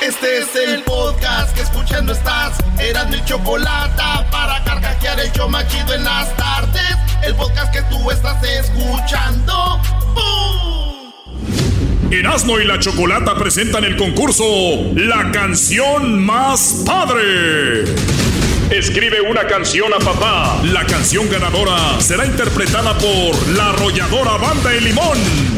Este es el podcast que escuchando estás. Eran mi chocolate para carcajear el yo machido en las tardes. El podcast que tú estás escuchando. ¡Bum! Erasmo y la Chocolata presentan el concurso La canción más padre. Escribe una canción a papá. La canción ganadora será interpretada por la arrolladora Banda El Limón.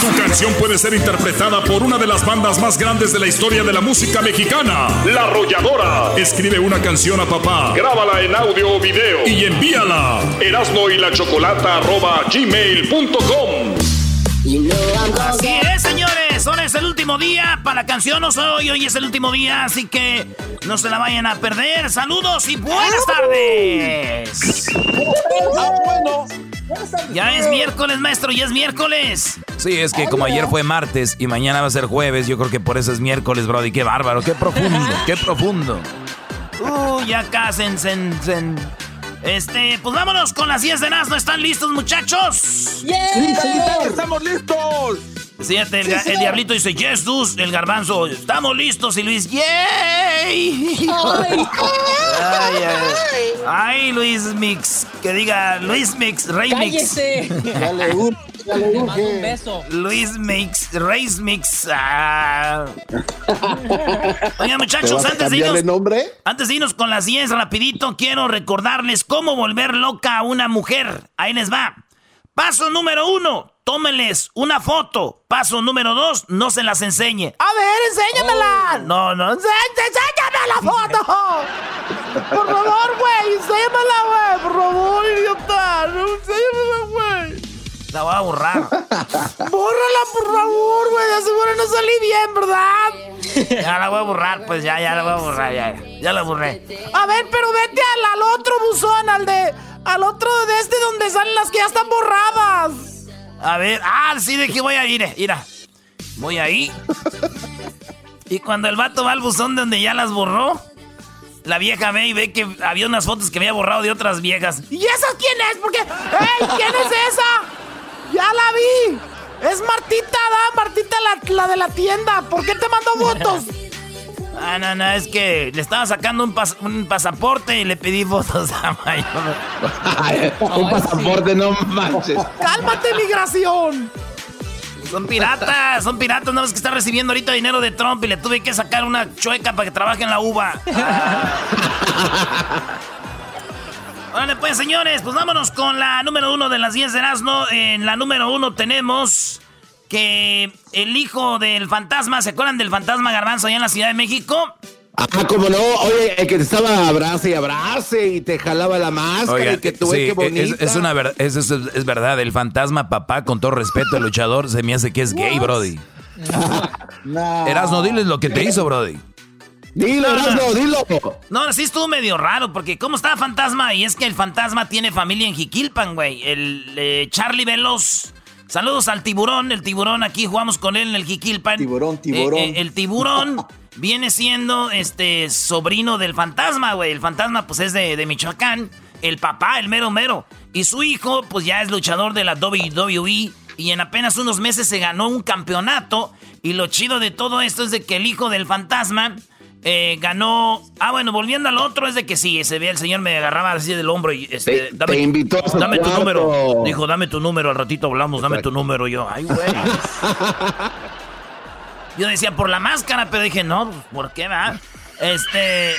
Su canción puede ser interpretada por una de las bandas más grandes de la historia de la música mexicana, La Arrolladora. Escribe una canción a papá, grábala en audio o video y envíala. Erasmo y la Chocolata arroba gmail.com. Así es, señores. Hoy es el último día para la canción No Soy. Hoy es el último día, así que no se la vayan a perder. Saludos y buenas tardes. Ya es miércoles, maestro, ya es miércoles. Sí, es que como ayer fue martes y mañana va a ser jueves, yo creo que por eso es miércoles, Brody. Qué bárbaro, qué profundo, qué profundo. Uh, ya cásense. en- en- Este, pues vámonos con las 10 de ¿No ¿Están listos, muchachos? ¡Sí, señor! ¡Estamos listos! Fíjate, el, diablito dice, yes, dus, el garbanzo, estamos listos, y Luis, yay. Ay, ay, ay, Luis Mix, que diga Luis Mix, Rey Mix. Dale un, dale un, que- Luis Mix, Rey Mix. ah. Oigan, ¿Te muchachos, antes de irnos, nombre? antes de irnos con las 10 rapidito, quiero recordarles cómo volver loca a una mujer. Ahí les va. Paso número uno, tómenles una foto. Paso número dos, no se las enseñe. A ver, enséñamela. No, no, ense- enséñame la foto. Por favor, güey, enséñamela, güey. Por favor, idiota. No, enséñamela, güey. La voy a borrar. Bórrala, por favor, güey. De seguro no salí bien, ¿verdad? Ya la voy a borrar, pues ya, ya la voy a borrar, ya. Ya la borré. A ver, pero vete al, al otro buzón, al de. Al otro de este donde salen las que ya están borradas. A ver, ah, sí, de que voy a ir, eh, mira. Voy ahí. Y cuando el vato va al buzón donde ya las borró, la vieja ve y ve que había unas fotos que había borrado de otras viejas. ¿Y esa quién es? Porque, ¡Ey! ¿Quién es esa? ¡Ya la vi! Es Martita, ¿da? Martita la, la de la tienda. ¿Por qué te mandó fotos? Ah, no, no, es que le estaba sacando un, pas- un pasaporte y le pedí fotos a Mayor. un pasaporte, no manches. ¡Cálmate, migración! Son piratas, son piratas, no ves que está recibiendo ahorita dinero de Trump y le tuve que sacar una chueca para que trabaje en la uva. Órale, pues, señores, pues vámonos con la número uno de las 10 de Erasmo. En la número uno tenemos que el hijo del fantasma, ¿se acuerdan del fantasma Garbanzo allá en la Ciudad de México? Ah, como no, oye, el que te estaba abrace y abrace y te jalaba la máscara Oiga, y que tú sí, qué es, bonita. es una verdad, es, es- es verdad, el fantasma papá, con todo respeto, el luchador, se me hace que es gay, Brody. No. Erasno, diles lo que te hizo, Brody. Dilo, No, dilo. No, sí estuvo medio raro, porque ¿cómo está Fantasma? Y es que el Fantasma tiene familia en Jiquilpan, güey. El eh, Charlie Veloz. Saludos al tiburón. El tiburón, aquí jugamos con él en el Jiquilpan. Tiburón, tiburón. Eh, eh, el tiburón viene siendo este sobrino del Fantasma, güey. El Fantasma, pues es de, de Michoacán. El papá, el mero mero. Y su hijo, pues ya es luchador de la WWE. Y en apenas unos meses se ganó un campeonato. Y lo chido de todo esto es de que el hijo del Fantasma eh, ganó. Ah, bueno, volviendo al otro, es de que sí, se ve el señor me agarraba así del hombro y este, Te- dame, te invitó a su dame tu número. Dijo, dame tu número, al ratito hablamos, dame tu número. Y yo, ay, güey. Yo decía por la máscara, pero dije, no, pues, ¿por qué va? Este.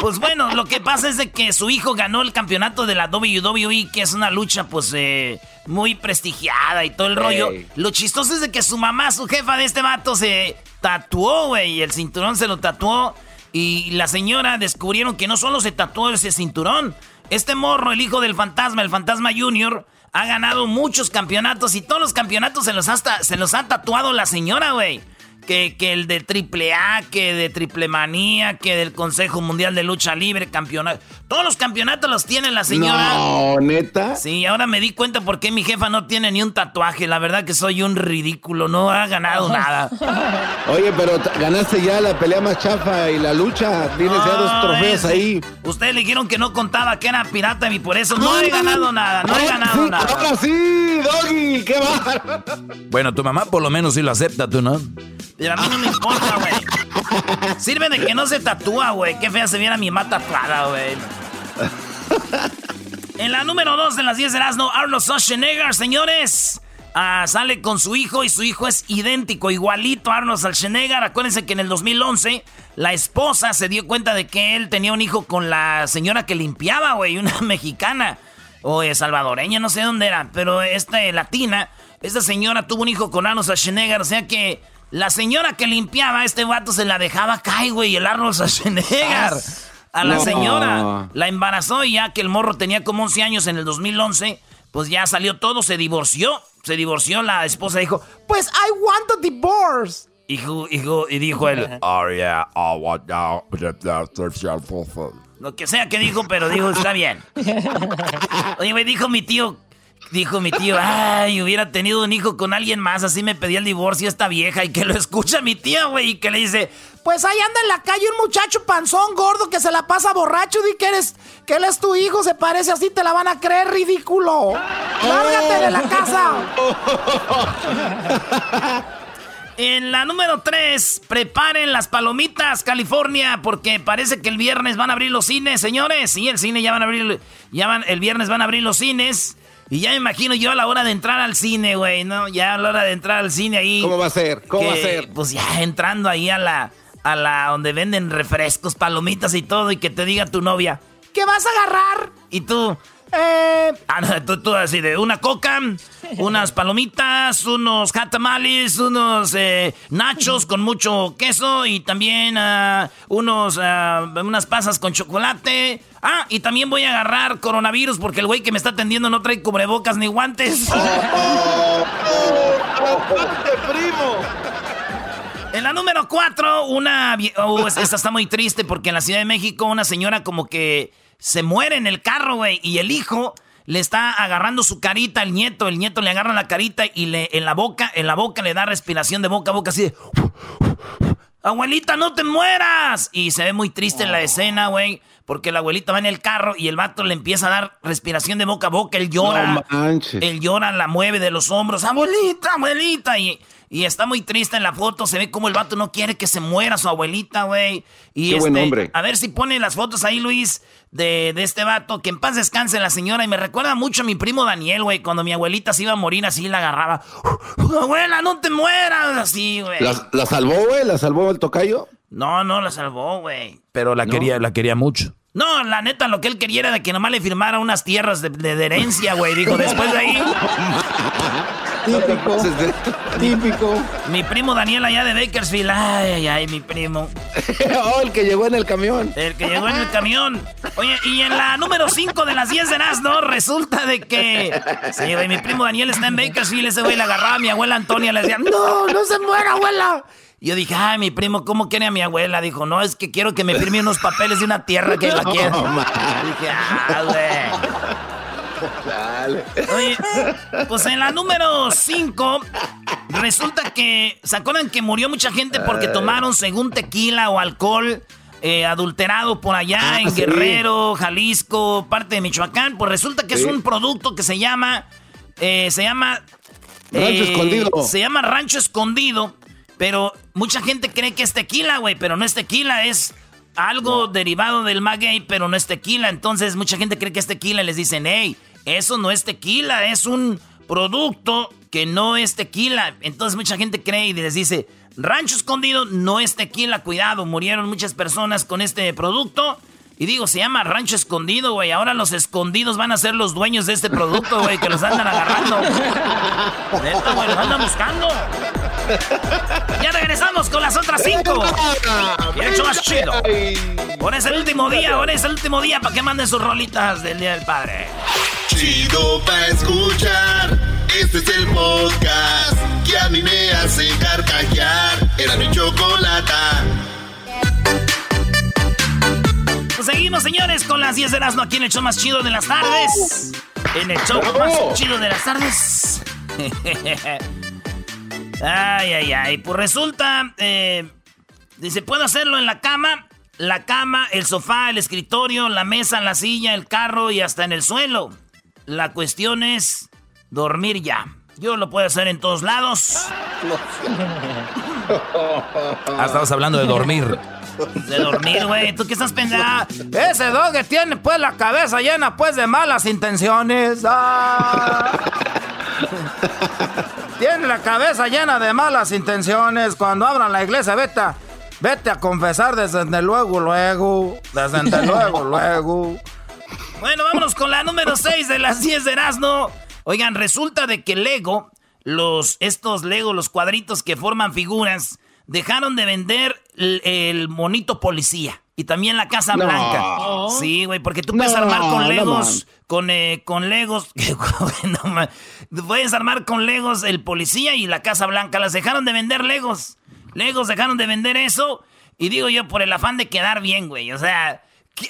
Pues bueno, lo que pasa es de que su hijo ganó el campeonato de la WWE, que es una lucha, pues, eh, muy prestigiada y todo el rollo. Lo chistoso es de que su mamá, su jefa de este vato, se tatuó, güey, y el cinturón se lo tatuó. Y la señora descubrieron que no solo se tatuó ese cinturón, este morro, el hijo del fantasma, el fantasma junior, ha ganado muchos campeonatos y todos los campeonatos se los ha, hasta- se los ha tatuado la señora, güey. Que, que el de triple A, que de triple manía, que del Consejo Mundial de Lucha Libre, campeonato. Todos los campeonatos los tiene la señora. No, neta. Sí, ahora me di cuenta por qué mi jefa no tiene ni un tatuaje. La verdad que soy un ridículo, no ha ganado nada. Oye, pero ganaste ya la pelea más chafa y la lucha. Tienes ya dos No, trofeos ese- ahí. Ustedes le dijeron que no contaba que era pirata y por eso no he ganado nada, no he ganado sí, nada. Ahora sí, Doggy, qué bárbaro. Bueno, tu mamá por lo menos sí lo acepta, tú, ¿no? Pero a mí no me importa, güey. Sirve de que no se tatúa, güey. Qué fea se viera mi mamá tatuada, güey. En la número 2 de las 10 de Erasmo, Arnold Schwarzenegger, señores. ah, sale con su hijo y su hijo es idéntico, igualito a Arnold Schwarzenegger. Acuérdense que en el 2011 la esposa se dio cuenta de que él tenía un hijo con la señora que limpiaba, güey, una mexicana o eh, salvadoreña, no sé dónde era, pero esta latina, esta señora tuvo un hijo con Arnold Schwarzenegger, o sea que la señora que limpiaba, este vato se la dejaba caer, güey, el Arnold Schwarzenegger. A la No. señora la embarazó y ya que el morro tenía como 11 años en el 2011, pues ya salió todo, se divorció. Se divorció, la esposa dijo, pues I want a divorce. Hijo, hijo, y dijo él, Oh, yeah, I want now. lo que sea que dijo, pero dijo, está bien. Oye, güey, dijo mi tío, dijo mi tío, ay, hubiera tenido un hijo con alguien más, así me pedía el divorcio esta vieja, y que lo escucha mi tía, güey, y que le dice, pues ahí anda en la calle un muchacho panzón, gordo, que se la pasa borracho, di que eres, que él es tu hijo, se parece así, te la van a creer, ridículo. Lárgate de la casa. En la número 3, preparen las palomitas, California, porque parece que el viernes van a abrir los cines, señores. Sí, el cine ya van a abrir, ya van, el viernes van a abrir los cines. Y ya me imagino yo a la hora de entrar al cine, güey, ¿no? Ya a la hora de entrar al cine ahí. ¿Cómo va a ser? ¿Cómo que, va a ser? Pues ya entrando ahí a la, a la donde venden refrescos, palomitas y todo, y que te diga tu novia, ¿qué vas a agarrar? Y tú, eh. Ah, no, tú, tú así de una coca, unas palomitas, unos hot tamales, unos eh, nachos con mucho queso y también ah, unos, ah, unas pasas con chocolate. Ah, y también voy a agarrar coronavirus porque el güey que me está atendiendo no trae cubrebocas ni guantes. En la número 4, una... oh, es- esta está muy triste porque en la Ciudad de México una señora como que se muere en el carro, güey, y el hijo le está agarrando su carita al nieto, el nieto le agarra la carita y le en la boca, en la boca le da respiración de boca a boca así de... Abuelita, no te mueras. Y se ve muy triste en la escena, güey. Porque la abuelita va en el carro y el vato le empieza a dar respiración de boca a boca. Él llora. No manches. Él llora, la mueve de los hombros. Abuelita, abuelita. Y, y está muy triste en la foto. Se ve como el vato no quiere que se muera su abuelita, güey. Y Qué buen hombre. A ver si pone las fotos ahí, Luis, de, de este vato. Que en paz descanse la señora. Y me recuerda mucho a mi primo Daniel, güey. Cuando mi abuelita se iba a morir, así la agarraba. Abuela, no te mueras. Así, güey. ¿La, la salvó, güey? ¿La salvó el tocayo? No, no, la salvó, güey. Pero la, quería, la quería mucho. No, la neta, lo que él quería era de que nomás le firmara unas tierras de, de- de herencia, güey. Dijo, después de ahí, Típico. Típico. mi primo Daniel allá de Bakersfield. Ay, ay, ay, mi primo. oh, el que llegó en el camión. El que llegó en el camión. Oye, y en la número 5 de las 10 de no resulta de que. Sí, güey, mi primo Daniel está en Bakersfield. Ese güey le agarraba a mi abuela Antonia. Le decía, no, no se muera, abuela. Y yo dije, ay, mi primo, ¿cómo quiere a mi abuela? Dijo, no, es que quiero que me firme unos papeles de una tierra que la quiero. dije, ah, güey. Oye, pues en la número 5, resulta que. ¿Se acuerdan que murió mucha gente porque tomaron según tequila o alcohol eh, adulterado por allá Ah, en sí. Guerrero, Jalisco, parte de Michoacán? Pues resulta que es un producto que se llama. eh, se llama. Rancho Escondido. Se llama Rancho Escondido. Pero mucha gente cree que es tequila, güey, pero no es tequila, es algo derivado del maguey, pero no es tequila. Entonces mucha gente cree que es tequila y les dicen, hey, eso no es tequila, es un producto que no es tequila. Entonces mucha gente cree y les dice, rancho escondido no es tequila, cuidado, murieron muchas personas con este producto. Y digo, se llama rancho escondido, güey. Ahora los escondidos van a ser los dueños de este producto, güey, que los andan agarrando. Neta, güey, los andan buscando. Ya regresamos con las otras cinco. Y hecho más chido. Ahora es el último día, ahora es el último día para que manden sus rolitas del Día del Padre. Chido para escuchar. Este es el podcast que a mí me hace carcajear. Era mi chocolata. Pues seguimos, señores, con las 10 de Erasmo aquí en el show más chido de las tardes. En el show más chido de las tardes. ay, ay, ay. Pues resulta, eh, dice, ¿puedo hacerlo en la cama? La cama, el sofá, el escritorio, la mesa, la silla, el carro y hasta en el suelo. La cuestión es dormir ya. Yo lo puedo hacer en todos lados. Ah, estabas hablando de dormir. De dormir, güey. ¿Tú qué estás pensando? Ese dog tiene pues la cabeza llena pues de malas intenciones. Ah. tiene la cabeza llena de malas intenciones. Cuando abran la iglesia, vete a, vete a confesar desde luego, luego. Desde luego, luego. Bueno, vámonos con la número 6 de las 10 de Erasmo. Oigan, resulta de que Lego, los, estos Lego, los cuadritos que forman figuras, dejaron de vender el, monito policía. Y también la Casa Blanca. Sí, güey, porque tú puedes armar con Legos, con, eh, con Legos, puedes armar con Legos el policía y la Casa Blanca. Las dejaron de vender Legos. Legos dejaron de vender eso. Y digo yo, por el afán de quedar bien, güey. O sea,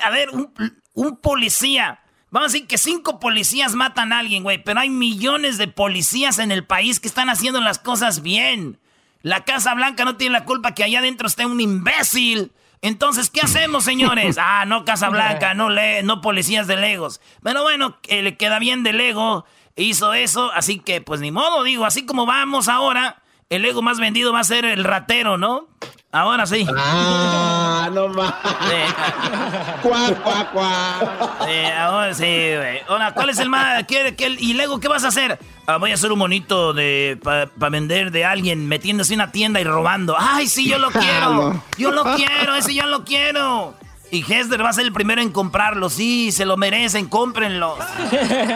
a ver, un, un policía. Vamos a decir que cinco policías matan a alguien, güey. Pero hay millones de policías en el país que están haciendo las cosas bien. La Casa Blanca no tiene la culpa que allá adentro esté un imbécil. Entonces, ¿qué hacemos, señores? Ah, no Casa Blanca, no, le, no policías de Legos. Pero bueno, le queda bien de Lego. Hizo eso, así que pues ni modo, digo, así como vamos ahora, el Lego más vendido va a ser el ratero, ¿no? Ahora sí. Ah, no más. Cuá, cuá, cuá. ahora sí, güey. Ahora, ¿cuál es el más? ¿Qué, qué, y luego qué vas a hacer? Ah, voy a hacer un monito de para vender de alguien metiéndose en una tienda y robando. Ay, sí, yo lo ah, quiero. Yo lo quiero, ese yo lo quiero. Y Hester va a ser el primero en comprarlo. Sí, se lo merecen, cómprenlo.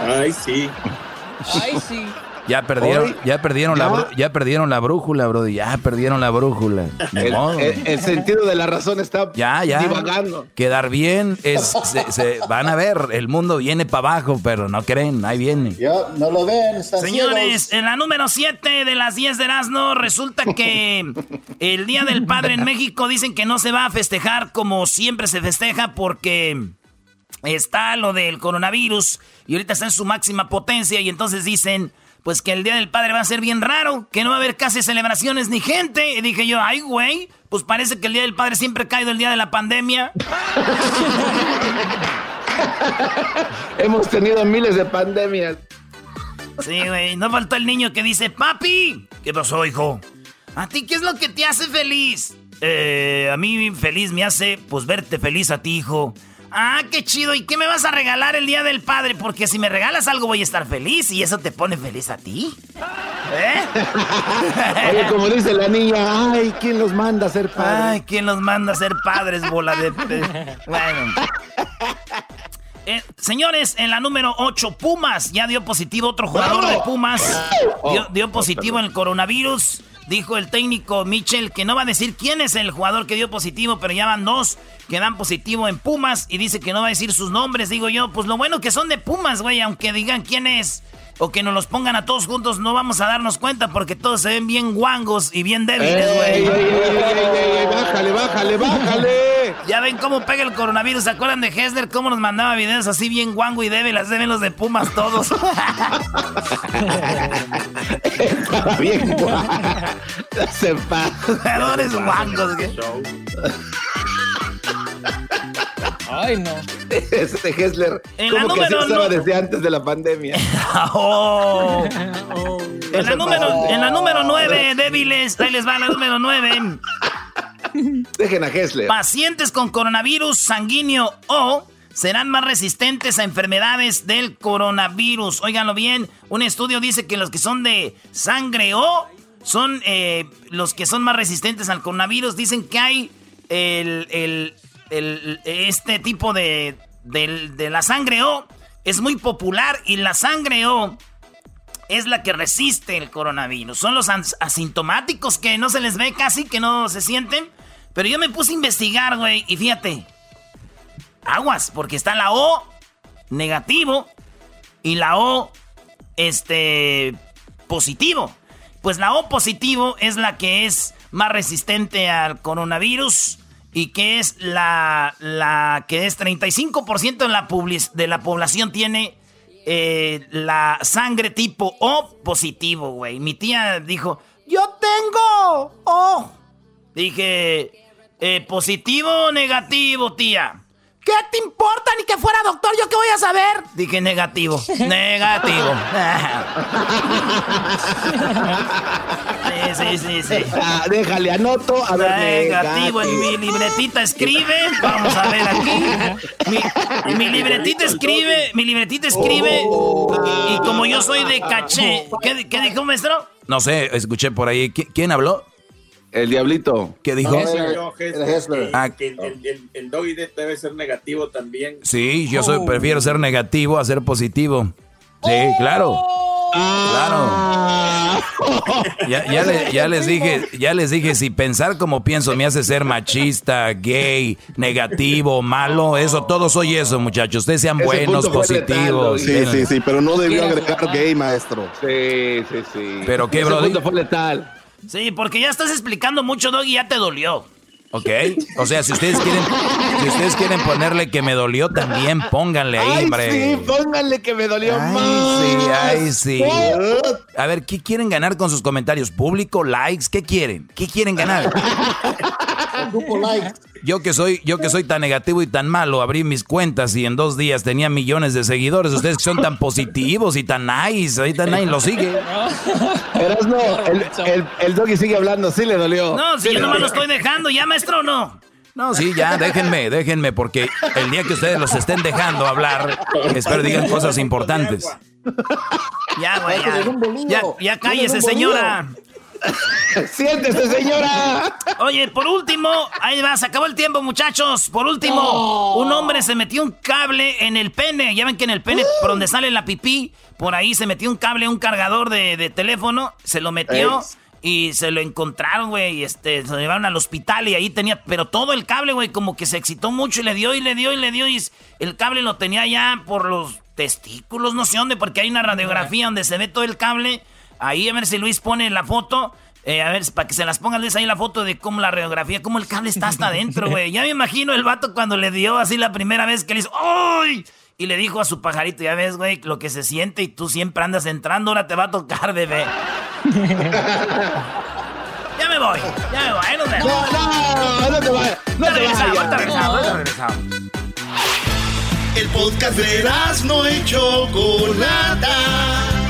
Ay, sí. Ay, sí. Ya perdieron, ya perdieron la ya perdieron la brújula, bro. Ya perdieron la brújula. El, sentido de la razón está ya, ya. divagando. Quedar bien es se, van a ver, el mundo viene para abajo, pero no creen, ahí viene. Ya, no lo ven, Señores, en la número 7 de las 10 de Erasmo resulta que el Día del Padre en México dicen que no se va a festejar como siempre se festeja porque está lo del coronavirus y ahorita está en su máxima potencia y entonces dicen pues que el Día del Padre va a ser bien raro, que no va a haber casi celebraciones ni gente. Y dije yo, ay, güey, pues parece que el Día del Padre siempre ha caído el día de la pandemia. Hemos tenido miles de pandemias. Sí, güey, no faltó el niño que dice, papi, ¿qué pasó, hijo? ¿A ti qué es lo que te hace feliz? Eh, a mí feliz me hace, pues, verte feliz a ti, hijo. Ah, qué chido. ¿Y qué me vas a regalar el Día del Padre? Porque si me regalas algo voy a estar feliz y eso te pone feliz a ti. ¿Eh? Oye, como dice la niña, ay, ¿quién los manda a ser padres? Ay, ¿quién los manda a ser padres, bola de... bueno. Eh, señores, en la número 8, Pumas. Ya dio positivo otro jugador de Pumas. Dio, dio positivo en el coronavirus. Dijo el técnico Mitchell que no va a decir quién es el jugador que dio positivo, pero ya van dos que dan positivo en Pumas y dice que no va a decir sus nombres. Digo yo, pues lo bueno que son de Pumas, güey, aunque digan quién es o que nos los pongan a todos juntos, no vamos a darnos cuenta porque todos se ven bien guangos y bien débiles, güey. Bájale, bájale, bájale. Ya ven cómo pega el coronavirus. ¿Se acuerdan de Hessler? Cómo nos mandaba videos así bien guango y débiles. Deben los de Pumas todos. Bien guango. Jugadores guangos, güey. Ay, no. Ese Hessler. En como que así estaba desde antes de la pandemia. Oh. En la, número, en la número 9, débiles, ahí les va la número 9. Dejen a Hessler. Pacientes con coronavirus sanguíneo O serán más resistentes a enfermedades del coronavirus. Óiganlo bien, un estudio dice que los que son de sangre O son eh, los que son más resistentes al coronavirus. Dicen que hay el, este tipo de, de la sangre O es muy popular y la sangre O es la que resiste el coronavirus. Son los asintomáticos que no se les ve casi, que no se sienten. Pero yo me puse a investigar, güey, y fíjate. Aguas, porque está la O negativo y la O este positivo. Pues la O positivo es la que es más resistente al coronavirus y que es la, la que es 35% de la, de la población tiene eh, la sangre tipo O positivo, güey. Mi tía dijo, yo tengo O. Dije, eh, positivo o negativo, tía. ¿Qué te importa ni que fuera doctor? ¿Yo qué voy a saber? Dije negativo. negativo. sí, sí, sí, sí. Ah, déjale, anoto. A ver, negativo. En mi libretita escribe. Vamos a ver aquí. Mi, libretita escribe. Mi libretita escribe. Y como yo soy de caché. ¿Qué, qué dijo, maestro? No sé, escuché por ahí. ¿Quién habló? El diablito. ¿Qué dijo? Ah, el, el, doggy debe ser negativo también. Sí, yo soy, prefiero ser negativo a ser positivo. Sí, claro. Claro. Ya, ya, les dije, ya les dije, si pensar como pienso me hace ser machista, gay, negativo, malo, eso, todo soy eso, muchachos. Ustedes sean buenos, positivos. sí, sí, sí, pero no debió agregar gay, maestro. Sí, sí, sí. Pero qué, bro. fue letal. Sí, porque ya estás explicando mucho, Doggy, ya te dolió. Ok, o sea, si ustedes quieren, si ustedes quieren ponerle que me dolió, también pónganle ahí, hombre. sí, pónganle que me dolió ay, más. Sí, ay, sí. A ver, ¿qué quieren ganar con sus comentarios? ¿Público? ¿Likes? ¿Qué quieren? ¿Qué quieren ganar? Yo que soy, yo que soy tan negativo y tan malo, abrí mis cuentas y en dos días tenía millones de seguidores. Ustedes que son tan positivos y tan nice, ahorita nadie lo sigue. no, el, el, doggy sigue hablando, sí le dolió. No, si yo nomás lo estoy dejando, ya maestro, no. No, sí, ya, déjenme, déjenme, porque el día que ustedes los estén dejando hablar, espero digan cosas importantes. Ya, güey, ya, ya cállese, señora. Siéntese, señora. Oye, por último, ahí va, se acabó el tiempo, muchachos. Por último, un hombre se metió un cable en el pene. Ya ven que en el pene, por donde sale la pipí, por ahí se metió un cable, un cargador de, teléfono, se lo metió. Y se lo encontraron, güey, y este, se lo llevaron al hospital y ahí tenía, pero todo el cable, güey, como que se excitó mucho y le dio y le dio y le dio y el cable lo tenía ya por los testículos, no sé dónde, porque hay una radiografía donde se ve todo el cable Ahí a ver si Luis pone la foto. Eh, a ver, para que se las ponga Luis ahí la foto de cómo la radiografía, cómo el cable está hasta adentro, güey. Ya me imagino el vato cuando le dio así la primera vez que le hizo ¡Ay! Y le dijo a su pajarito, ya ves, güey, lo que se siente y tú siempre andas entrando, ahora te va a tocar, bebé. ya me voy, ya me voy, no, no, no, no te vayas. No te vayas. El podcast de no hecho Chocolata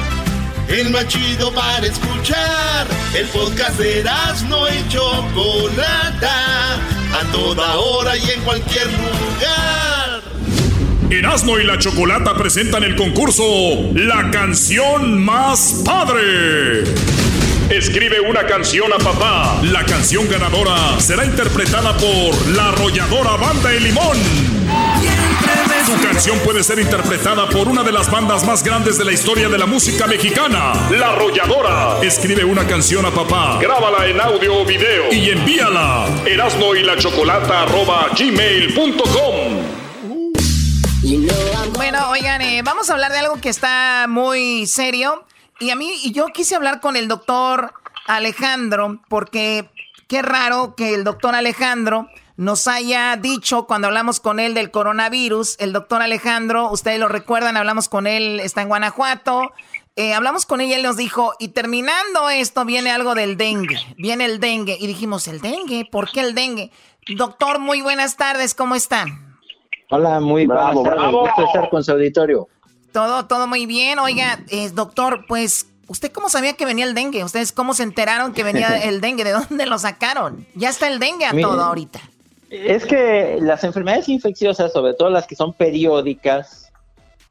el más chido para escuchar. El podcast de no y Chocolata, a toda hora y en cualquier lugar. Erasmo y la Chocolata presentan el concurso La canción más padre. Escribe una canción a papá. La canción ganadora será interpretada por la arrolladora Banda El Limón. Tu canción puede ser interpretada por una de las bandas más grandes de la historia de la música mexicana, La Arrolladora. Escribe una canción a papá, grábala en audio o video y envíala. Erasno y la chocolata arroba gmail.com. Bueno, oigan, eh, vamos a hablar de algo que está muy serio. Y a mí, y yo quise hablar con el doctor Alejandro, porque qué raro que el doctor Alejandro nos haya dicho cuando hablamos con él del coronavirus, el doctor Alejandro, ustedes lo recuerdan, hablamos con él, está en Guanajuato, eh, hablamos con él y él nos dijo, y terminando esto viene algo del dengue, viene el dengue, y dijimos, ¿el dengue? ¿Por qué el dengue? Doctor, muy buenas tardes, ¿cómo están? Hola, muy bravo, bravo. estar con su auditorio. Todo, todo muy bien. Oiga, eh, doctor, pues ¿Usted cómo sabía que venía el dengue? ¿Ustedes cómo se enteraron que venía el dengue? ¿De dónde lo sacaron? Ya está el dengue a todo ahorita. Es que las enfermedades infecciosas, sobre todo las que son periódicas,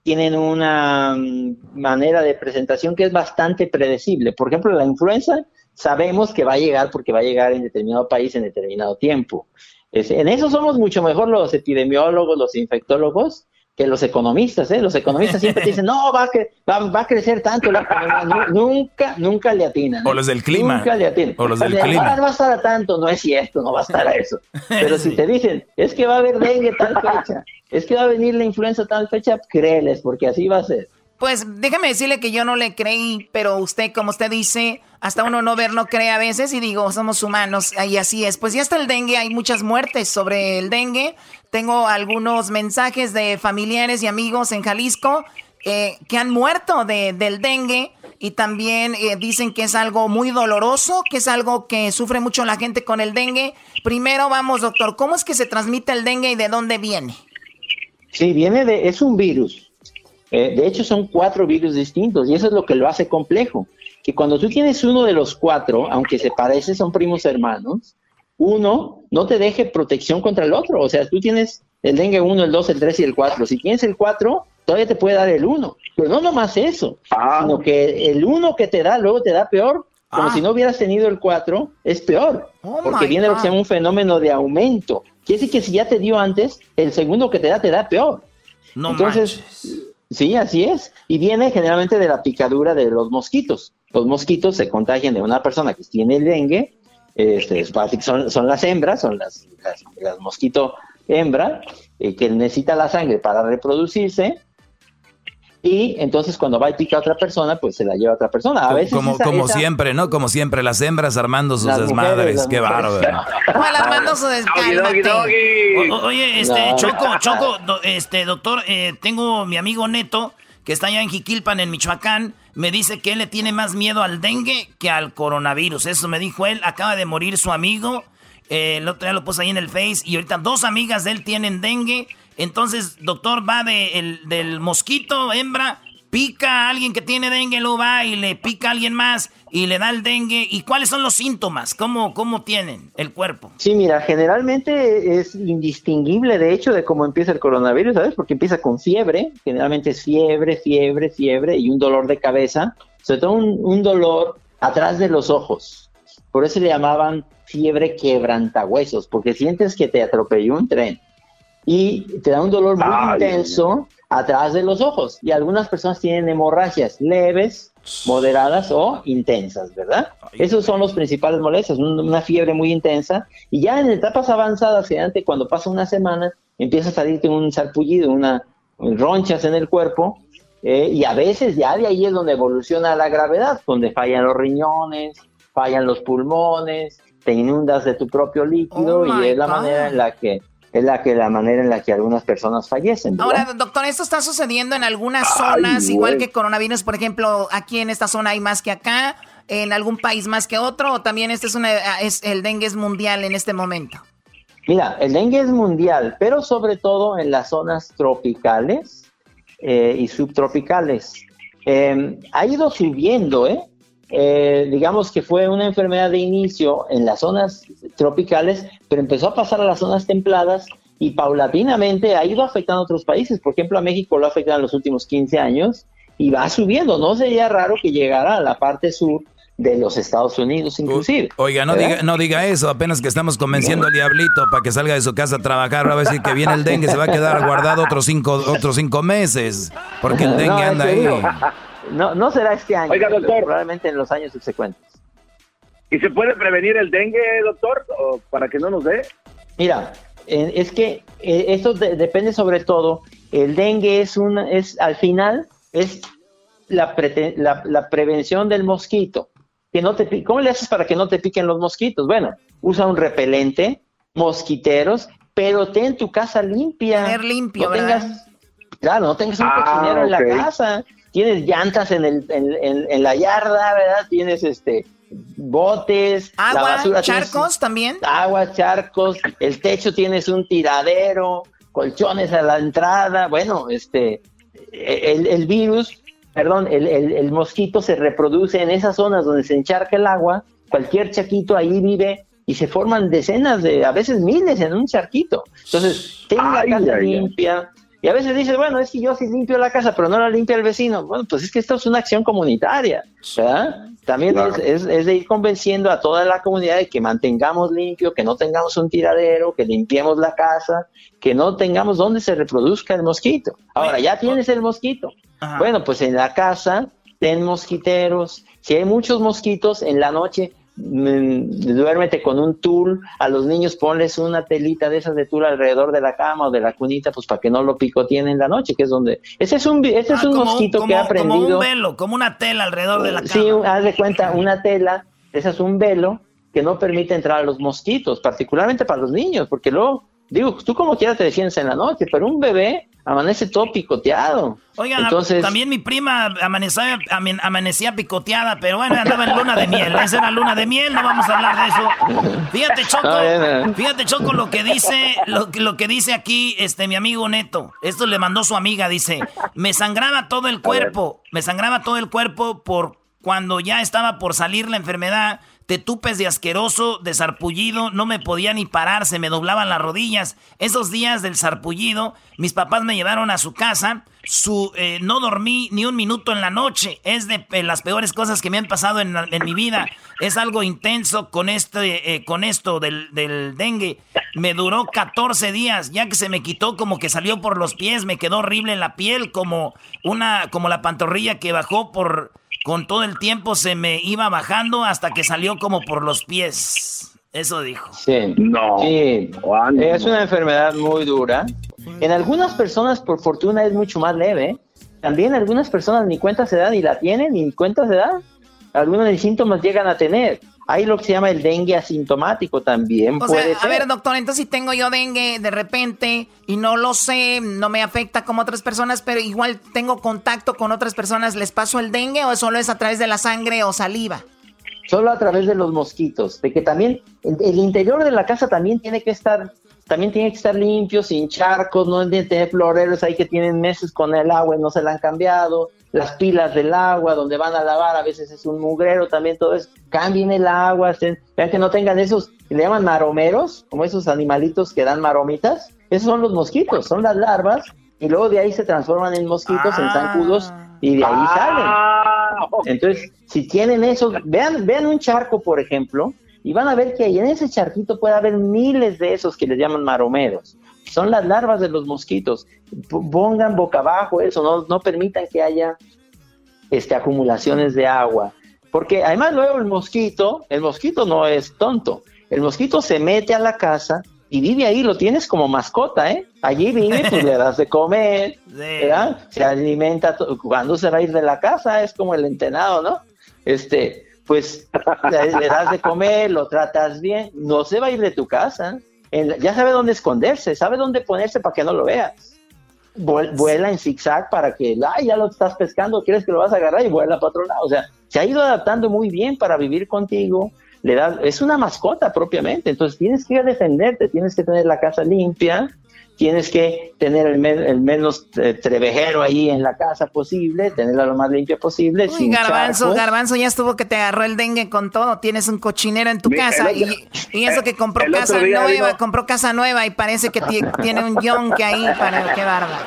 tienen una mm, manera de presentación que es bastante predecible. Por ejemplo, la influenza sabemos que va a llegar porque va a llegar en determinado país en determinado tiempo. en eso somos mucho mejor los epidemiólogos, los infectólogos, que los economistas, ¿eh? Los economistas siempre te dicen, no, va a, va, a crecer tanto la economía. Nunca, nunca le atinan. O los del clima. Nunca le atinan. O los del clima. No va a estar a tanto, no es cierto, no va a estar a eso. Pero si te dicen, es que va a haber dengue tal fecha, es que va a venir la influenza tal fecha, créeles, porque así va a ser. Pues déjame decirle que yo no le creí, pero usted, como usted dice, hasta uno no ver, no cree a veces y digo, somos humanos y así es. Pues ya está el dengue, hay muchas muertes sobre el dengue. Tengo algunos mensajes de familiares y amigos en Jalisco eh, que han muerto de, del dengue y también eh, dicen que es algo muy doloroso, que es algo que sufre mucho la gente con el dengue. Primero vamos, doctor, ¿cómo es que se transmite el dengue y de dónde viene? Sí, viene de, es un virus eh, de hecho, son cuatro virus distintos y eso es lo que lo hace complejo. Que cuando tú tienes uno de los cuatro, aunque se parece, son primos hermanos, uno no te deje protección contra el otro. O sea, tú tienes el dengue 1, el 2, el 3 y el 4. Si tienes el 4, todavía te puede dar el 1. Pero no nomás eso, ah. sino que el 1 que te da luego te da peor. Como ah. si no hubieras tenido el 4, es peor. Oh porque viene lo que se llama un fenómeno de aumento. Quiere decir que si ya te dio antes, el segundo que te da te da peor. No Entonces, Sí, así es. Y viene generalmente de la picadura de los mosquitos. Los mosquitos se contagian de una persona que tiene dengue, este, son, son las hembras, son las, las, mosquito hembra, eh, que necesita la sangre para reproducirse, y entonces cuando va y pica a otra persona, pues se la lleva a otra persona. A veces como, como siempre, ¿no? Como siempre, las hembras armando sus desmadres. Qué bárbaro. armando su desmadres. Oye, este, Choco, Choco, este, doctor, eh, tengo mi amigo Neto, que está allá en Jiquilpan, en Michoacán, me dice que él le tiene más miedo al dengue que al coronavirus. Eso me dijo él. Acaba de morir su amigo. Eh, el otro día lo puse ahí en el Face. Y ahorita dos amigas de él tienen dengue. Entonces, doctor, va de del mosquito, hembra, pica a alguien que tiene dengue, lo va y le pica a alguien más y le da el dengue. ¿Y cuáles son los síntomas? ¿Cómo, cómo tienen el cuerpo? Sí, mira, generalmente es indistinguible, de hecho, de cómo empieza el coronavirus, ¿sabes? Porque empieza con fiebre, generalmente es fiebre, fiebre, fiebre y un dolor de cabeza, sobre todo un, un dolor atrás de los ojos. Por eso le llamaban fiebre quebrantahuesos, porque sientes que te atropelló un tren y te da un dolor muy intenso atrás de los ojos. Y algunas personas tienen hemorragias leves, moderadas o intensas, ¿verdad? Esos son los principales molestias, una fiebre muy intensa. Y ya en etapas avanzadas, cuando pasa una semana, empieza a salirte un sarpullido, una ronchas en el cuerpo. Eh, y a veces ya de ahí es donde evoluciona la gravedad, donde fallan los riñones, fallan los pulmones, te inundas de tu propio líquido oh y es la manera en la que es la que la manera en la que algunas personas fallecen. Ahora, doctor, esto está sucediendo en algunas zonas, igual que coronavirus, por ejemplo, aquí en esta zona hay más que acá, en algún país más que otro, o también este es una es el dengue es mundial en este momento. Mira, el dengue es mundial, pero sobre todo en las zonas tropicales eh, y subtropicales. Em, ha ido subiendo, ¿eh? Eh, digamos que fue una enfermedad de inicio en las zonas tropicales, pero empezó a pasar a las zonas templadas y paulatinamente ha ido afectando a otros países. Por ejemplo, a México lo ha afectado en los últimos 15 años y va subiendo. No sería raro que llegara a la parte sur de los Estados Unidos inclusive. Oiga, no diga, no diga eso, apenas que estamos convenciendo al diablito para que salga de su casa a trabajar, va a decir que viene el dengue, se va a quedar guardado otros cinco, otros cinco meses, porque el dengue anda ahí. No, no será este año. Oiga, doctor. Probablemente en los años subsecuentes. ¿Y se puede prevenir el dengue, doctor, o para que no nos dé? Mira, es que eh, esto depende sobre todo. El dengue es una, es al final es la, la, prevención del mosquito. Que no te, ¿Cómo le haces para que no te piquen los mosquitos? Bueno, usa un repelente, mosquiteros, pero ten tu casa limpia. Tener limpio, Tengas, claro, no tengas un ah, cochinero en la casa tienes llantas en, el, en, la yarda, ¿verdad? Tienes este botes, agua, charcos también. Agua, charcos, el techo tienes un tiradero, colchones a la entrada, bueno, este, el, virus perdón, el, el, mosquito se reproduce en esas zonas donde se encharca el agua, cualquier chaquito ahí vive y se forman decenas de, a veces miles en un charquito. Entonces, tenga la casa limpia. Y a veces dices, bueno, es que yo sí limpio la casa, pero no la limpia el vecino. Bueno, pues es que esto es una acción comunitaria, ¿verdad? También es, es, de ir convenciendo a toda la comunidad de que mantengamos limpio, que no tengamos un tiradero, que limpiemos la casa, que no tengamos donde se reproduzca el mosquito. Ahora, ya tienes el mosquito. Bueno, pues en la casa ten mosquiteros. Si hay muchos mosquitos en la noche, duérmete con un tul, a los niños ponles una telita de esas de tul alrededor de la cama o de la cunita, pues para que no lo picoteen en la noche, que es donde... Ese es un, ese es ah, un mosquito que ha aprendido... Como un velo, como una tela alrededor de la cama. Sí, haz de cuenta, una tela, ese es un velo que no permite entrar a los mosquitos, particularmente para los niños, porque luego Digo, tú como quieras te defiendes en la noche, pero un bebé amanece todo picoteado. Oigan, Entonces, también mi prima amanecía, amanecía picoteada, pero bueno, andaba en luna de miel. Esa era luna de miel, no vamos a hablar de eso. Fíjate, Choco, fíjate, Choco, lo que dice, lo, lo que dice aquí este mi amigo Neto. Esto le mandó su amiga, dice, me sangraba todo el cuerpo, me sangraba todo el cuerpo por cuando ya estaba por salir la enfermedad te tupes de asqueroso, de sarpullido, no me podía ni parar, se me doblaban las rodillas. Esos días del sarpullido, mis papás me llevaron a su casa, su, eh, no dormí ni un minuto en la noche. Es de eh, las peores cosas que me han pasado en, mi vida. Es algo intenso con, este, eh, con esto del, del dengue. Me duró 14 días, ya que se me quitó como que salió por los pies, me quedó horrible la piel, como, una, como la pantorrilla que bajó por con todo el tiempo se me iba bajando hasta que salió como por los pies. Eso dijo. Sí. No. Sí. Es una enfermedad muy dura. En algunas personas, por fortuna, es mucho más leve. También algunas personas ni cuenta se dan y la tienen, ni cuenta se dan. Algunos síntomas llegan a tener. Hay lo que se llama el dengue asintomático también. O puede a ver, doctor, entonces si tengo yo dengue de repente y no lo sé, no me afecta como otras personas, pero igual tengo contacto con otras personas, ¿les paso el dengue o solo es a través de la sangre o saliva? Solo a través de los mosquitos, de que también el, interior de la casa también tiene que estar también tiene que estar limpio, sin charcos, no tiene que tener floreros ahí que tienen meses con el agua y no se la han cambiado las pilas del agua donde van a lavar, a veces es un mugrero también, todo eso, cambien el agua, vean que no tengan esos, le llaman maromeros, como esos animalitos que dan maromitas, esos son los mosquitos, son las larvas, y luego de ahí se transforman en mosquitos, en zancudos, y de ahí salen. Ah. Entonces, si tienen eso, vean, vean un charco, por ejemplo, y van a ver que ahí en ese charquito puede haber miles de esos que les llaman maromeros son las larvas de los mosquitos. Pongan boca abajo eso, no, no permitan que haya este, acumulaciones de agua. Porque además luego el mosquito, el mosquito no es tonto. El mosquito se mete a la casa y vive ahí, lo tienes como mascota, ¿eh? Allí vive, pues le das de comer, ¿verdad? Se alimenta, cuando se va a ir de la casa, es como el entenado, ¿no? Este, pues le das de comer, lo tratas bien, no se va a ir de tu casa ya sabe dónde esconderse, sabe dónde ponerse para que no lo veas. Vuela en zigzag para que, ay, ya lo estás pescando, quieres que lo vas a agarrar y vuela para otro lado. O sea, se ha ido adaptando muy bien para vivir contigo. Le da, es una mascota propiamente, entonces tienes que defenderte, tienes que tener la casa limpia, tienes que tener el, menos eh, trevejero ahí en la casa posible, tenerla lo más limpia posible. Uy, garbanzo, garbanzo ya estuvo que te agarró el dengue con todo. Tienes un cochinero en tu casa y, eso que compró casa nueva, compró casa nueva y parece que tiene un yonque ahí para qué bárbaro.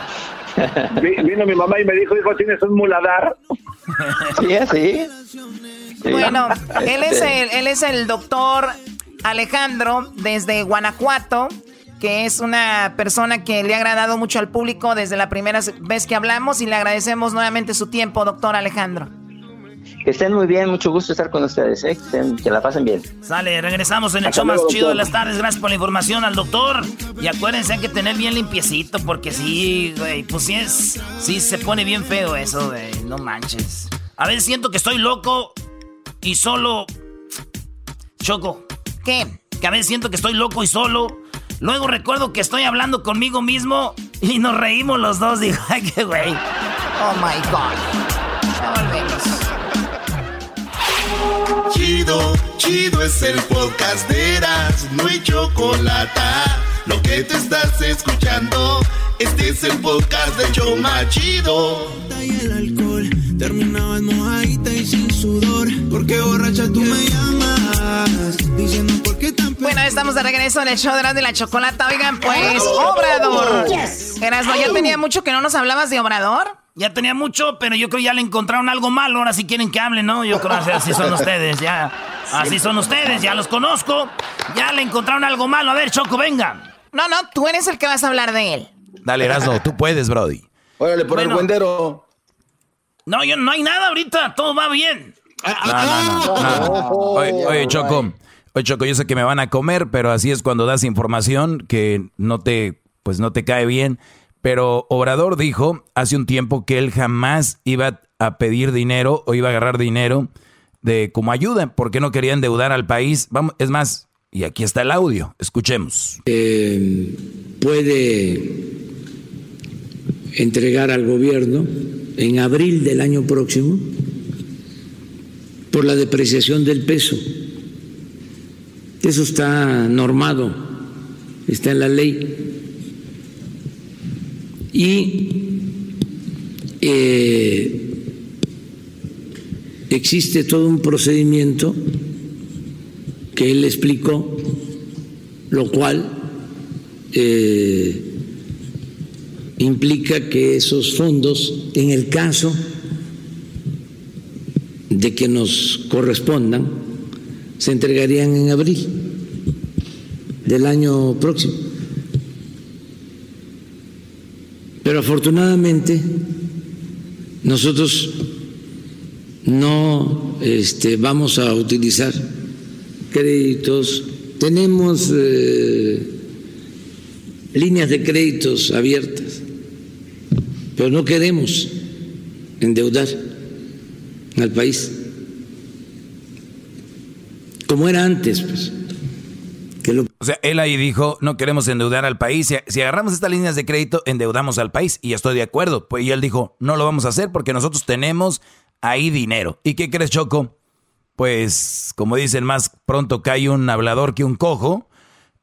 Vino mi mamá y me dijo, hijo, tienes un muladar. Sí, sí. Bueno, él es el, él es el doctor Alejandro desde Guanajuato que es una persona que le ha agradado mucho al público desde la primera vez que hablamos y le agradecemos nuevamente su tiempo, doctor Alejandro. Que estén muy bien, mucho gusto estar con ustedes, ¿eh? que, la pasen bien. Sale, regresamos en el show más chido de las tardes. Gracias por la información al doctor. Y acuérdense, hay que tener bien limpiecito, porque sí, güey, pues sí es, sí se pone bien feo eso, güey, no manches. A veces siento que estoy loco y solo... Choco. ¿Qué? Que a veces siento que estoy loco y solo Luego recuerdo que estoy hablando conmigo mismo y nos reímos los dos. Digo, ay, qué güey. Oh my God. Chido, chido es el podcast de Eras, no hay chocolate. Lo que te estás escuchando, este es el podcast de Choma Chido. el alcohol Terminabas mojadita y sin sudor. Porque borracha tú me llamas. Diciendo por qué Bueno, estamos de regreso en el show de la Chocolata. Oigan, pues, Obrador. Erasmo, ya tenía mucho que no nos hablabas de Obrador. Ya tenía mucho, pero yo creo ya le encontraron algo malo. Ahora sí quieren que hable, ¿no? Yo creo que así son ustedes, ya. Así son ustedes, ya los conozco. Ya le encontraron algo malo. A ver, Choco, venga. No, no, tú eres el que vas a hablar de él. Dale, Erasmo, tú puedes, Brody. Órale, por el buendero. No, yo, no hay nada ahorita, todo va bien. No, no, no. Oye, oye, Choco, oye, Choco, yo sé que me van a comer, pero así es cuando das información que no te, pues no te cae bien. Pero Obrador dijo hace un tiempo que él jamás iba a pedir dinero o iba a agarrar dinero de como ayuda, porque no quería endeudar al país. Vamos, es más, y aquí está el audio, escuchemos. Eh, puede entregar al gobierno en abril del año próximo por la depreciación del peso. Eso está normado, está en la ley. Y eh, existe todo un procedimiento que él explicó, lo cual eh, implica que esos fondos, en el caso de que nos correspondan, se entregarían en abril del año próximo. Pero afortunadamente nosotros no este, vamos a utilizar créditos, tenemos eh, líneas de créditos abiertas pero no queremos endeudar al país como era antes, pues. O sea, él ahí dijo, no queremos endeudar al país. Si, agarramos estas líneas de crédito, endeudamos al país. Y estoy de acuerdo. Pues y él dijo, no lo vamos a hacer porque nosotros tenemos ahí dinero. ¿Y qué crees, Choco? Pues, como dicen, más pronto cae un hablador que un cojo.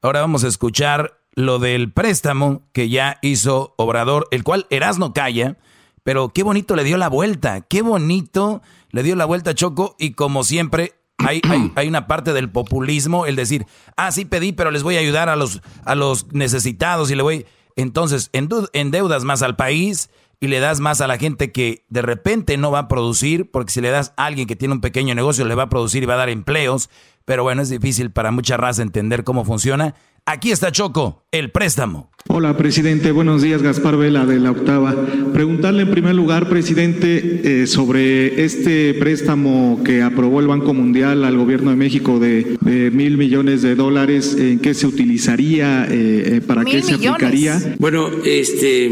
Ahora vamos a escuchar lo del préstamo que ya hizo Obrador, el cual Erasno calla, pero qué bonito le dio la vuelta, qué bonito le dio la vuelta a Choco y como siempre hay, hay, una parte del populismo, el decir, ah, sí pedí, pero les voy a ayudar a los, a los necesitados y le voy... Entonces, endeudas más al país y le das más a la gente que de repente no va a producir, porque si le das a alguien que tiene un pequeño negocio, le va a producir y va a dar empleos, pero bueno, es difícil para mucha raza entender cómo funciona. Aquí está Choco, el préstamo. Hola, presidente. Buenos días, Gaspar Vela de la Octava. Preguntarle en primer lugar, presidente, eh, sobre este préstamo que aprobó el Banco Mundial al Gobierno de México de, mil millones de dólares, ¿en qué se utilizaría? Eh, eh, ¿Para qué se aplicaría? Bueno, este,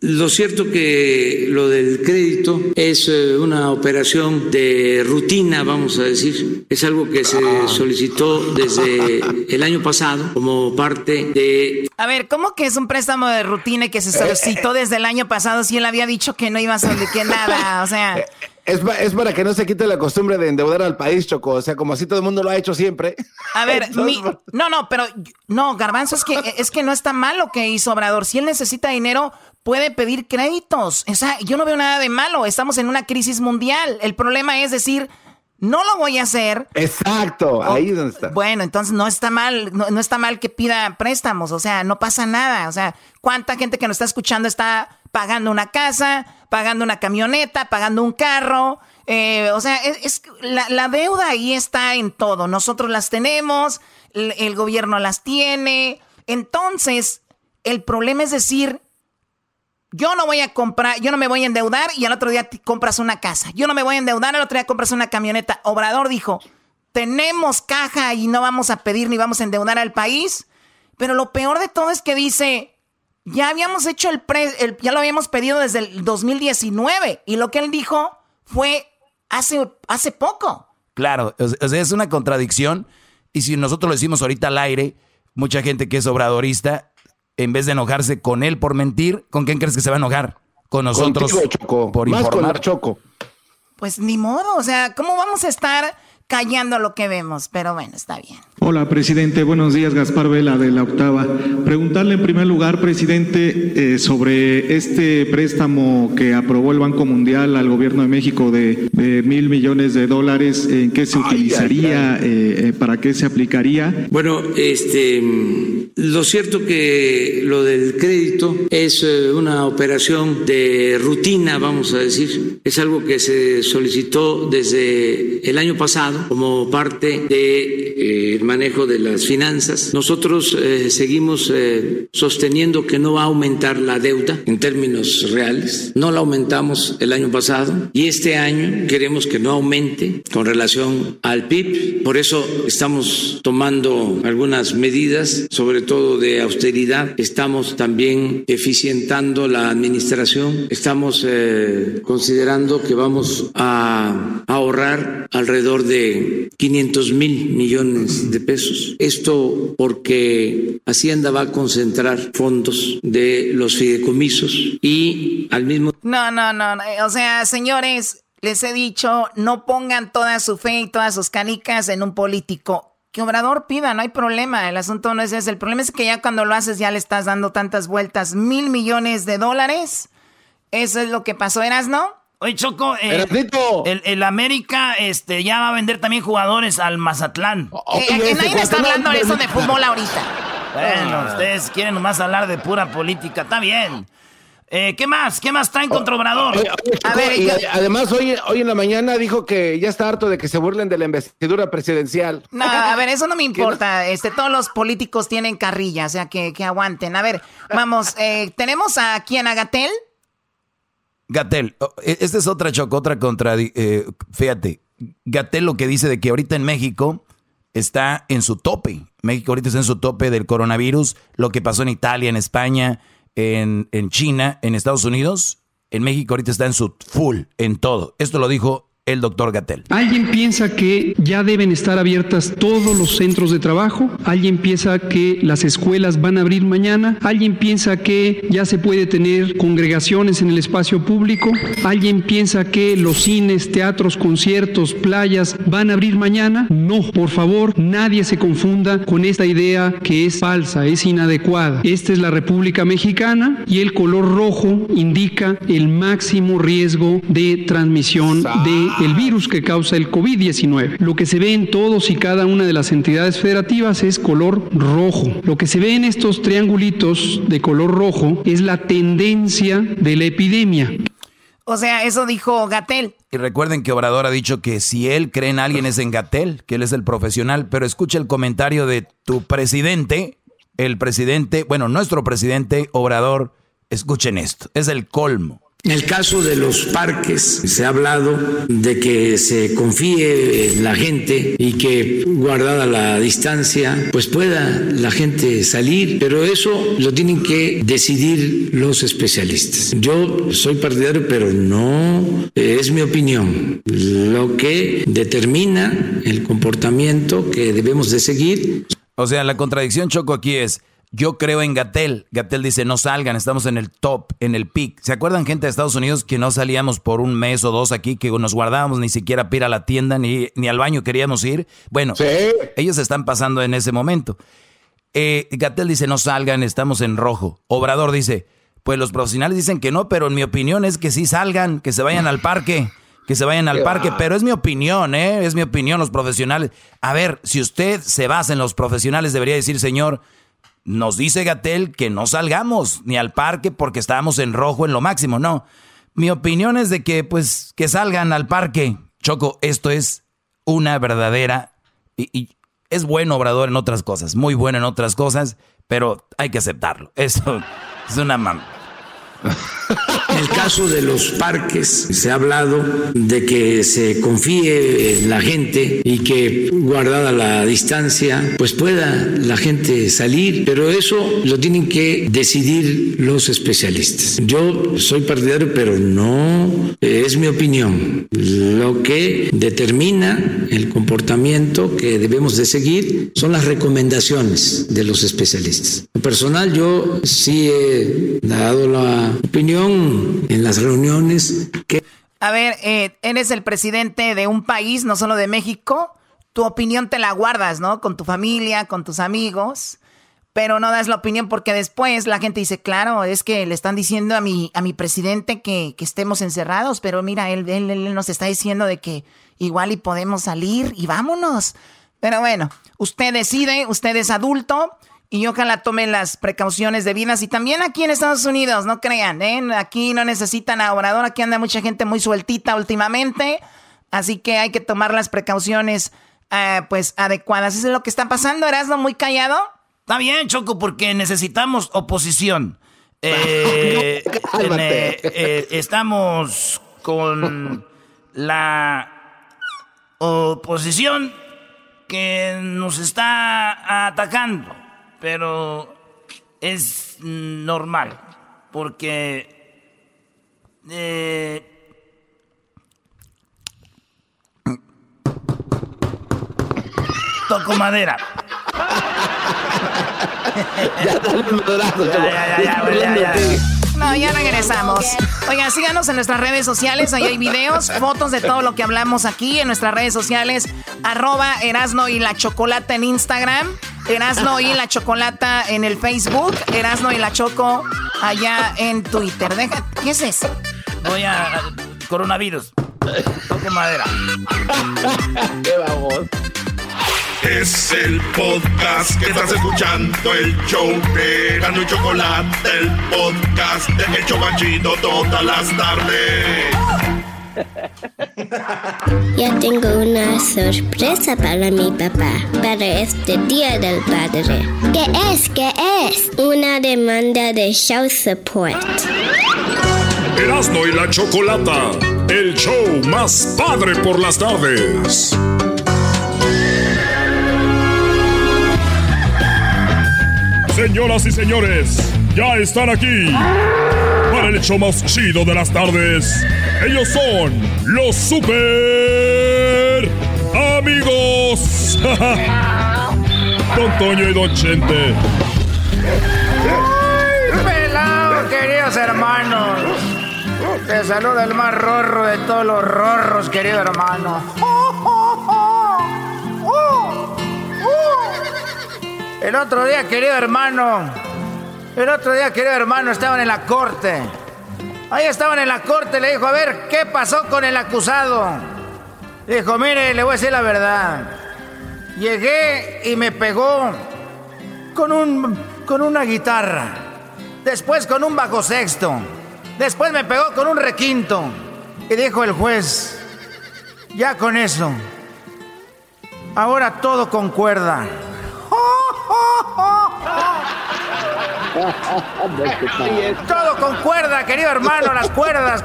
lo cierto que lo del crédito es una operación de rutina, vamos a decir. Es algo que se solicitó desde el año pasado como parte de... A ver, ¿cómo que es un préstamo de rutina que se solicitó desde el año pasado si él había dicho que no iba a solicitar nada? O sea... Es, es, para que no se quite la costumbre de endeudar al país, Choco. O sea, como así todo el mundo lo ha hecho siempre. A ver, no, no, pero no, Garbanzo, es que, es que no está mal lo que hizo Obrador. Si él necesita dinero, puede pedir créditos. O sea, yo no veo nada de malo. Estamos en una crisis mundial. El problema es decir, no lo voy a hacer. Exacto, ahí es donde está. Bueno, entonces no está mal, no, está mal que pida préstamos, o sea, no pasa nada. O sea, ¿cuánta gente que nos está escuchando está pagando una casa, pagando una camioneta, pagando un carro? Eh, o sea, es, la, deuda ahí está en todo. Nosotros las tenemos, el gobierno las tiene. Entonces, el problema es decir, yo no voy a comprar, yo no me voy a endeudar y al otro día compras una casa. Yo no me voy a endeudar, al otro día compras una camioneta. Obrador dijo, tenemos caja y no vamos a pedir ni vamos a endeudar al país. Pero lo peor de todo es que dice, ya habíamos hecho el, pre, ya lo habíamos pedido desde el 2019 y lo que él dijo fue hace, hace poco. Claro, sea, es una contradicción y si nosotros lo decimos ahorita al aire, mucha gente que es obradorista en vez de enojarse con él por mentir, ¿con quién crees que se va a enojar? Con nosotros Choco. por Más informar. Choco. Pues ni modo, o sea, ¿cómo vamos a estar callando lo que vemos, pero bueno, está bien. Hola, presidente. Buenos días, Gaspar Vela de la Octava. Preguntarle en primer lugar, presidente, eh, sobre este préstamo que aprobó el Banco Mundial al gobierno de México de, mil millones de dólares, ¿en qué se utilizaría? Eh, eh, ¿Para qué se aplicaría? Bueno, este, lo cierto que lo del crédito es una operación de rutina, vamos a decir. Es algo que se solicitó desde el año pasado como parte de manejo de las finanzas. Nosotros eh, seguimos eh, sosteniendo que no va a aumentar la deuda en términos reales. No la aumentamos el año pasado y este año queremos que no aumente con relación al PIB. Por eso estamos tomando algunas medidas, sobre todo de austeridad. Estamos también eficientando la administración. Estamos eh, considerando que vamos a ahorrar alrededor de 500 mil millones de pesos. Esto porque Hacienda va a concentrar fondos de los fideicomisos y al mismo No, no, no, o sea, señores, les he dicho, no pongan toda su fe y todas sus canicas en un político. Que Obrador pida, no hay problema. El asunto no es ese. El problema es que ya cuando lo haces ya le estás dando tantas vueltas. Mil millones de dólares. Eso es lo que pasó, ¿eras, no? Oye, Choco, eh, el, el, América este, ya va a vender también jugadores al Mazatlán. Eh, eh, nadie me está hablando de eso de fútbol ahorita. Bueno, ah. ustedes quieren nomás hablar de pura política, está bien. ¿Qué más? ¿Qué más traen contra Obrador? a ver, además hoy, hoy en la mañana dijo que ya está harto de que se burlen de la investidura presidencial. No, a ver, eso no me importa. Este, todos los políticos tienen carrilla, o sea, que, que aguanten. A ver, vamos, tenemos a quién, a Gatel. Oh, e, esta es otra choco, otra contra, eh, fíjate, Gatel lo que dice de que ahorita en México está en su tope, México ahorita está en su tope del coronavirus, lo que pasó en Italia, en España, en, en China, en Estados Unidos, en México ahorita está en su full, en todo. Esto lo dijo el doctor Gatel. Alguien piensa que ya deben estar abiertas todos los centros de trabajo, alguien piensa que las escuelas van a abrir mañana, alguien piensa que ya se puede tener congregaciones en el espacio público, alguien piensa que los cines, teatros, conciertos, playas van a abrir mañana. No, por favor, nadie se confunda con esta idea que es falsa, es inadecuada. Esta es la República Mexicana y el color rojo indica el máximo riesgo de transmisión de el virus que causa el COVID-19. Lo que se ve en todos y cada una de las entidades federativas es color rojo. Lo que se ve en estos triangulitos de color rojo es la tendencia de la epidemia. O sea, eso dijo Gatel. Y recuerden que Obrador ha dicho que si él cree en alguien es en Gatel, que él es el profesional, pero escucha el comentario de tu presidente, el presidente, bueno, nuestro presidente Obrador, escuchen esto, es el colmo. En el caso de los parques, se ha hablado de que se confíe en la gente y que guardada la distancia, pues pueda la gente salir, pero eso lo tienen que decidir los especialistas. Yo soy partidario, pero no es mi opinión. Lo que determina el comportamiento que debemos de seguir. O sea, la contradicción, Choco, aquí es yo creo en Gatel. Gatel dice, no salgan, estamos en el top, en el peak. ¿Se acuerdan gente de Estados Unidos que no salíamos por un mes o dos aquí, que nos guardábamos ni siquiera para ir a la tienda, ni, ni al baño queríamos ir? Bueno, ellos están pasando en ese momento. Eh, Gatel dice, no salgan, estamos en rojo. Obrador dice, pues los profesionales dicen que no, pero en mi opinión es que sí salgan, que se vayan al parque que se vayan al parque, pero es mi opinión, ¿eh? Es mi opinión, los profesionales. A ver, si usted se basa en los profesionales, debería decir, señor, nos dice Gatel que no salgamos ni al parque porque estábamos en rojo en lo máximo. No. Mi opinión es de que, pues, que salgan al parque. Choco, esto es una verdadera. Y, es bueno, Obrador, en otras cosas. Muy bueno en otras cosas, pero hay que aceptarlo. Eso es una mamá. En el caso de los parques, se ha hablado de que se confíe en la gente y que guardada la distancia, pues pueda la gente salir, pero eso lo tienen que decidir los especialistas. Yo soy partidario, pero no es mi opinión. Lo que determina el comportamiento que debemos de seguir son las recomendaciones de los especialistas. Personal, yo sí he dado la opinión en las reuniones que... A ver, eh, eres el presidente de un país, no solo de México. Tu opinión te la guardas, ¿no? Con tu familia, con tus amigos. Pero no das la opinión porque después la gente dice, claro, es que le están diciendo a mi, a mi presidente que, estemos encerrados, pero mira, él, él nos está diciendo de que igual y podemos salir y vámonos. Pero bueno, usted decide, usted es adulto y ojalá tome las precauciones debidas. Y también aquí en Estados Unidos, no crean, ¿eh? aquí no necesitan a aquí anda mucha gente muy sueltita últimamente, así que hay que tomar las precauciones eh, pues adecuadas. ¿Eso es lo que está pasando? ¿Erasno muy callado? Está bien, Choco, porque necesitamos oposición. Eh, eh, estamos con la oposición que nos está atacando pero es normal, porque eh, toco madera. ya, ya, ya, ya, No, ya regresamos. Oigan, síganos en nuestras redes sociales. Ahí hay videos, fotos de todo lo que hablamos aquí en nuestras redes sociales. Arroba Erasno y la Chocolata en Instagram. Erasno y la Chocolata en el Facebook, Erasno y la Choco allá en Twitter. Deja, ¿Qué es eso? Voy a... coronavirus. Toco madera. Qué vamos. Es el podcast que estás escuchando, el show de Erasno y Chocolate, el podcast de El Chocachito todas las tardes. Ya tengo una sorpresa para mi papá, para este Día del Padre. ¿Qué es? ¿Qué es? Una demanda de show support. Erasmo y la Chocolata, el show más padre por las tardes. Señoras y señores, ya están aquí para el hecho más chido de las tardes. Ellos son los super amigos. Don Toño y Don Chente. ¡Pelado, queridos hermanos! Te saluda el más rorro de todos los rorros, querido hermano. El otro día, querido hermano, el otro día, querido hermano, estaban en la corte. Ahí estaban en la corte, le dijo, a ver, ¿qué pasó con el acusado? dijo, mire, le voy a decir la verdad. Llegué y me pegó con, un, con una guitarra. Después con un bajo sexto. Después me pegó con un requinto. Y dijo el juez, ya con eso. Ahora todo concuerda. Todo con cuerda, querido hermano, las cuerdas.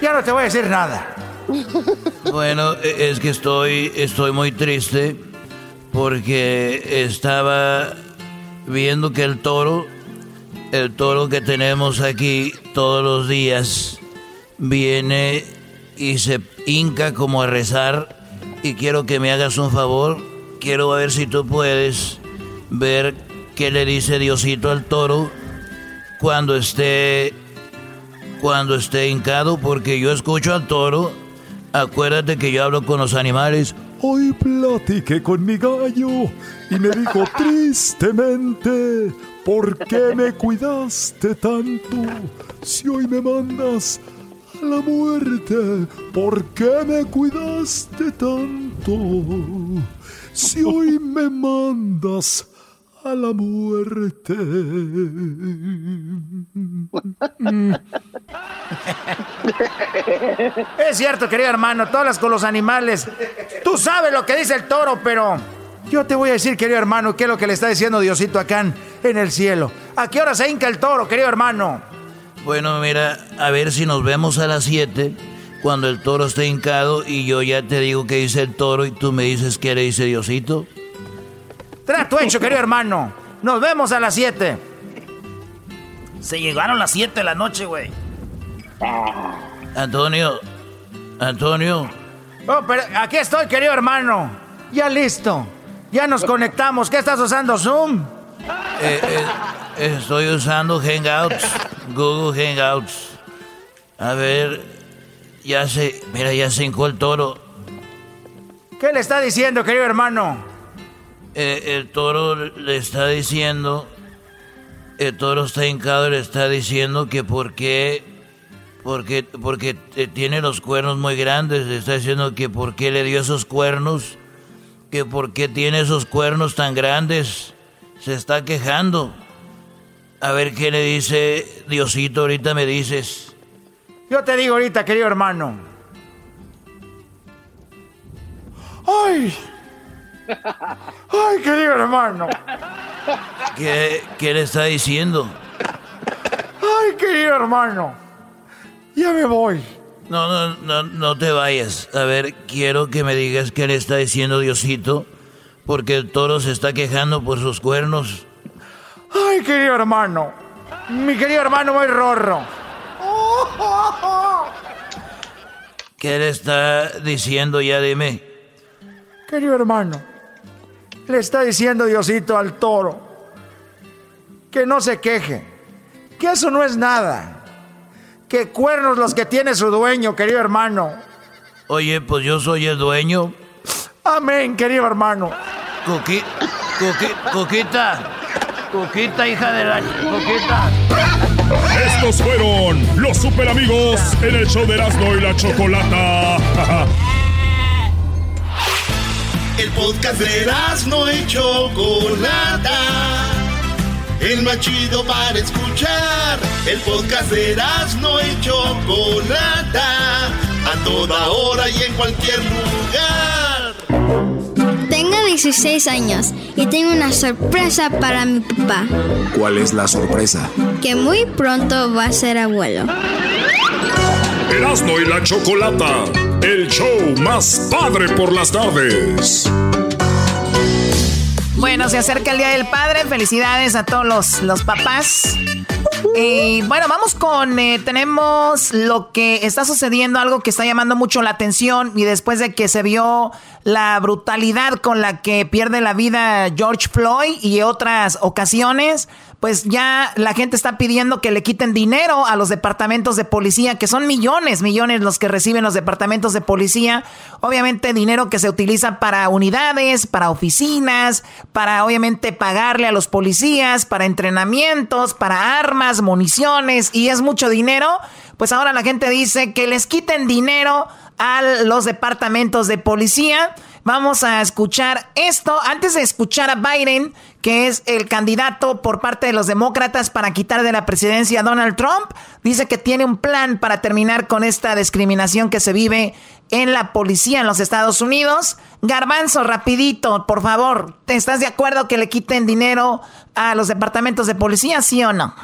Ya no te voy a decir nada. Bueno, e, es que estoy, estoy muy triste porque estaba viendo que el toro, el toro que tenemos aquí todos los días, viene y se hinca como a rezar y quiero que me hagas un favor. Quiero ver si tú puedes ver qué le dice Diosito al toro cuando esté cuando esté hincado porque yo escucho al toro. Acuérdate que yo hablo con los animales. Hoy platiqué con mi gallo y me dijo tristemente, ¿por qué me cuidaste tanto? Si hoy me mandas a la muerte, ¿por qué me cuidaste tanto? Si hoy me mandas a la muerte. es cierto, querido hermano, todas con los animales. Tú sabes lo que dice el toro, pero yo te voy a decir, querido hermano, qué es lo que le está diciendo Diosito acá en el cielo. ¿A qué hora se hinca el toro, querido hermano? Bueno, mira, a ver si nos vemos a las 7 cuando el toro esté hincado y yo ya te digo qué dice el toro y tú me dices qué le dice Diosito. Trato hecho, querido hermano. Nos vemos a las 7. Se llegaron las 7 de la noche, güey. Antonio. Antonio. Oh, pero aquí estoy, querido hermano. Ya listo. Ya nos conectamos. ¿Qué estás usando, Zoom? Eh, eh, estoy usando Hangouts. Google Hangouts. A ver. ya se, mira, ya se hincó el toro. ¿Qué le está diciendo, querido hermano? Eh, el toro le está diciendo, el toro está hincado y le está diciendo que por qué, porque, porque tiene los cuernos muy grandes, le está diciendo que por qué le dio esos cuernos, que por qué tiene esos cuernos tan grandes, se está quejando. A ver qué le dice Diosito, ahorita me dices. Yo te digo ahorita, querido hermano. ¡Ay! ¡Ay, querido hermano! ¿Qué, ¿Qué le está diciendo? ¡Ay, querido hermano! Ya me voy. No, no, no, no te vayas. A ver, quiero que me digas qué le está diciendo Diosito, porque el toro se está quejando por sus cuernos. Ay, querido hermano. Mi querido hermano muy rorro. ¿Qué le está diciendo ya? Dime. Querido hermano, le está diciendo Diosito al toro que no se queje, que eso no es nada, que cuernos los que tiene su dueño, querido hermano. Oye, pues yo soy el dueño. Amén, querido hermano. Coqui, coqui, coquita, coquita, hija de la coquita. Estos fueron los super amigos en el show de Erasmo y la Chocolata. El podcast de Erasmo y Chocolata. El más chido para escuchar. El podcast de Erasmo y Chocolata. A toda hora y en cualquier lugar. Tengo 16 años y tengo una sorpresa para mi papá. ¿Cuál es la sorpresa? Que muy pronto va a ser abuelo. Erasmo y la Chocolata. El show más padre por las tardes. Bueno, se acerca el Día del Padre. Felicidades a todos los, los papás. Y bueno, vamos con, eh, tenemos lo que está sucediendo, algo que está llamando mucho la atención y después de que se vio la brutalidad con la que pierde la vida George Floyd y otras ocasiones, pues ya la gente está pidiendo que le quiten dinero a los departamentos de policía, que son millones, millones los que reciben los departamentos de policía. Obviamente dinero que se utiliza para unidades, para oficinas, para obviamente pagarle a los policías, para entrenamientos, para armas, municiones, y es mucho dinero. Pues ahora la gente dice que les quiten dinero a los departamentos de policía. Vamos a escuchar esto. Antes de escuchar a Biden, que es el candidato por parte de los demócratas para quitar de la presidencia a Donald Trump, dice que tiene un plan para terminar con esta discriminación que se vive en la policía en los Estados Unidos. Garbanzo, rapidito, por favor, ¿te estás de acuerdo que le quiten dinero a los departamentos de policía, sí o no?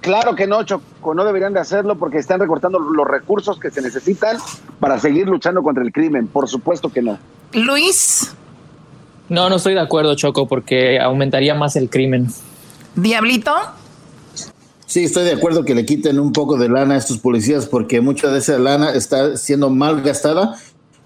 Claro que no, Choco, no deberían de hacerlo porque están recortando los recursos que se necesitan para seguir luchando contra el crimen. Por supuesto que no. Luis. No, no estoy de acuerdo, Choco, porque aumentaría más el crimen. Diablito. Sí, estoy de acuerdo que le quiten un poco de lana a estos policías porque mucha de esa lana está siendo mal gastada,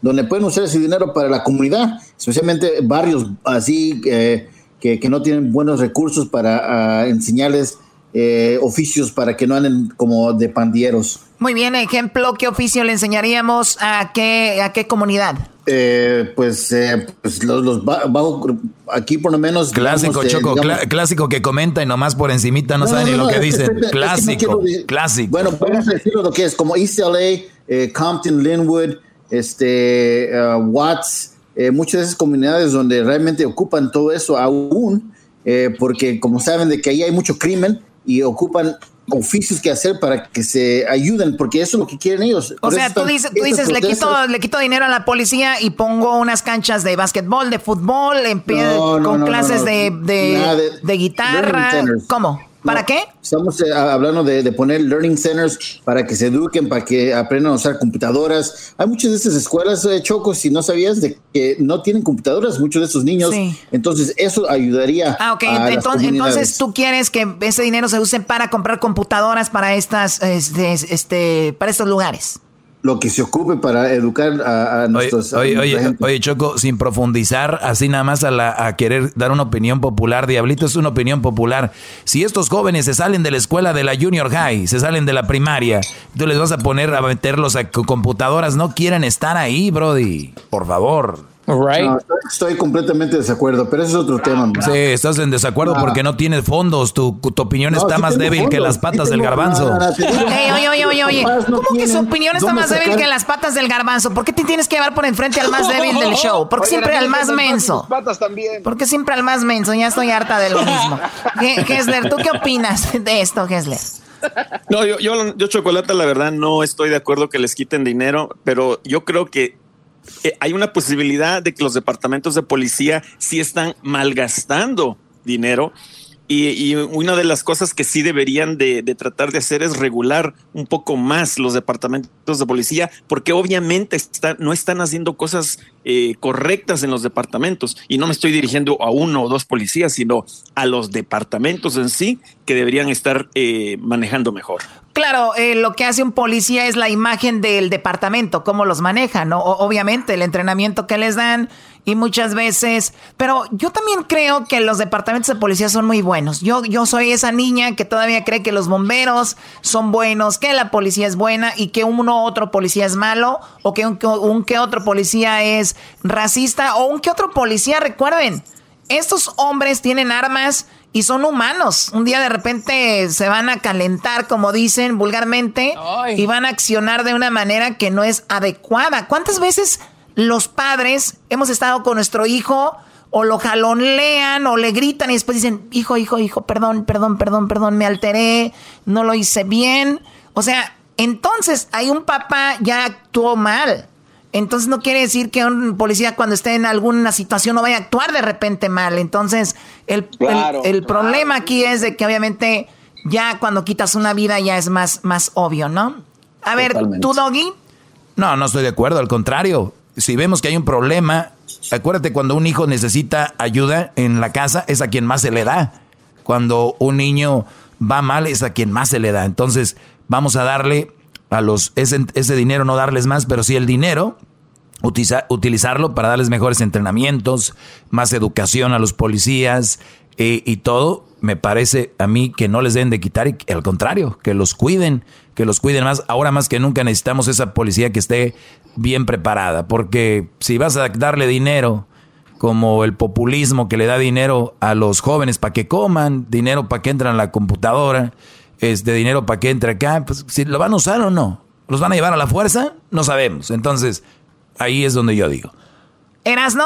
donde pueden usar ese dinero para la comunidad, especialmente barrios así eh, que, que, no tienen buenos recursos para uh, enseñarles eh, oficios para que no anden como de pandilleros. Muy bien, ejemplo, ¿qué oficio le enseñaríamos a qué, a qué comunidad? Eh, pues, eh, pues los, los bajo, aquí por lo menos clásico digamos, choco digamos, cl clásico que comenta y nomás por encimita no, no sabe no, ni lo que dice es, clásico es que clásico bueno vamos a decirlo lo que es como East LA eh, Compton Linwood este uh, Watts eh, muchas de esas comunidades donde realmente ocupan todo eso aún eh, porque como saben de que ahí hay mucho crimen y ocupan oficios que hacer para que se ayuden, porque eso es lo que quieren ellos. O sea, tú dices, tú dices le, quito, le quito dinero a la policía y pongo unas canchas de básquetbol, de fútbol, en pie, no, no, con no, clases de, de, de, de, guitarra. ¿Cómo? ¿Para qué? Estamos eh, hablando de, de, poner learning centers para que se eduquen, para que aprendan a usar computadoras. Hay muchas de estas escuelas, eh, Choco, si no sabías, de que no tienen computadoras, muchos de esos niños. Sí. Entonces, eso ayudaría. Ah, ok. A entonces, entonces, tú quieres que ese dinero se use para comprar computadoras para estas, este, este para estos lugares. Lo que se ocupe para educar a, nuestros... Oye, oye, oye, Choco, sin profundizar, así nada más a, a querer dar una opinión popular, Diablito es una opinión popular. Si estos jóvenes se salen de la escuela de la junior high, se salen de la primaria, tú les vas a poner a meterlos a computadoras, no quieren estar ahí, Brody. Por favor. Right. estoy, completamente de desacuerdo, pero ese es otro tema. Sí, estás en desacuerdo ah. porque no tienes fondos. Tu, tu opinión está más débil que las patas del garbanzo. oye, oye, oye, oye. ¿Cómo que su opinión está más débil que las patas del garbanzo? ¿Por qué te tienes que llevar por enfrente al más débil del show? ¿Por qué siempre al más menso? Patas también. ¿Por qué siempre al más menso? Ya estoy harta de lo mismo. Gessler, ¿tú qué opinas de esto, Gessler? No, yo, yo, yo, Chocolata, la verdad, no estoy de acuerdo que les quiten dinero, pero yo creo que eh, hay una posibilidad de que los departamentos de policía sí están malgastando dinero. Y, una de las cosas que sí deberían de, tratar de hacer es regular un poco más los departamentos de policía, porque obviamente no están haciendo cosas eh, correctas en los departamentos. Y no me estoy dirigiendo a uno o dos policías, sino a los departamentos en sí que deberían estar eh, manejando mejor. Claro, eh, lo que hace un policía es la imagen del departamento, cómo los maneja, ¿no? obviamente, el entrenamiento que les dan y muchas veces, pero yo también creo que los departamentos de policía son muy buenos. Yo, yo soy esa niña que todavía cree que los bomberos son buenos, que la policía es buena y que uno otro policía es malo o que un, un que otro policía es racista o un que otro policía, recuerden, estos hombres tienen armas y son humanos. Un día de repente se van a calentar, como dicen vulgarmente, y van a accionar de una manera que no es adecuada. ¿Cuántas veces los padres hemos estado con nuestro hijo o lo jalonean o le gritan y después dicen, hijo, hijo, hijo, perdón, perdón, perdón, perdón, me alteré, no lo hice bien? O sea, entonces hay un papá ya actuó mal. Entonces no quiere decir que un policía cuando esté en alguna situación no vaya a actuar de repente mal. Entonces el, el, problema aquí es de que obviamente ya cuando quitas una vida ya es más, más obvio, ¿no? A ver, ¿tú, Doggy? No, no estoy de acuerdo, al contrario. Si vemos que hay un problema, acuérdate cuando un hijo necesita ayuda en la casa, es a quien más se le da. Cuando un niño va mal, es a quien más se le da. Entonces, vamos a darle a los ese, ese dinero, no darles más, pero sí el dinero utilizarlo para darles mejores entrenamientos, más educación a los policías eh, y todo, me parece a mí que no les deben de quitar, y al contrario, que los cuiden, que los cuiden más. Ahora más que nunca necesitamos esa policía que esté bien preparada, porque si vas a darle dinero, como el populismo que le da dinero a los jóvenes para que coman, dinero para que entren a la computadora, este dinero para que entre acá, pues si lo van a usar o no, los van a llevar a la fuerza, no sabemos. Entonces, Ahí es donde yo digo. ¿Eras no?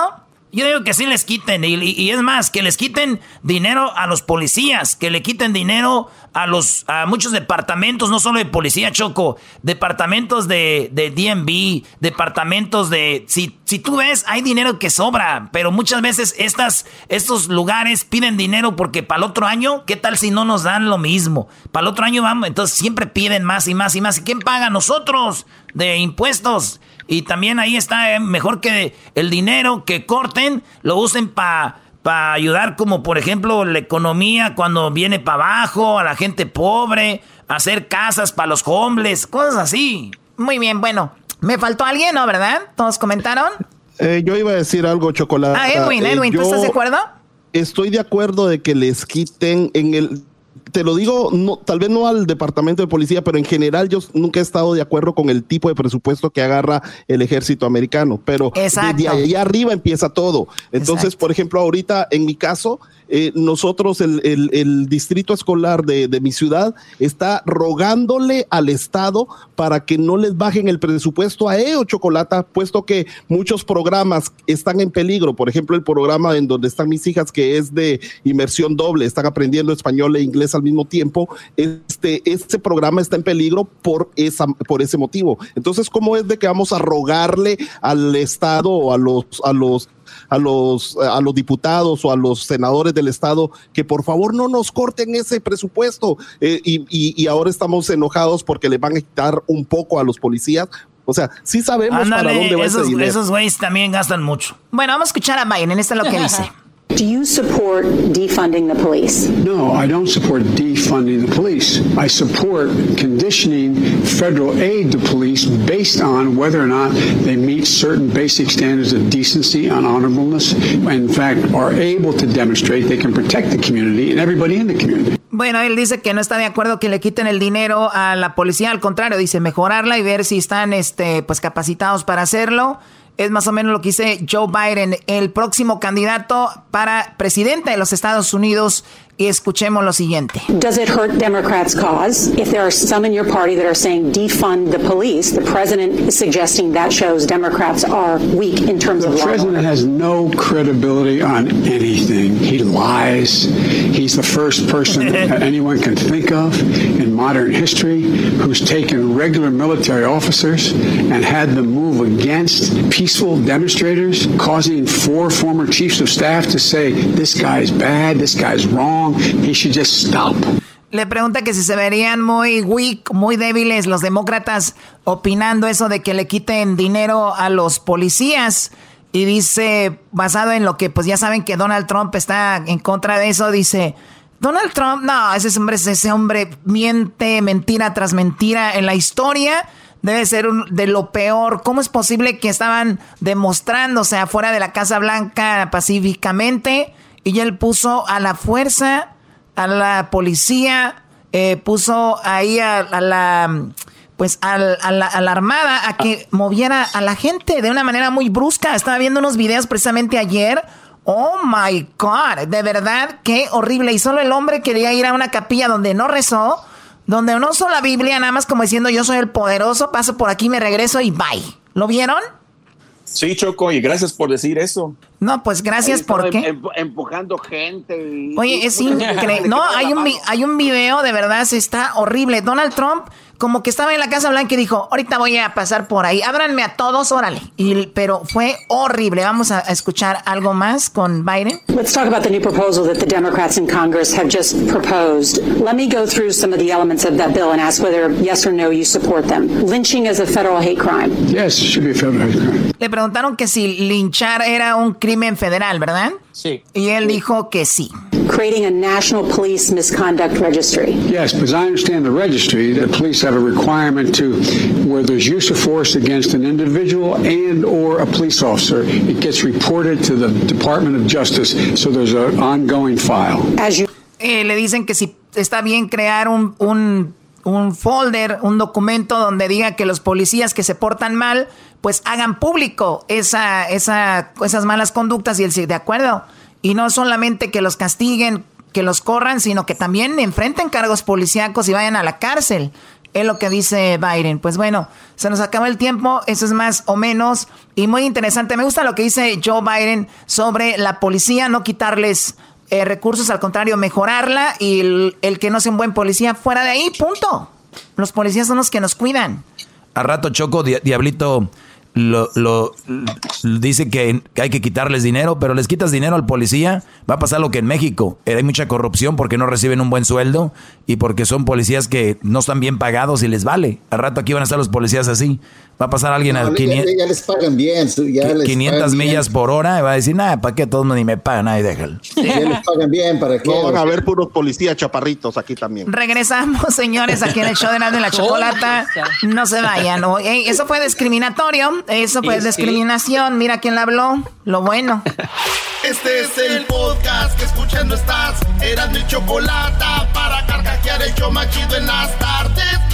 Yo digo que sí les quiten, y, es más, que les quiten dinero a los policías, que le quiten dinero a los a muchos departamentos, no solo de policía, Choco, departamentos de, de departamentos de... Si, si tú ves, hay dinero que sobra, pero muchas veces estas, estos lugares piden dinero porque para el otro año, ¿qué tal si no nos dan lo mismo? Para el otro año vamos, entonces siempre piden más y más y más. ¿Y quién paga? Nosotros, de impuestos. Y también ahí está, eh, mejor que el dinero que corten, lo usen para pa ayudar como por ejemplo la economía cuando viene para abajo, a la gente pobre, hacer casas para los hombres, cosas así. Muy bien, bueno, me faltó alguien, ¿no? ¿Verdad? ¿Todos comentaron? Eh, yo iba a decir algo, Chocolate. Ah, Edwin, eh, Edwin, ¿tú estás de acuerdo? Estoy de acuerdo de que les quiten en el te lo digo, no, tal vez no al departamento de policía, pero en general yo nunca he estado de acuerdo con el tipo de presupuesto que agarra el ejército americano, pero de ahí arriba empieza todo. Entonces, por ejemplo, ahorita en mi caso, eh, nosotros, el, distrito escolar de, mi ciudad, está rogándole al Estado para que no les bajen el presupuesto a EO Chocolata, puesto que muchos programas están en peligro. Por ejemplo, el programa en donde están mis hijas, que es de inmersión doble, están aprendiendo español e inglés al mismo tiempo. Este, este programa está en peligro por, esa, por ese motivo. Entonces, ¿cómo es de que vamos a rogarle al Estado o a los, a los a los, a los diputados o a los senadores del Estado que por favor no nos corten ese presupuesto. Eh, y, y, ahora estamos enojados porque le van a quitar un poco a los policías. O sea, sí sabemos para dónde va esos, ese dinero. Esos güeyes también gastan mucho. Bueno, vamos a escuchar a Biden. Esto es lo que dice. Do you support defunding the police? No, I don't support defunding the police. I support conditioning federal aid to police based on whether or not they meet certain basic standards of decency and honorableness, and in fact are able to demonstrate they can protect the community and everybody in the community. Bueno, él dice que no está de acuerdo que le quiten el dinero a la policía, al contrario, dice mejorarla y ver si están este pues capacitados para hacerlo. Es más o menos lo que dice Joe Biden, el próximo candidato para presidente de los Estados Unidos escuchemos lo siguiente. Does it hurt Democrats' cause if there are some in your party that are saying defund the police? The president is suggesting that shows Democrats are weak in terms the of law. The president has no credibility on anything. He lies. He's the first person that anyone can think of in modern history who's taken regular military officers and had them move against peaceful demonstrators, causing four former chiefs of staff to say, this guy's bad, this guy's wrong. He should just stop. Le pregunta que si se verían muy weak, muy débiles los demócratas opinando eso de que le quiten dinero a los policías. Y dice, basado en lo que pues ya saben que Donald Trump está en contra de eso, dice, Donald Trump, no, ese hombre, ese hombre miente mentira tras mentira en la historia. Debe ser un, de lo peor. ¿Cómo es posible que estaban demostrándose afuera de la Casa Blanca pacíficamente? Y él puso a la fuerza, a la policía, eh, puso ahí a, a la pues a, a, la, a, la, armada a que moviera a la gente de una manera muy brusca. Estaba viendo unos videos precisamente ayer. Oh my God, de verdad, qué horrible. Y solo el hombre quería ir a una capilla donde no rezó, donde no usó la Biblia, nada más como diciendo yo soy el poderoso, paso por aquí, me regreso y bye. ¿Lo vieron? Sí, Choco, y gracias por decir eso. No, pues gracias porque em, empujando gente. Y... Oye, es increíble. No, hay un hay un video de verdad, se está horrible. Donald Trump como que estaba en la Casa Blanca y dijo, ahorita voy a pasar por ahí, ábranme a todos, órale. Y, pero fue horrible. Vamos a, a, escuchar algo más con Biden. Let's talk about the new proposal that the Democrats in Congress have just proposed. Let me go through some of the elements of that bill and ask whether yes or no you support them. Lynching is a federal hate crime. Yes, should be a federal hate crime. Le preguntaron que si linchar era un crimen federal, ¿verdad? Sí. Y él dijo que sí. Creating a national police misconduct registry. Yes, because I understand the registry that police have a requirement to where there's use of force against an individual and or a police officer, it gets reported to the Department of Justice, so there's an ongoing file. As you eh, le dicen que si está bien crear un, un, un folder, un documento donde diga que los policías que se portan mal, pues hagan público esa, esa, esas malas conductas y sí, de acuerdo. Y no solamente que los castiguen, que los corran, sino que también enfrenten cargos policíacos y vayan a la cárcel. Es lo que dice Biden. Pues bueno, se nos acaba el tiempo, eso es más o menos. Y muy interesante, me gusta lo que dice Joe Biden sobre la policía, no quitarles eh, recursos, al contrario, mejorarla y el, que no sea un buen policía fuera de ahí, punto. Los policías son los que nos cuidan. A rato Choco, Diablito lo, lo, dice que hay que quitarles dinero, pero les quitas dinero al policía, va a pasar lo que en México. Hay mucha corrupción porque no reciben un buen sueldo y porque son policías que no están bien pagados y les vale. Al rato aquí van a estar los policías así. Va a pasar alguien No, a ya, 500, ya les pagan bien. Ya les 500 pagan millas bien. por hora y va a decir, nada, ¿para qué todos ni me pagan? Nadie déjalo. Ya les pagan bien, ¿para qué? No van a haber puros policías chaparritos aquí también. Regresamos, señores, aquí en el show de Nando y la Chocolata. No se vayan. eso fue discriminatorio. Eso fue Sí, sí. discriminación. Mira quién la habló. Lo bueno. Este es el podcast que escuchando estás. Eran mi chocolate para carcajear el show machido en las tardes.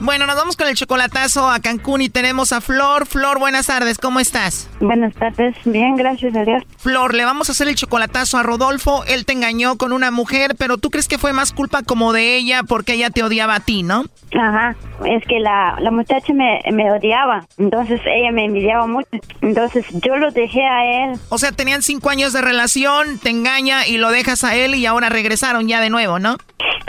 Bueno, nos vamos con el chocolatazo a Cancún y tenemos a Flor. Flor, buenas tardes, ¿cómo estás? Buenas tardes, bien, gracias a Dios. Flor, le vamos a hacer el chocolatazo a Rodolfo. Él te engañó con una mujer, pero tú crees que fue más culpa como de ella porque ella te odiaba a ti, ¿no? Ajá. Es que la, la muchacha me, me odiaba, entonces ella me envidiaba mucho, entonces yo lo dejé a él. O sea, tenían cinco años de relación, te engaña y lo dejas a él y ahora regresaron ya de nuevo, ¿no?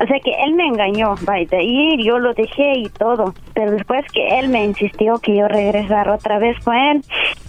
O sea que él me engañó, de ir, yo lo dejé y todo, pero después que él me insistió que yo regresara otra vez con él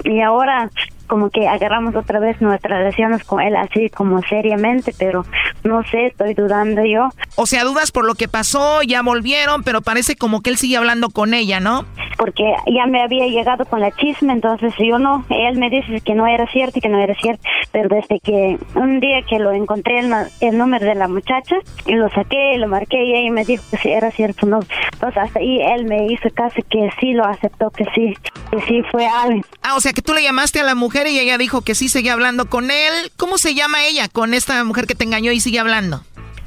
y ahora como que agarramos otra vez nuestras relaciones con él así como seriamente, pero no sé, estoy dudando yo. O sea, dudas por lo que pasó, ya volvieron, pero parece como que él sigue hablando con ella, ¿no? Porque ya me había llegado con la chisme, entonces yo no, él me dice que no era cierto y que no era cierto, pero desde que un día que lo encontré el, el número de la muchacha y lo saqué, lo marqué y ella me dijo que sí era cierto, no. Entonces hasta ahí él me hizo casi que sí lo aceptó, que sí, que sí fue alguien. Ah, o sea que tú le llamaste a la mujer y ella dijo que sí seguía hablando con él. ¿Cómo se llama ella con esta mujer que te engañó y sigue hablando?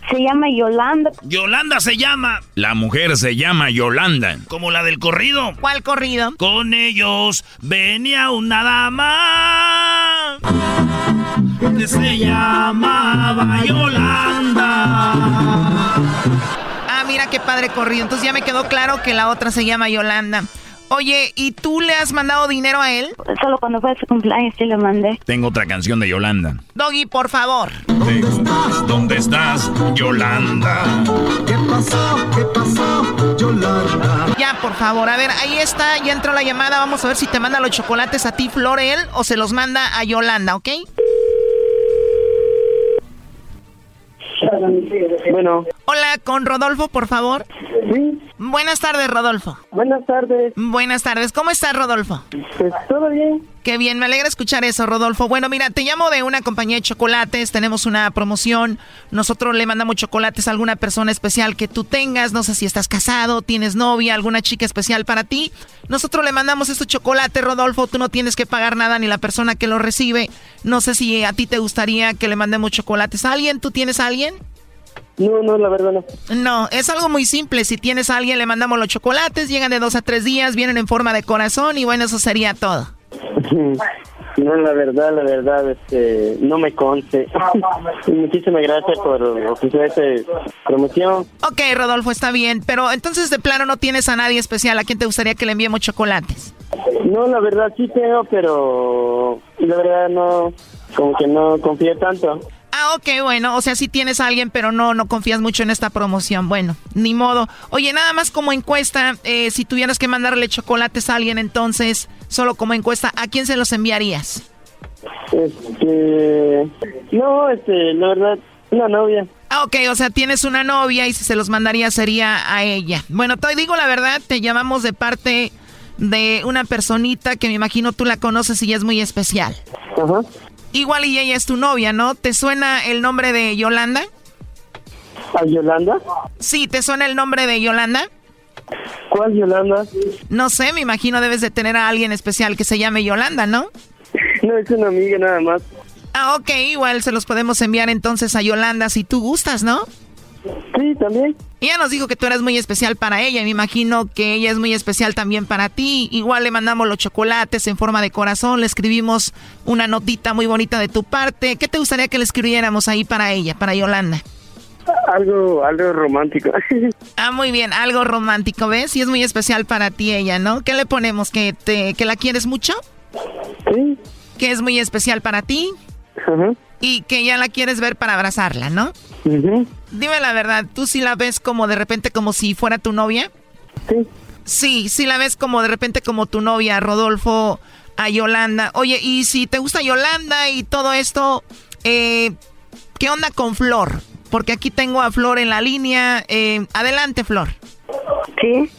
Se llama Yolanda. Yolanda se llama. La mujer se llama Yolanda. Como la del corrido. ¿Cuál corrido? Con ellos venía una dama. Que se llamaba Yolanda. Ah, mira qué padre corrido. Entonces ya me quedó claro que la otra se llama Yolanda. Oye, ¿y tú le has mandado dinero a él? Solo cuando fue su cumpleaños sí le mandé. Tengo otra canción de Yolanda. Doggy, por favor. ¿Dónde estás? ¿Dónde estás, Yolanda? ¿Qué pasó? ¿Qué pasó, Yolanda? Ya, por favor. A ver, ahí está, ya entró la llamada. Vamos a ver si te manda los chocolates a ti, Florel, o se los manda a Yolanda, ¿ok? Bueno. Hola, con Rodolfo, por favor. Sí. Buenas tardes, Rodolfo. Buenas tardes. Buenas tardes. ¿Cómo estás, Rodolfo? Pues todo bien. Qué bien, me alegra escuchar eso, Rodolfo. Bueno, mira, te llamo de una compañía de chocolates, tenemos una promoción, nosotros le mandamos chocolates a alguna persona especial que tú tengas, no sé si estás casado, tienes novia, alguna chica especial para ti. Nosotros le mandamos estos chocolates, Rodolfo, tú no tienes que pagar nada ni la persona que lo recibe. No sé si a ti te gustaría que le mandemos chocolates a alguien, ¿tú tienes a alguien? No, no, la verdad no. No, es algo muy simple. Si tienes a alguien, le mandamos los chocolates, llegan de dos a tres días, vienen en forma de corazón y bueno, eso sería todo. No, la verdad, la verdad, este, no me conste. Muchísimas gracias por ofrecer esta promoción. Ok, Rodolfo, está bien, pero entonces de plano no tienes a nadie especial. ¿A quién te gustaría que le enviemos chocolates? No, la verdad sí tengo, pero la verdad no, como que no confío tanto. Ah, ok, bueno, o sea, sí tienes a alguien, pero no, no confías mucho en esta promoción. Bueno, ni modo. Oye, nada más como encuesta, eh, si tuvieras que mandarle chocolates a alguien, entonces, solo como encuesta, ¿a quién se los enviarías? Este, no, este, la verdad, una novia. Ah, ok, o sea, tienes una novia y si se los mandaría sería a ella. Bueno, te digo la verdad, te llamamos de parte de una personita que me imagino tú la conoces y es muy especial. Ajá. Igual y ella es tu novia, ¿no? ¿Te suena el nombre de Yolanda? ¿A Yolanda? Sí, ¿te suena el nombre de Yolanda? ¿Cuál Yolanda? No sé, me imagino debes de tener a alguien especial que se llame Yolanda, ¿no? No, es una amiga nada más. Ah, ok, igual se los podemos enviar entonces a Yolanda si tú gustas, ¿no? Sí, también. Ella nos dijo que tú eres muy especial para ella. Me imagino que ella es muy especial también para ti. Igual le mandamos los chocolates en forma de corazón. Le escribimos una notita muy bonita de tu parte. ¿Qué te gustaría que le escribiéramos ahí para ella, para Yolanda? Algo, algo romántico. ah, muy bien, algo romántico, ¿ves? Y es muy especial para ti ella, ¿no? ¿Qué le ponemos? ¿Que, te, que la quieres mucho? Sí. ¿Que es muy especial para ti? Ajá. Y que ya la quieres ver para abrazarla, ¿no? Dime la verdad, ¿tú sí la ves como de repente como si fuera tu novia? Sí. Sí, sí la ves como de repente como tu novia, Rodolfo, a Yolanda. Oye, y si te gusta Yolanda y todo esto, eh, ¿qué onda con Flor? Porque aquí tengo a Flor en la línea. Eh, adelante, Flor. Sí.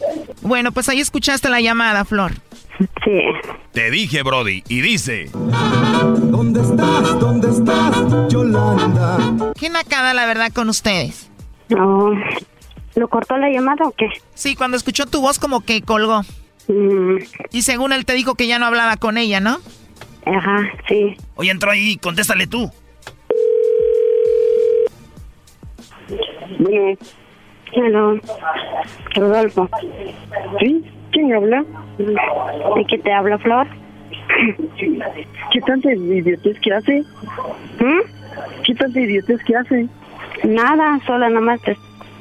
Bueno, pues ahí escuchaste la llamada, Flor. Sí. Te dije, Brody, y dice... ¿Dónde estás? ¿Dónde estás, Yolanda? Qué nacada, la verdad, con ustedes. No. ¿Lo cortó la llamada o qué? Sí, cuando escuchó tu voz como que colgó. Mm. Y según él te dijo que ya no hablaba con ella, ¿no? Ajá, sí. Oye, entró ahí, contéstale tú. Bueno. Hello. Rodolfo. ¿Sí? ¿Quién habla? ¿De qué te habla, Flor? ¿Qué tanta idiotez que hace? ¿Mm? ¿Qué tanta idiotez que hace? Nada, solo nomás te,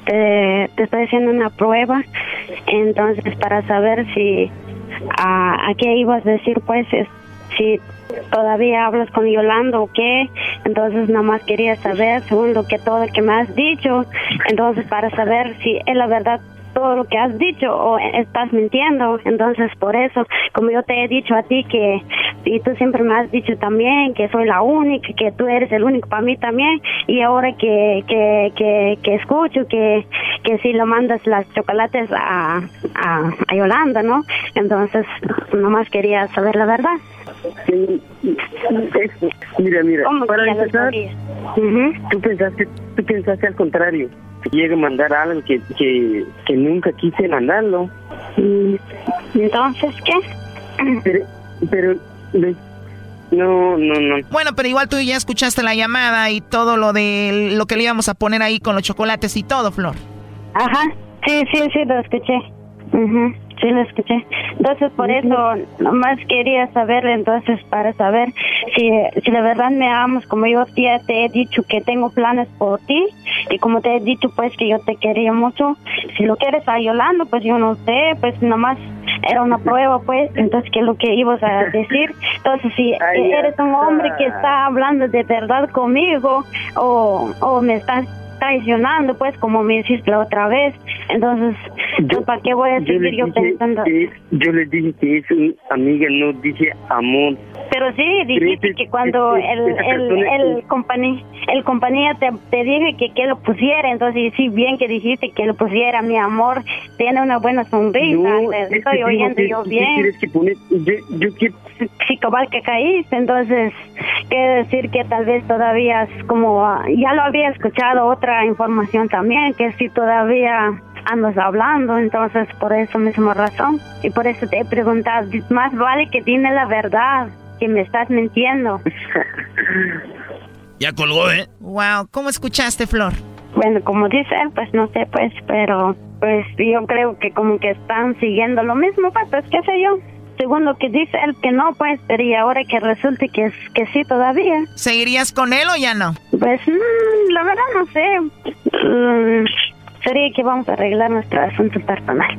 te, te estoy haciendo una prueba Entonces, para saber si a, a qué ibas a decir, pues, es, si todavía hablas con Yolanda o qué, entonces nada más quería saber, según lo que todo lo que me has dicho, entonces para saber si es la verdad todo lo que has dicho o estás mintiendo. Entonces, por eso, como yo te he dicho a ti que, y tú siempre me has dicho también que soy la única, que tú eres el único para mí también, y ahora que, que, que, que escucho que, que si lo mandas las chocolates a, a, a Yolanda, ¿no? Entonces, nomás quería saber la verdad. Mira, mira, ¿Cómo para empezar, tú pensaste, tú pensaste al contrario, llegue a mandar a algo que, que, que nunca quise mandarlo. Entonces, ¿qué? Pero, pero, no, no, no. Bueno, pero igual tú ya escuchaste la llamada y todo lo de lo que le íbamos a poner ahí con los chocolates y todo, Flor. Ajá, sí, sí, sí, lo escuché. Ujú, Sí, lo escuché. Entonces, por eso, nomás quería saber, entonces, para saber si, si de verdad me amas, como yo ya te he dicho que tengo planes por ti, y como te he dicho, pues, que yo te quería mucho. Si lo quieres a Yolanda, pues yo no sé, pues nomás era una prueba, pues, entonces, ¿qué es lo que ibas a decir? Entonces, si eres un hombre que está. está hablando de verdad conmigo, o, o me estás traicionando, pues, como me hiciste la otra vez, entonces, pues, ¿para qué voy a Yo seguir yo dije pensando? que, yo le dije que es amiga, no dije amor. Pero sí, dijiste que cuando ese- el, el, el, compañía, el compañía te, te dije que, que lo pusiera, entonces sí, bien que dijiste que lo pusiera, mi amor, tiene una buena sonrisa, No, te es que estoy oyendo yo ¿qué bien. que poner? Yo, yo quiero... Sí, cabal que caíste, entonces quiere decir que tal vez todavía es como, ya lo había escuchado otra información también, que si todavía andas hablando, entonces por eso misma razón, y por eso te he preguntado, más vale que tiene la verdad, que me estás mintiendo. Ya colgó, ¿eh? Wow, ¿cómo escuchaste, Flor? Bueno, como dice él, pues no sé, pues, pero pues yo creo que como que están siguiendo lo mismo, pues, pues qué sé yo. Según lo que dice él, que no, pues, pero y ahora que resulte que, es- que sí todavía. ¿Seguirías con él o ya no? Pues, mm, la verdad no sé. Mm, sería que vamos a arreglar nuestro asunto personal.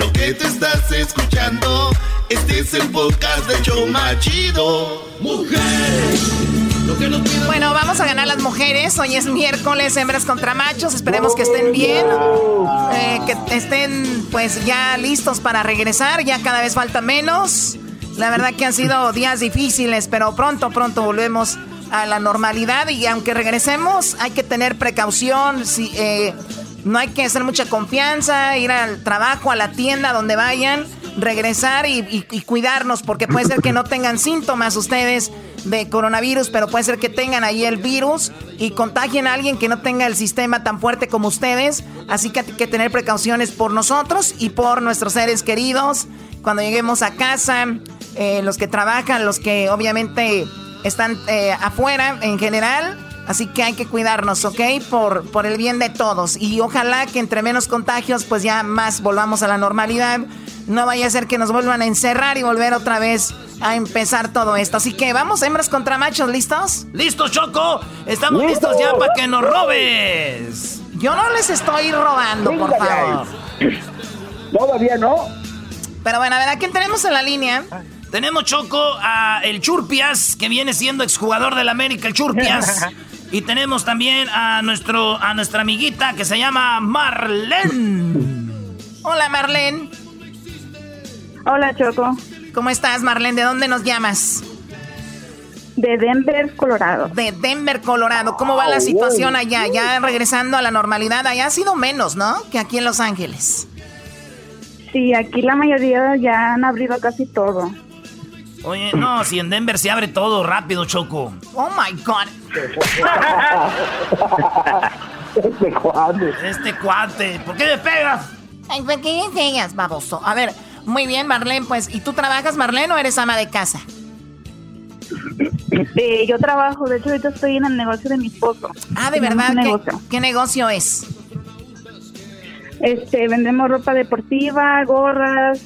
Lo que te estás escuchando, este es el podcast de Choma Chido. Mujer, lo que no tiene Bueno, vamos a ganar las mujeres. Hoy es miércoles, hembras contra machos. Esperemos que estén bien, eh, que estén pues ya listos para regresar. Ya cada vez falta menos. La verdad que han sido días difíciles, pero pronto, pronto volvemos a la normalidad y aunque regresemos hay que tener precaución. Si, eh, no hay que hacer mucha confianza, ir al trabajo, a la tienda, donde vayan, regresar y, cuidarnos, porque puede ser que no tengan síntomas ustedes de coronavirus, pero puede ser que tengan ahí el virus y contagien a alguien que no tenga el sistema tan fuerte como ustedes. Así que hay que tener precauciones por nosotros y por nuestros seres queridos. Cuando lleguemos a casa, eh, los que trabajan, los que obviamente están eh, afuera en general. Así que hay que cuidarnos, ¿ok? Por, por el bien de todos. Y ojalá que entre menos contagios, pues ya más volvamos a la normalidad. No vaya a ser que nos vuelvan a encerrar y volver otra vez a empezar todo esto. Así que vamos, hembras contra machos, ¿listos? ¡Listo, Choco! ¡Estamos listos ya para que nos robes! Yo no les estoy robando, por favor. Todavía no. Pero bueno, a ver, ¿a quién tenemos en la línea? Tenemos Choco a el Churpias, que viene siendo exjugador del América, el Churpias. y tenemos también a nuestro a nuestra amiguita que se llama Marlene. Hola, Marlene. Hola, Choco. ¿Cómo estás, Marlene? ¿De dónde nos llamas? De Denver, Colorado. De Denver, Colorado. ¿Cómo va la situación allá? Ya regresando a la normalidad. Allá ha sido menos, ¿no? Que aquí en Los Ángeles. Sí, aquí la mayoría ya han abrido casi todo. Oye, no, si en Denver se abre todo rápido, Choco. Oh my God. Este cuadro. Este cuate, ¿por qué me pegas? Ay, ¿por qué enseñas, baboso? A ver, muy bien, Marlene, pues, ¿y tú trabajas, Marlene, o eres ama de casa? Eh, yo trabajo, de hecho ahorita estoy en el negocio de mi esposo. Ah, de verdad, ¿Qué, ¿qué negocio es? Este, vendemos ropa deportiva, gorras,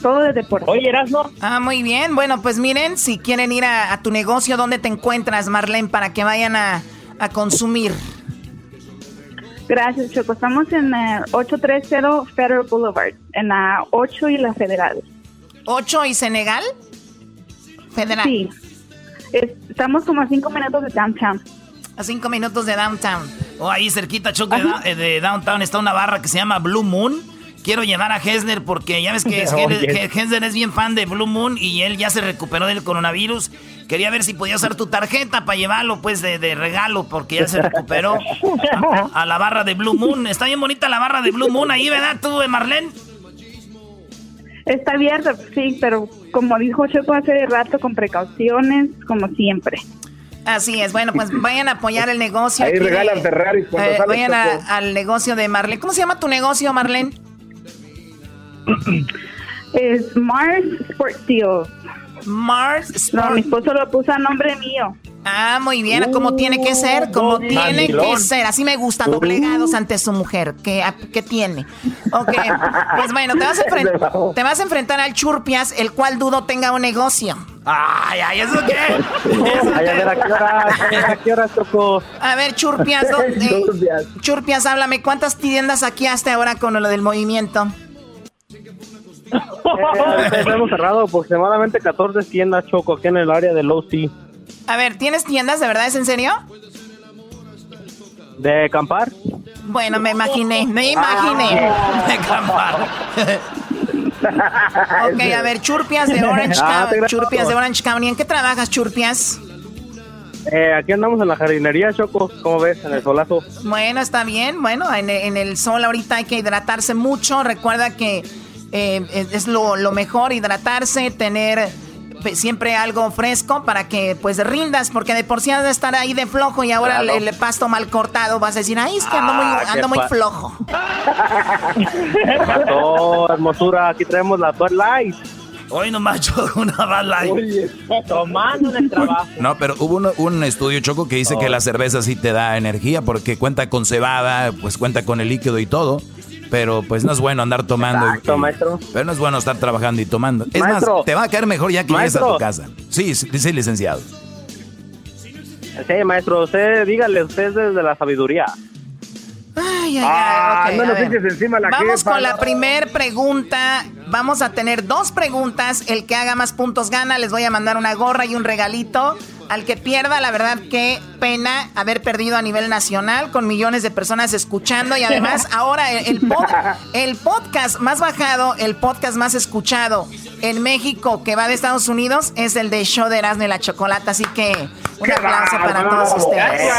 todo de deporte. Oye, Erasmo. Ah, muy bien. Bueno, pues miren, si quieren ir a, tu negocio, ¿dónde te encuentras, Marlene, para que vayan a, a consumir? Gracias, Choco. Estamos en el 830 Federal Boulevard, en la 8 y la Federal. ¿8 y Senegal? Federal. Sí. estamos como a 5 minutos de downtown. A 5 minutos de downtown. O oh, ahí cerquita, Choco, de, de downtown está una barra que se llama Blue Moon quiero llevar a Hesner porque ya ves que, Hesner es bien fan de Blue Moon y él ya se recuperó del coronavirus. Quería ver si podía usar tu tarjeta para llevarlo pues de, regalo porque ya se recuperó a, la barra de Blue Moon. Está bien bonita la barra de Blue Moon ahí, ¿verdad tú, eh, Marlene? Está abierta, sí, pero como dijo Choco hace rato, con precauciones, como siempre. Así es, bueno, pues vayan a apoyar el negocio. Ahí regalan Ferrari. Eh, vayan al negocio de Marlene. ¿Cómo se llama tu negocio, Marlene? Es Mars Sport. Mars Sport. No, mi esposo lo puso a nombre mío. Ah, muy bien, como tiene que ser, como tiene que ser. Así me gusta, doblegados ante su mujer. ¿Qué, ¿Qué, tiene? Ok, pues bueno, te vas, a te vas a enfrentar al Churpias, el cual dudo tenga un negocio. Ay, ay, ¿eso qué? Ay, a ver, ¿a qué hora, a qué hora tocó? A ver, Churpias, ¿dónde? Churpias, háblame, ¿cuántas tiendas aquí hasta ahora con lo del movimiento? Eh, hemos cerrado aproximadamente 14 tiendas Choco aquí en el área de Low Sea. A ver, ¿tienes tiendas de verdad? ¿Es en serio? ¿De acampar? Bueno, me imaginé, me imaginé. Ah. De acampar. ok, a ver, Churpias de Orange ah, County. Churpias de Orange County. ¿En qué trabajas, Churpias? Eh, aquí andamos en la jardinería, Choco, ¿cómo ves? En el solazo. Bueno, está bien. Bueno, en, en el sol ahorita hay que hidratarse mucho. Recuerda que eh, es lo, mejor hidratarse, tener siempre algo fresco para que pues rindas, porque de por sí has de estar ahí de flojo y ahora el, pasto mal cortado vas a decir, ay, es que ando muy, ah, ando muy flojo. hermosura, aquí traemos la Light. Hoy nomás yo una Bad Light. tomando en el trabajo. No, pero hubo un, estudio, Choco, que dice que la cerveza sí te da energía porque cuenta con cebada, pues cuenta con el líquido y todo pero pues no es bueno andar tomando. maestro. Pero no es bueno estar trabajando y tomando. Es más, te va a caer mejor ya que llegues a tu casa. Sí, sí, licenciado. Sí, maestro, usted, dígale, usted es desde la sabiduría. Ay, ay, ay. Ah, Vamos con la primer pregunta. Vamos a tener dos preguntas. El que haga más puntos gana. Les voy a mandar una gorra y un regalito. Al que pierda, la verdad, qué pena haber perdido a nivel nacional con millones de personas escuchando y además ahora el, el podcast más bajado, el podcast más escuchado en México que va de Estados Unidos es el de Show de Erasmo y la Chocolata. Así que un aplauso para todos ustedes.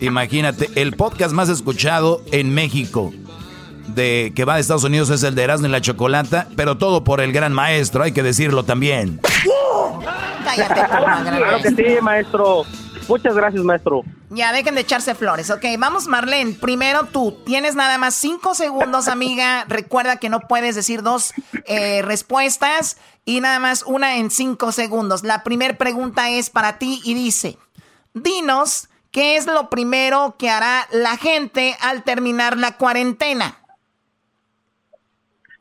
Imagínate, el podcast más escuchado en México de que va de Estados Unidos es el de Erasmo y la Chocolata, pero todo por el gran maestro, hay que decirlo también. Cállate, Claro que sí, maestro. Muchas gracias, maestro. Ya, dejen de echarse flores. Ok, vamos, Marlene. Primero tú. Tienes nada más cinco segundos, amiga. Recuerda que no puedes decir dos eh, respuestas y nada más una en cinco segundos. La primera pregunta es para ti y dice, dinos, ¿qué es lo primero que hará la gente al terminar la cuarentena?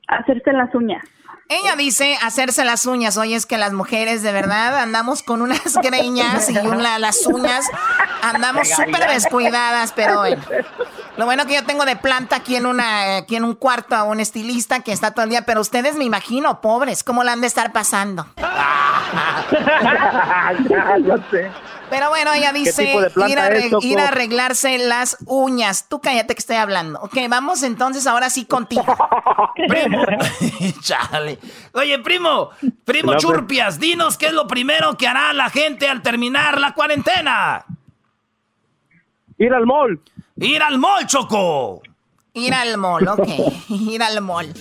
Hacerse las uñas. Ella dice hacerse las uñas. Oye, es que las mujeres de verdad andamos con unas greñas y una, las uñas. Andamos súper descuidadas, pero bueno. Lo bueno que yo tengo de planta aquí en una, aquí en un cuarto a un estilista que está todo el día, pero ustedes me imagino, pobres, ¿cómo la han de estar pasando? Pero bueno, ella dice ir a, arreglarse las uñas. Tú cállate que estoy hablando. Ok, vamos entonces ahora sí contigo. primo. Chale. Oye, primo, primo. Churpias, dinos qué es lo primero que hará la gente al terminar la cuarentena. Ir al mall. Ir al mall, Choco. Ir al mall, ok. Ir al mall.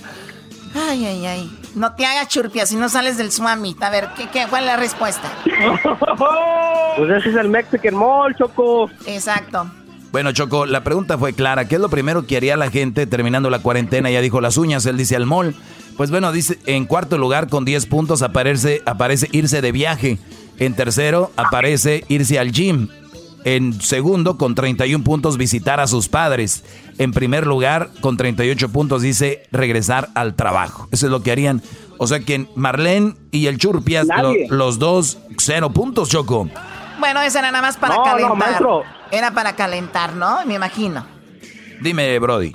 Ay, ay, ay. No te hagas churpia si no sales del swami. A ver, ¿qué, qué, ¿cuál es la respuesta? pues ese es el Mexican Mall, Choco. Exacto. Bueno, Choco, la pregunta fue clara. ¿Qué es lo primero que haría la gente terminando la cuarentena? Ya dijo las uñas, él dice al mall. Pues bueno, dice, en cuarto lugar con 10 puntos aparece, aparece irse de viaje. En tercero aparece irse al gym. En segundo, con 31 puntos, visitar a sus padres. En primer lugar, con 38 puntos, dice regresar al trabajo. Eso es lo que harían. O sea que Marlene y el Churpias, los dos, cero puntos, Choco. Bueno, eso era nada más para calentar. Era para calentar, ¿no? Me imagino. Dime, Brody.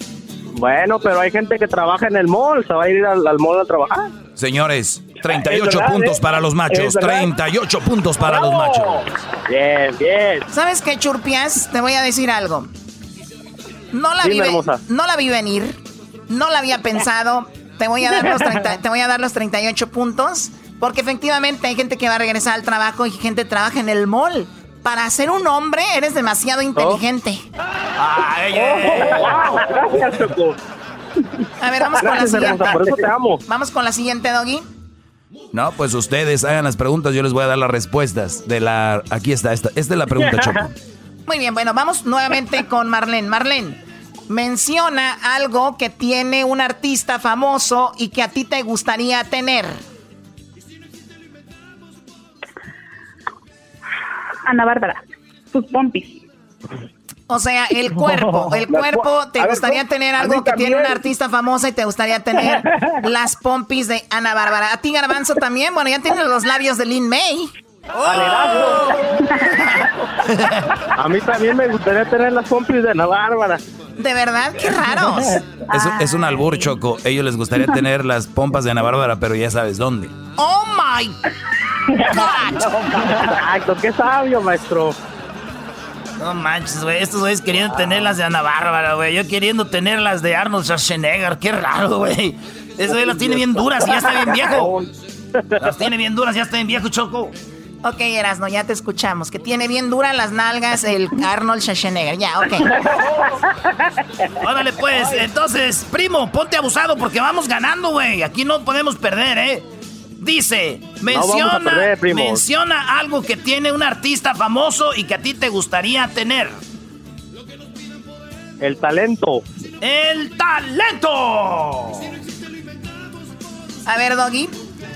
Bueno, pero hay gente que trabaja en el mall, se va a ir al, mall a trabajar. Señores, 38 puntos ¿eh? para los machos, 38 puntos para los machos. Bien, bien. ¿Sabes qué, Churpias? Te voy a decir algo. No la, vi, no la vi venir, no la había pensado. Te voy, a dar los te voy a dar los 38 puntos, porque efectivamente hay gente que va a regresar al trabajo y gente que trabaja en el mall para ser un hombre eres demasiado inteligente. Ay, gracias, Choco. A ver, vamos con la siguiente. Por eso te amo. Vamos con la siguiente, Doggy. No, pues ustedes hagan las preguntas, yo les voy a dar las respuestas de la... Aquí está, esta, esta es la pregunta, Choco. Muy bien, bueno, vamos nuevamente con Marlene. Marlene, menciona algo que tiene un artista famoso y que a ti te gustaría tener. Ana Bárbara, sus pompis. O sea, el cuerpo, el cuerpo, ¿te gustaría tener algo que tiene una artista famosa y te gustaría tener las pompis de Ana Bárbara? ¿A ti, Garbanzo, también? Bueno, ya tienes los labios de Lin May. A mí también me gustaría tener las pompis de Ana Bárbara. De verdad, qué raros. Es, es, un albur, Choco. Ellos les gustaría tener las pompas de Ana Bárbara, pero ya sabes dónde. ¡Oh, my Exacto, qué sabio, maestro. No manches, güey. Estos güeyes queriendo tener las de Ana Bárbara, güey. Yo queriendo tener las de Arnold Schwarzenegger. Qué raro, güey. Eso güey las tiene bien duras y ya está bien viejo. Las tiene bien duras, ya está bien viejo, Choco. Ok, Erasno, ya te escuchamos. Que tiene bien duras las nalgas el Arnold Schwarzenegger. Ya, ok. Órale, pues. Entonces, primo, ponte abusado porque vamos ganando, güey. Aquí no podemos perder, ¿eh? Dice, menciona, menciona algo que tiene un artista famoso y que a ti te gustaría tener. El talento. El talento. A ver, Doggy.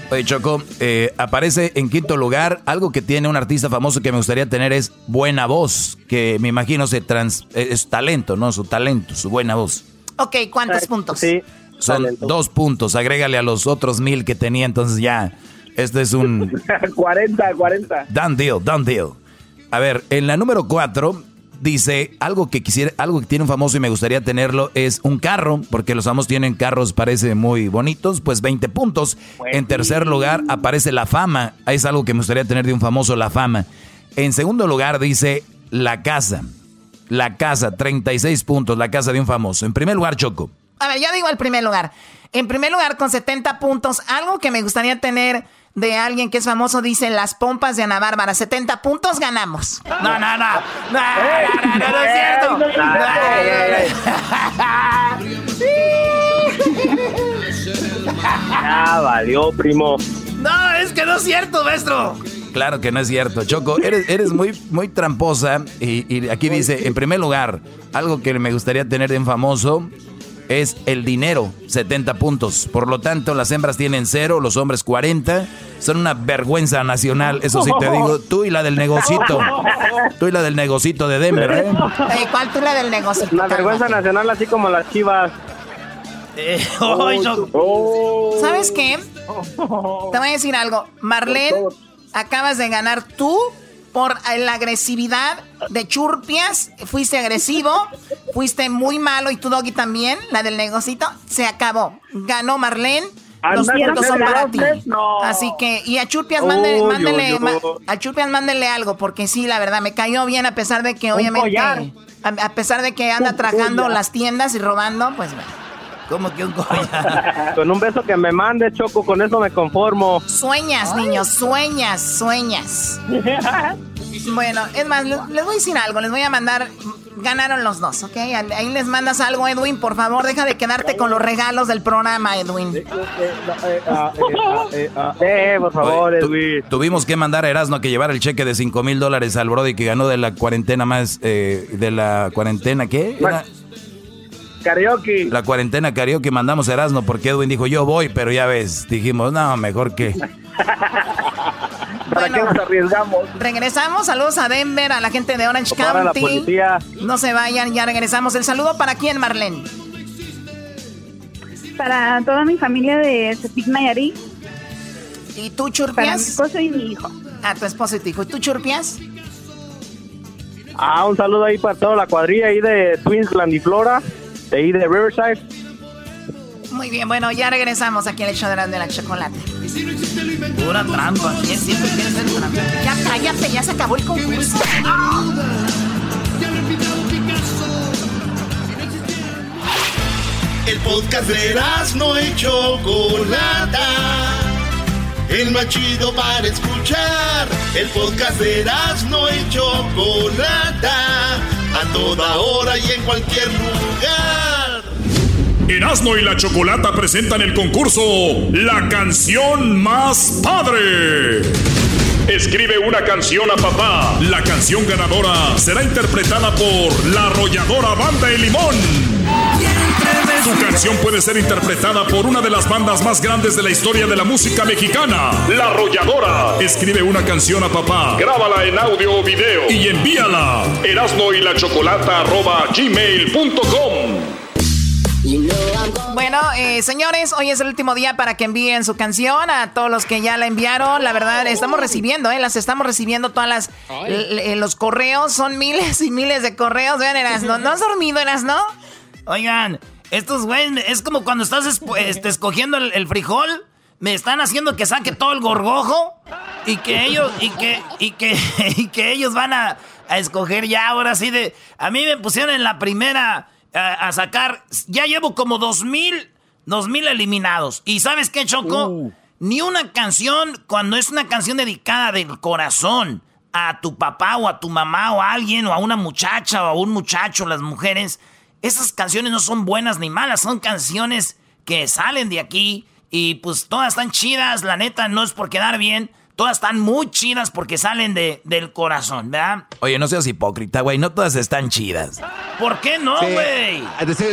Oye, Choco, eh, aparece en quinto lugar algo que tiene un artista famoso que me gustaría tener es buena voz, que me imagino se trans, es talento, ¿no? Su talento, su buena voz. Ok, ¿cuántos puntos? Sí. Son dos puntos, agrégale a los otros mil que tenía, entonces ya, este es un... 40, 40. Done deal, done deal. A ver, en la número cuatro dice, algo que quisiera, algo que tiene un famoso y me gustaría tenerlo es un carro, porque los famosos tienen carros, parece muy bonitos, pues 20 puntos. Pues en tercer lugar aparece la fama, es algo que me gustaría tener de un famoso, la fama. En segundo lugar dice la casa, la casa, 36 puntos, la casa de un famoso. En primer lugar, Choco. A ver, yo digo el primer lugar. En primer lugar, con 70 puntos, algo que me gustaría tener de alguien que es famoso dice las pompas de Ana Bárbara. 70 puntos ganamos. No, no, no. No, no, no, es cierto. Ya valió, primo. No, es que no es cierto, maestro. Claro que no es cierto. Choco, eres, eres muy, muy tramposa. Y, y aquí dice, en primer lugar, algo que me gustaría tener de un famoso es el dinero, 70 puntos. Por lo tanto, las hembras tienen cero, los hombres 40. Son una vergüenza nacional, eso sí te digo. Tú y la del negocito. Tú y la del negocito de Denver, ¿eh? ¿Cuál tú la del negocito? Una vergüenza nacional, así como las chivas. Eh, oh, ¿Sabes qué? Te voy a decir algo. Marlene, acabas de ganar tú por la agresividad de Churpias. Fuiste agresivo, fuiste muy malo y tu doggy también, la del negocito. Se acabó. Ganó Marlene. Los puntos son para ti. Así que, y a Churpias mándele, a Churpias mándele algo, porque sí, la verdad, me cayó bien a pesar de que obviamente, a, pesar de que anda trajando las tiendas y robando, pues ¿Cómo que un collar? con un beso que me mande, Choco, con eso me conformo. Sueñas, niños, sueñas, sueñas. bueno, es más, les, voy a decir algo, les voy a mandar Ganaron los dos, ¿ok? Ahí les mandas algo, Edwin. Por favor, deja de quedarte con los regalos del programa, Edwin. Eh, eh, por favor, Edwin. tuvimos que mandar a Erasmo que llevar el cheque de 5 mil dólares al Brody que ganó de la cuarentena más. Eh, de la cuarentena, ¿qué? Karaoke. La cuarentena karaoke mandamos a Erasmo porque Edwin dijo yo voy, pero ya ves, dijimos, no, mejor que. ¿Para qué nos arriesgamos? Regresamos, saludos a Denver, a la gente de Orange County. No se vayan, ya regresamos. El saludo para quién, Marlene. Para toda mi familia de Cepit Nayarit. ¿Y tú, Churpias? Para mi esposo y mi hijo. A tu esposo y tu hijo. ¿Y tú, Churpias? Ah, un saludo ahí para toda la cuadrilla ahí de Twinsland y Flora, de ahí de Riverside. Muy bien, bueno, ya regresamos aquí al hecho de la, de la chocolate. Pura trampa. ¿Quién siempre quiere ser trampa? Ya cállate, ya se acabó el concurso. El podcast de no y Chocolata. El más chido para escuchar. El podcast de no y Chocolata. A toda hora y en cualquier lugar. Erasmo y la Chocolata presentan el concurso La canción más padre. Escribe una canción a papá. La canción ganadora será interpretada por la arrolladora Banda El Limón. Su canción puede ser interpretada por una de las bandas más grandes de la historia de la música mexicana, La Arrolladora. Escribe una canción a papá, grábala en audio o video y envíala. Erasmo y la Chocolata arroba gmail.com. Bueno, eh, señores, hoy es el último día para que envíen su canción a todos los que ya la enviaron. La verdad, estamos recibiendo, eh, las estamos recibiendo todas las los correos. Son miles y miles de correos. Vean, Eras, ¿no, ¿no has dormido, Eras, no? Oigan, estos güeyes, es como cuando estás este, escogiendo el, frijol. Me están haciendo que saque todo el gorgojo y que ellos y que y que y que ellos van a, a escoger ya ahora sí de a mí me pusieron en la primera a, sacar. Ya llevo como dos mil, dos mil eliminados. ¿Y sabes qué, Choco? Uh. Ni una canción, cuando es una canción dedicada del corazón a tu papá o a tu mamá o a alguien o a una muchacha o a un muchacho, las mujeres, esas canciones no son buenas ni malas, son canciones que salen de aquí y pues todas están chidas, la neta no es por quedar bien, Todas están muy chidas porque salen de, del corazón, ¿verdad? Oye, no seas hipócrita, güey. No todas están chidas. ¿Por qué no, güey?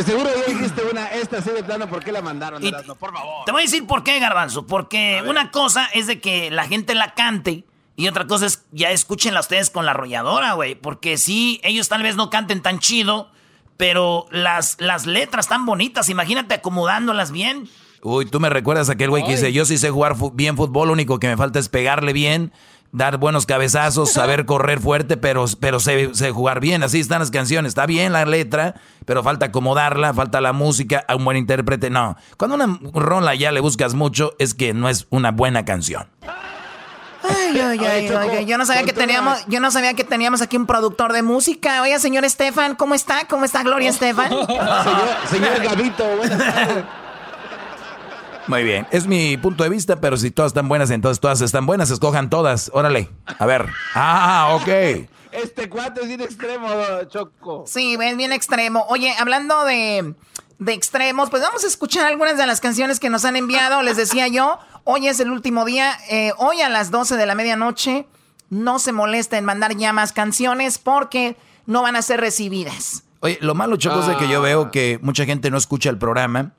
seguro ya dijiste una, esta sí de plano, ¿por qué la mandaron? por favor. Te voy a decir por qué, Garbanzo. Porque una cosa es de que la gente la cante y otra cosa es ya escúchenla ustedes con la arrolladora, güey. Porque sí, ellos tal vez no canten tan chido, pero las, las letras tan bonitas, imagínate acomodándolas bien. Uy, tú me recuerdas a aquel güey que dice, yo sí sé jugar bien fútbol, lo único que me falta es pegarle bien, dar buenos cabezazos, saber correr fuerte, pero, pero sé, jugar bien. Así están las canciones. Está bien la letra, pero falta acomodarla, falta la música, a un buen intérprete. No, cuando una rola ya le buscas mucho, es que no es una buena canción. Ay, ay, ay, yo no sabía que teníamos, yo no sabía que teníamos aquí un productor de música. Oye, señor Estefan, ¿cómo está? ¿Cómo está Gloria Estefan? señor, señor Gavito, muy bien, es mi punto de vista, pero si todas están buenas, entonces todas están buenas, escojan todas. Órale, a ver. Ah, ok. Este cuate es bien extremo, Choco. Sí, es bien extremo. Oye, hablando de, de extremos, pues vamos a escuchar algunas de las canciones que nos han enviado. Les decía yo, hoy es el último día, eh, hoy a las 12 de la medianoche. No se molesta en mandar ya más canciones porque no van a ser recibidas. Oye, lo malo, Choco, es de que yo veo que mucha gente no escucha el programa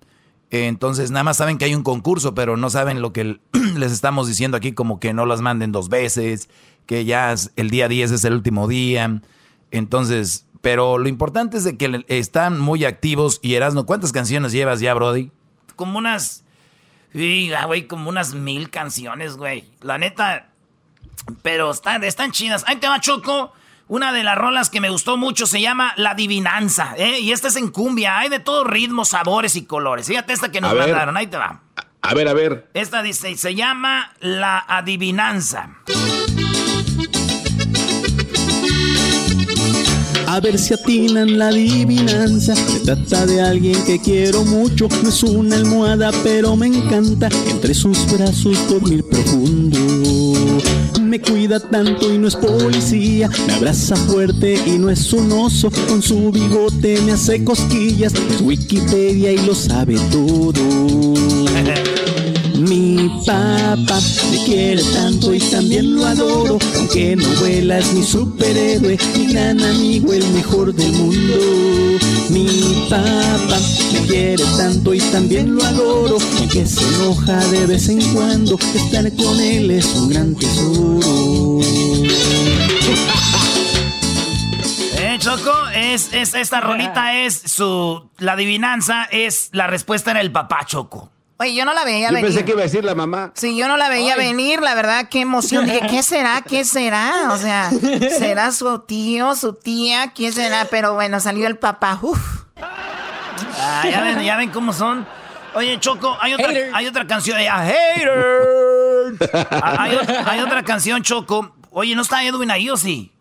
entonces nada más saben que hay un concurso, pero no saben lo que les estamos diciendo aquí, como que no las manden dos veces, que ya el día 10 es el último día. Entonces, pero lo importante es de que están muy activos. Y Erasno, ¿cuántas canciones llevas ya, Brody? Como unas... güey, como unas mil canciones, güey. La neta... Pero están, están chidas. Ahí te va, Choco. Una de las rolas que me gustó mucho se llama La Adivinanza, ¿eh? Y esta es en cumbia, hay de todos ritmos, sabores y colores. Fíjate esta que nos mandaron, ahí te va. A ver, a ver. Esta dice, se llama La Adivinanza. A ver si atinan la adivinanza. Se trata de alguien que quiero mucho. No es una almohada, pero me encanta. Entre sus brazos dormir profundo me cuida tanto y no es policía. Me abraza fuerte y no es un oso. Con su bigote me hace cosquillas. Es Wikipedia y lo sabe todo. Mi papá me quiere tanto y también lo adoro. Aunque no vuela, es mi superhéroe, mi gran amigo, el mejor del mundo. Mi papá me quiere tanto y también lo adoro. Aunque se enoja de vez en cuando, estar con él es un gran tesoro. Eh, Choco, es, es esta rolita es su la adivinanza es la respuesta era el papá Choco. Oye, yo no la veía Yo venir. pensé que iba a decir la mamá. Sí, yo no la veía venir, la verdad, qué emoción. Dije, ¿qué será? ¿Qué será? O sea, ¿será su tío, su tía? ¿Quién será? Pero bueno, salió el papá. Uf. Ah, ya ven, ya ven cómo son. Oye, Choco, hay otra, hay otra canción. eh, ah, hater. Hay, hay otra canción, Choco. Oye, ¿no está Edwin ahí o sí?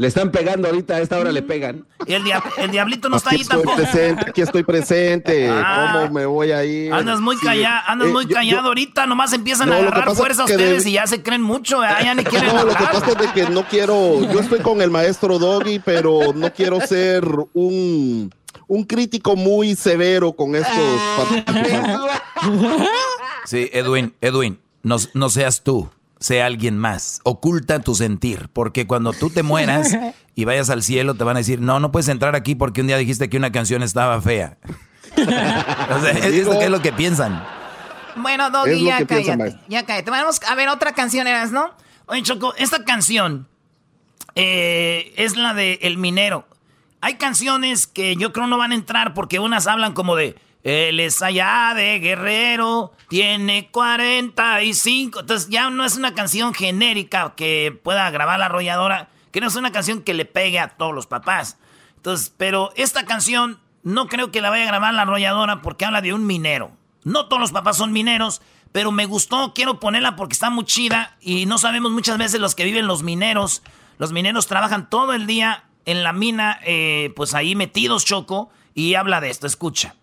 Le están pegando ahorita, a esta hora le pegan. Y el, dia- el diablito no está Aquí ahí estoy tampoco. presente, aquí estoy presente. Ah. ¿Cómo me voy a ir? Andas muy Sí, callado, andas eh, muy yo- callado yo- ahorita, nomás empiezan No, a agarrar fuerza es que ustedes de- y ya se creen mucho, ya ni quieren No, lo que pasa es de que no quiero, yo estoy con el maestro Doggy, pero no quiero ser un, un crítico muy severo con estos participantes. Sí, Edwin, Edwin, no, no seas tú, sea alguien más. Oculta tu sentir, porque cuando tú te mueras y vayas al cielo, te van a decir, no, no puedes entrar aquí porque un día dijiste que una canción estaba fea. o sea, es, es lo que- es lo que piensan. Bueno, Doggy, ya cállate. Ya cállate. Vamos a ver otra canción, ¿eras, no? Oye, Choco, esta canción eh, es la de El Minero. Hay canciones que yo creo no van a entrar porque unas hablan como de él es allá de Guerrero, tiene 45. Entonces ya no es una canción genérica que pueda grabar la arrolladora, que no es una canción que le pegue a todos los papás. Entonces, pero esta canción no creo que la vaya a grabar la arrolladora porque habla de un minero. No todos los papás son mineros, pero me gustó, quiero ponerla porque está muy chida y no sabemos muchas veces los que viven los mineros. Los mineros trabajan todo el día en la mina, eh, pues ahí metidos, Choco, y habla de esto, escucha.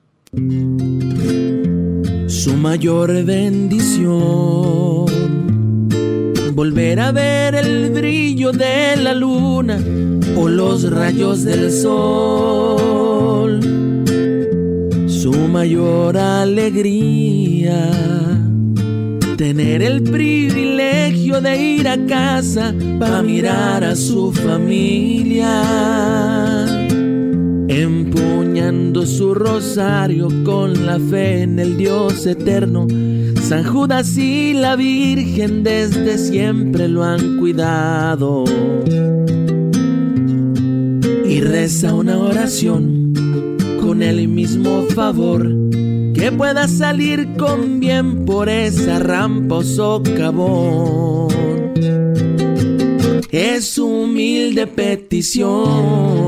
Su mayor bendición. Volver a ver el brillo de la luna o los rayos del sol. Su mayor alegría. Tener el privilegio de ir a casa para mirar a su familia empuñando su rosario con la fe en el Dios eterno. San Judas y la Virgen desde siempre lo han cuidado. Y reza una oración con el mismo favor que pueda salir con bien por esa rampa o socavón. Es humilde petición.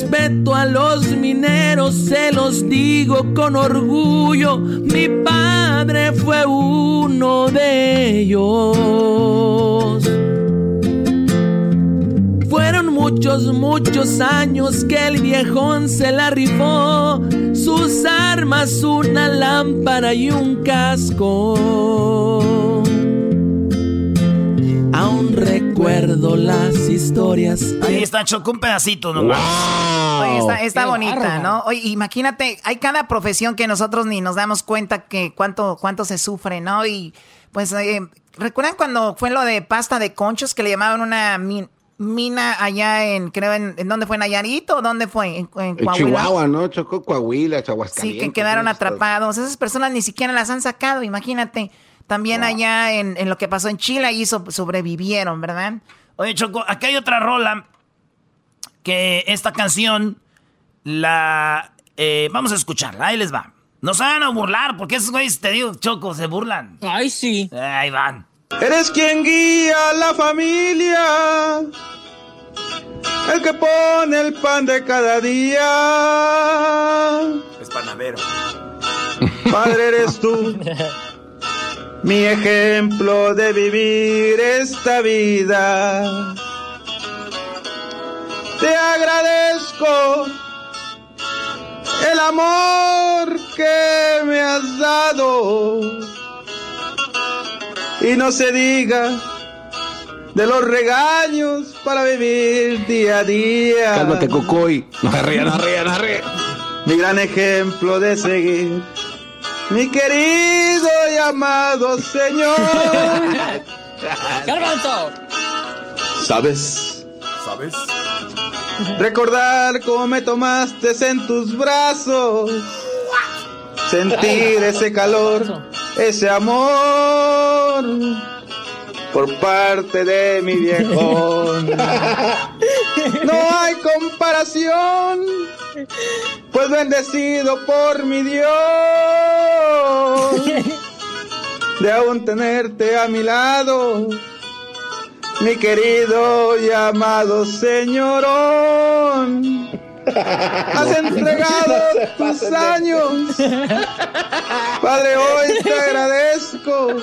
Respeto a los mineros se los digo con orgullo. Mi padre fue uno de ellos. Fueron muchos, muchos años que el viejón se la rifó. Sus armas, una lámpara y un casco. Recuerdo las historias. Ahí está, Choco, un pedacito nomás. Oye, está, bonita. ¿no? Oye, imagínate, hay cada profesión que nosotros ni nos damos cuenta que cuánto, cuánto se sufre, ¿no? Y pues, eh, ¿recuerdan cuando fue lo de pasta de conchos que le llamaban una min- mina allá en, creo, en, ¿en dónde fue? ¿En Nayarit o dónde fue? En, en. Chihuahua, ¿no? Chocó Coahuila, Sí, Chahuascalientes. que quedaron atrapados. Esas personas ni siquiera las han sacado, imagínate. También allá en, en lo que pasó en Chile, ahí so- sobrevivieron, ¿verdad? Oye, Choco, aquí hay otra rola que esta canción la... eh, vamos a escucharla, ahí les va. No se van a burlar, porque esos güeyes, te digo, Choco, se burlan. Ay, sí. Ahí van. Eres quien guía a la familia, el que pone el pan de cada día. Es panadero. Padre eres tú, mi ejemplo de vivir esta vida. Te agradezco el amor que me has dado Y no se diga de los regaños para vivir día a día. Cálmate, Cocoy. No se ría, no se ría, no se ría. Mi gran ejemplo de seguir. Mi querido y amado Señor. ¡Garbanzo! ¿Sabes? ¿Sabes? Recordar cómo me tomaste en tus brazos. Sentir ese calor, ese amor por parte de mi viejo. No hay comparación, pues bendecido por mi Dios de aún tenerte a mi lado, mi querido y amado señorón. Has entregado tus años. Padre, hoy te agradezco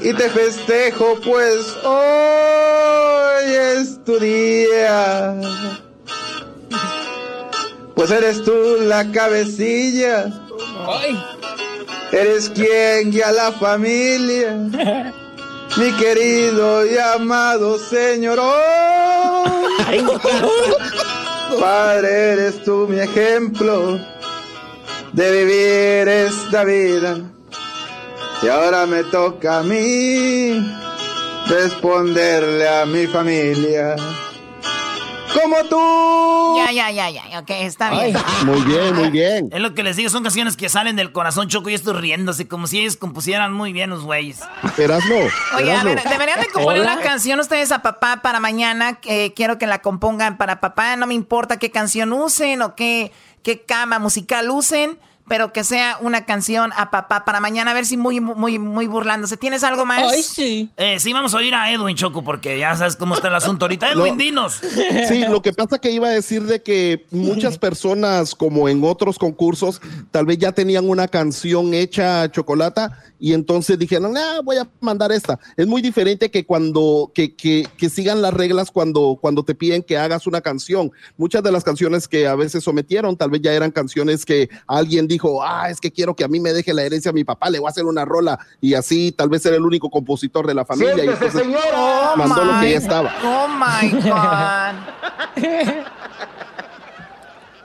y te festejo, pues hoy es tu día. Pues eres tú la cabecilla. Eres quien guía a la familia. Mi querido y amado señorón. Padre, eres tú mi ejemplo de vivir esta vida. Y ahora me toca a mí responderle a mi familia. Como tú. Ya, ya, ya, ya. Ok, está bien. Muy bien, muy bien. Es lo que les digo, son canciones que salen del corazón, Choco, y estoy riéndose, como si ellos compusieran muy bien los güeyes. Erasmo. Oye, a ver, deberían de componer una canción ustedes a papá para mañana. que quiero que la compongan para papá. No me importa qué canción usen o qué, qué cama musical usen, pero que sea una canción a papá para mañana. A ver si muy, muy, muy burlándose. ¿Tienes algo más? Ay, sí. Eh, sí, vamos a oír a Edwin, Choco, porque ya sabes cómo está el asunto ahorita. Edwin, No. dinos. Sí, lo que pasa que iba a decir de que muchas personas, como en otros concursos, tal vez ya tenían una canción hecha chocolata y entonces dijeron, ah, voy a mandar esta. Es muy diferente que cuando, que, que, que sigan las reglas cuando, cuando te piden que hagas una canción. Muchas de las canciones que a veces sometieron, tal vez ya eran canciones que alguien dijo, ah, es que quiero que a mí me deje la herencia a mi papá, le voy a hacer una rola y así tal vez era el único compositor de la familia. y entonces señora. mandó lo que ya estaba. Oh my God.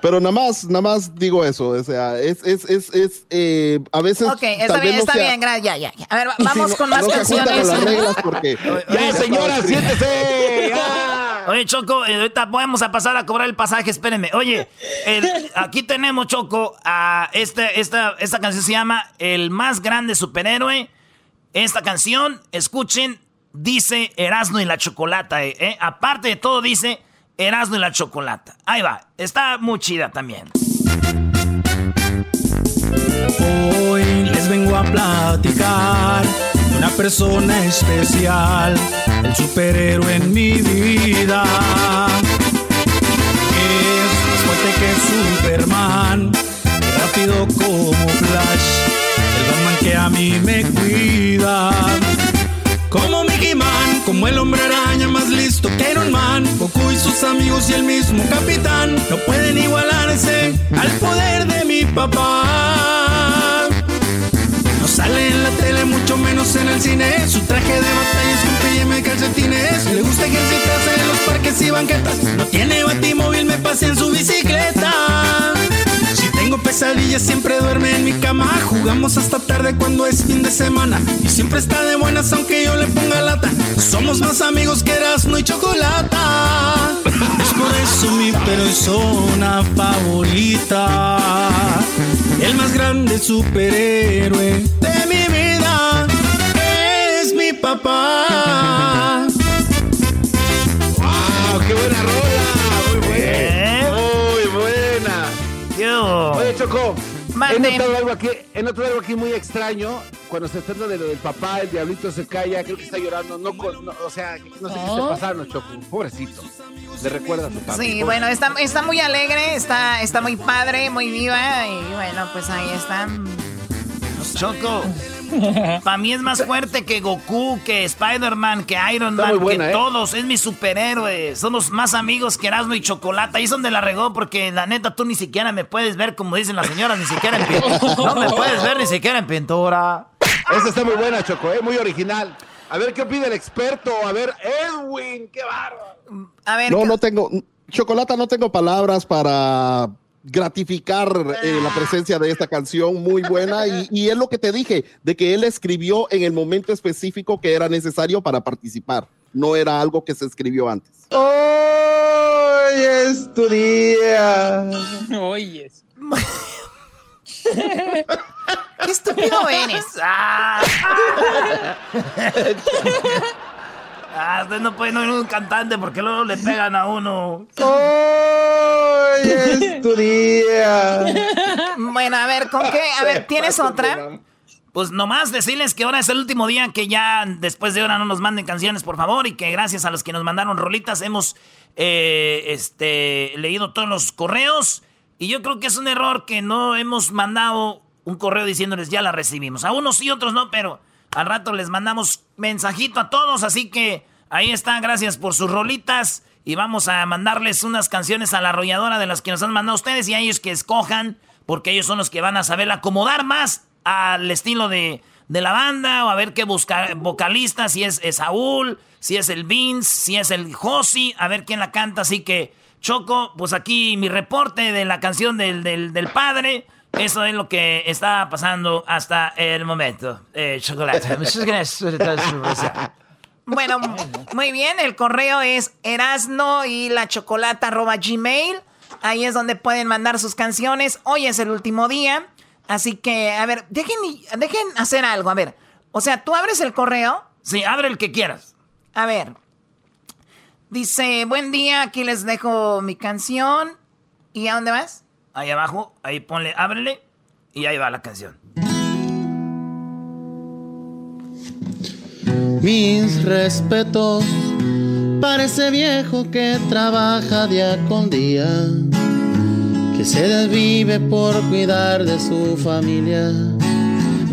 Pero nada más, nada más digo eso, o sea, es, es, es, es eh, a veces. Ok, está bien, no está sea- bien, gracias. Ya, ya, ya. A ver, va- vamos Sí, con no- más no se canciones. las reglas porque. Ya, señora, siéntese. Oye, Choco, eh, ahorita vamos a pasar a cobrar el pasaje, espérenme. Oye, el- aquí tenemos, Choco, a este, esta, esta canción se llama El más grande superhéroe. Esta canción, escuchen, dice Erasmo y la Chocolata. eh, eh. Aparte de todo, dice Erasmo y la Chocolata. Ahí va, está muy chida también. Hoy les vengo a platicar una persona especial, el superhéroe en mi vida. Es más fuerte que Superman, rápido como Flash, el Batman que a mí me cuida. Como Mickey Man, como el hombre araña más listo que Iron Man, Goku y sus amigos y el mismo capitán no pueden igualarse al poder de mi papá. No sale en la tele, mucho en el cine. Su traje de batalla es con pijama y calcetines. Le gusta ejercitarse en los parques y banquetas. No tiene batimóvil, me pase en su bicicleta. Si tengo pesadillas, siempre duerme en mi cama. Jugamos hasta tarde cuando es fin de semana. Y siempre está de buenas, aunque yo le ponga lata. Somos más amigos que Erasmo y Chocolata. Es por eso mi persona favorita. El más grande superhéroe de mi mi papá. ¡Wow! ¡Qué buena rola! Muy ¿Eh? buena. Muy buena. Yo. Oye, Choco, he notado, algo aquí, he notado algo aquí muy extraño. Cuando se trata de lo del papá, el diablito se calla, creo que está llorando. No, con- no, o sea, no sé qué esté pasando, Choco. Pobrecito. Le recuerda a su papá. Sí, bueno, está, está muy alegre, está, está muy padre, muy viva. Y bueno, pues ahí está. Choco, para mí es más fuerte que Goku, que Spider-Man, que Iron Man, buena, que ¿eh? todos. Es mi superhéroe. Somos más amigos que Erasmo y Chocolata. Ahí es donde la regó, porque la neta tú ni siquiera me puedes ver, como dicen las señoras, ni siquiera en pintura. No me puedes ver ni siquiera en pintura. Esa está muy buena, Choco, ¿eh? muy original. A ver qué opina el experto. A ver, Edwin, qué bárbaro. A ver. No, no tengo. Chocolata, no tengo palabras para gratificar eh, la presencia de esta canción muy buena y, y es lo que te dije, de que él escribió en el momento específico que era necesario para participar, no era algo que se escribió antes. Hoy es tu día. Oye. Qué estúpido eres. Ah. Ah, usted no puede no ir un cantante porque luego le pegan a uno. Hoy es tu día. Bueno, a ver, ¿con qué? A ver, ¿tienes otra? Pues nomás decirles que ahora es el último día que ya después de ahora no nos manden canciones, por favor, y que gracias a los que nos mandaron rolitas hemos eh, este, leído todos los correos. Y yo creo que es un error que no hemos mandado un correo diciéndoles ya la recibimos. A unos sí, otros no, pero al rato les mandamos mensajito a todos, así que ahí está, gracias por sus rolitas. Y vamos a mandarles unas canciones a la arrolladora de las que nos han mandado ustedes y a ellos que escojan, porque ellos son los que van a saber acomodar más al estilo de, de la banda o a ver qué busca vocalista, si es, Saúl, si es el Vince, si es el Josi, a ver quién la canta. Así que, Choco, pues aquí mi reporte de la canción del, del, del padre. Eso es lo que está pasando hasta el momento. Eh, chocolate. Muchas gracias Bueno, muy bien, el correo es erasno y la chocolata gmail. Ahí es donde pueden mandar sus canciones. Hoy es el último día. Así que, a ver, dejen, dejen hacer algo. A ver, o sea, tú abres el correo. Sí, abre el que quieras. A ver. Dice, buen día, aquí les dejo mi canción. ¿Y a dónde vas? Ahí abajo, ahí ponle, ábrele y ahí va la canción. Mis respetos para ese viejo que trabaja día con día, que se desvive por cuidar de su familia,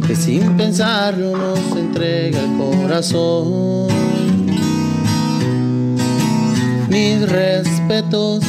que sin pensarlo nos entrega el corazón. Mis respetos,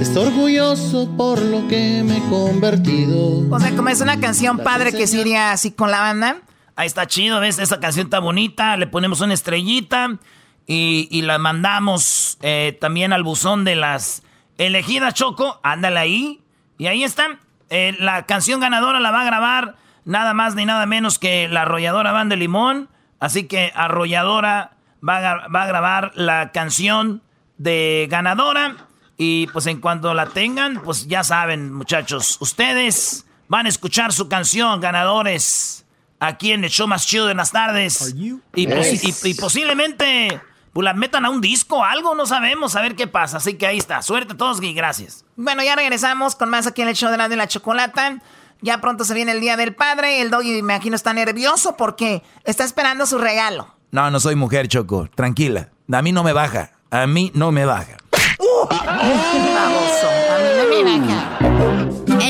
estoy orgulloso por lo que me he convertido. O sea, como es una canción padre que se iría así con la banda. Ahí está chido, ¿ves? Esa canción está bonita. Le ponemos una estrellita y, la mandamos eh, también al buzón de las elegidas, Choco. Ándale ahí. Y ahí está. Eh, la canción ganadora la va a grabar nada más ni nada menos que la arrolladora Banda de Limón. Así que arrolladora va a, va a grabar la canción de ganadora. Y pues en cuanto la tengan, pues ya saben, muchachos, ustedes van a escuchar su canción, ganadores, aquí en el show más chido de las tardes. Y, posi- y- y posiblemente pues, la metan a un disco o algo, no sabemos, a ver qué pasa. Así que ahí está, suerte a todos y gracias. Bueno, ya regresamos con más aquí en el show de la de la chocolata. Ya pronto se viene el Día del Padre. El doggy, me imagino, está nervioso porque está esperando su regalo. No, no soy mujer, Choco. Tranquila. A mí no me baja. A mí no me baja. Baboso, a mí no me baja.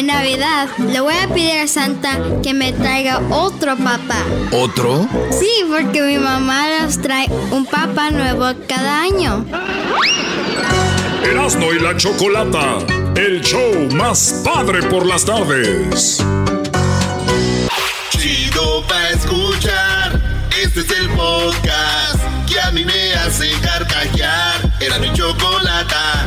En Navidad le voy a pedir a Santa que me traiga otro papá. ¿Otro? Sí, porque mi mamá nos trae un papá nuevo cada año. Erasmo y la Chocolata, el show más padre por las tardes. Chido pa' escuchar. Este es el podcast que a mí me hace carcajear. Era mi chocolata.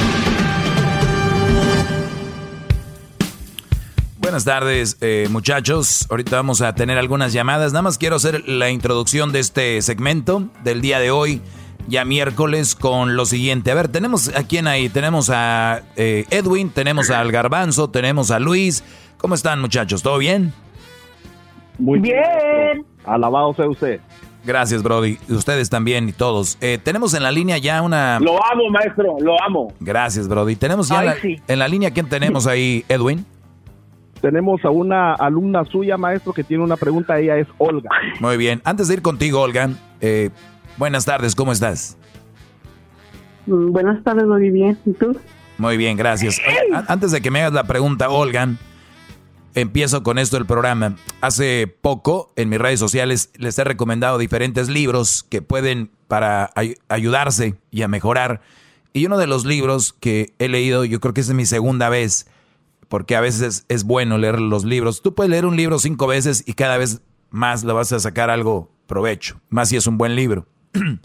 Buenas tardes, eh, muchachos. Ahorita vamos a tener algunas llamadas. Nada más quiero hacer la introducción de este segmento del día de hoy, ya miércoles, con lo siguiente. A ver, tenemos a quién ahí. Tenemos a eh, Edwin, tenemos al Garbanzo, tenemos a Luis. ¿Cómo están, muchachos? ¿Todo bien? Muy bien. Alabado sea usted. Gracias, Brody. Ustedes también y todos. Eh, tenemos en la línea ya una. Lo amo, maestro, lo amo. Gracias, Brody. Tenemos ya Ay, la- sí. en la línea. ¿Quién tenemos ahí, Edwin? Tenemos a una alumna suya, maestro, que tiene una pregunta. Ella es Olga. Muy bien. Antes de ir contigo, Olga, eh, buenas tardes, ¿cómo estás? Mm, Buenas tardes, muy bien. ¿Y tú? Muy bien, gracias. Oye, antes de que me hagas la pregunta, Olgan, empiezo con esto del programa. Hace poco en mis redes sociales les he recomendado diferentes libros que pueden para ay- ayudarse y a mejorar. Y uno de los libros que he leído, yo creo que esa es mi segunda vez, porque a veces es, bueno leer los libros. Tú puedes leer un libro cinco veces y cada vez más le vas a sacar algo provecho, más si es un buen libro.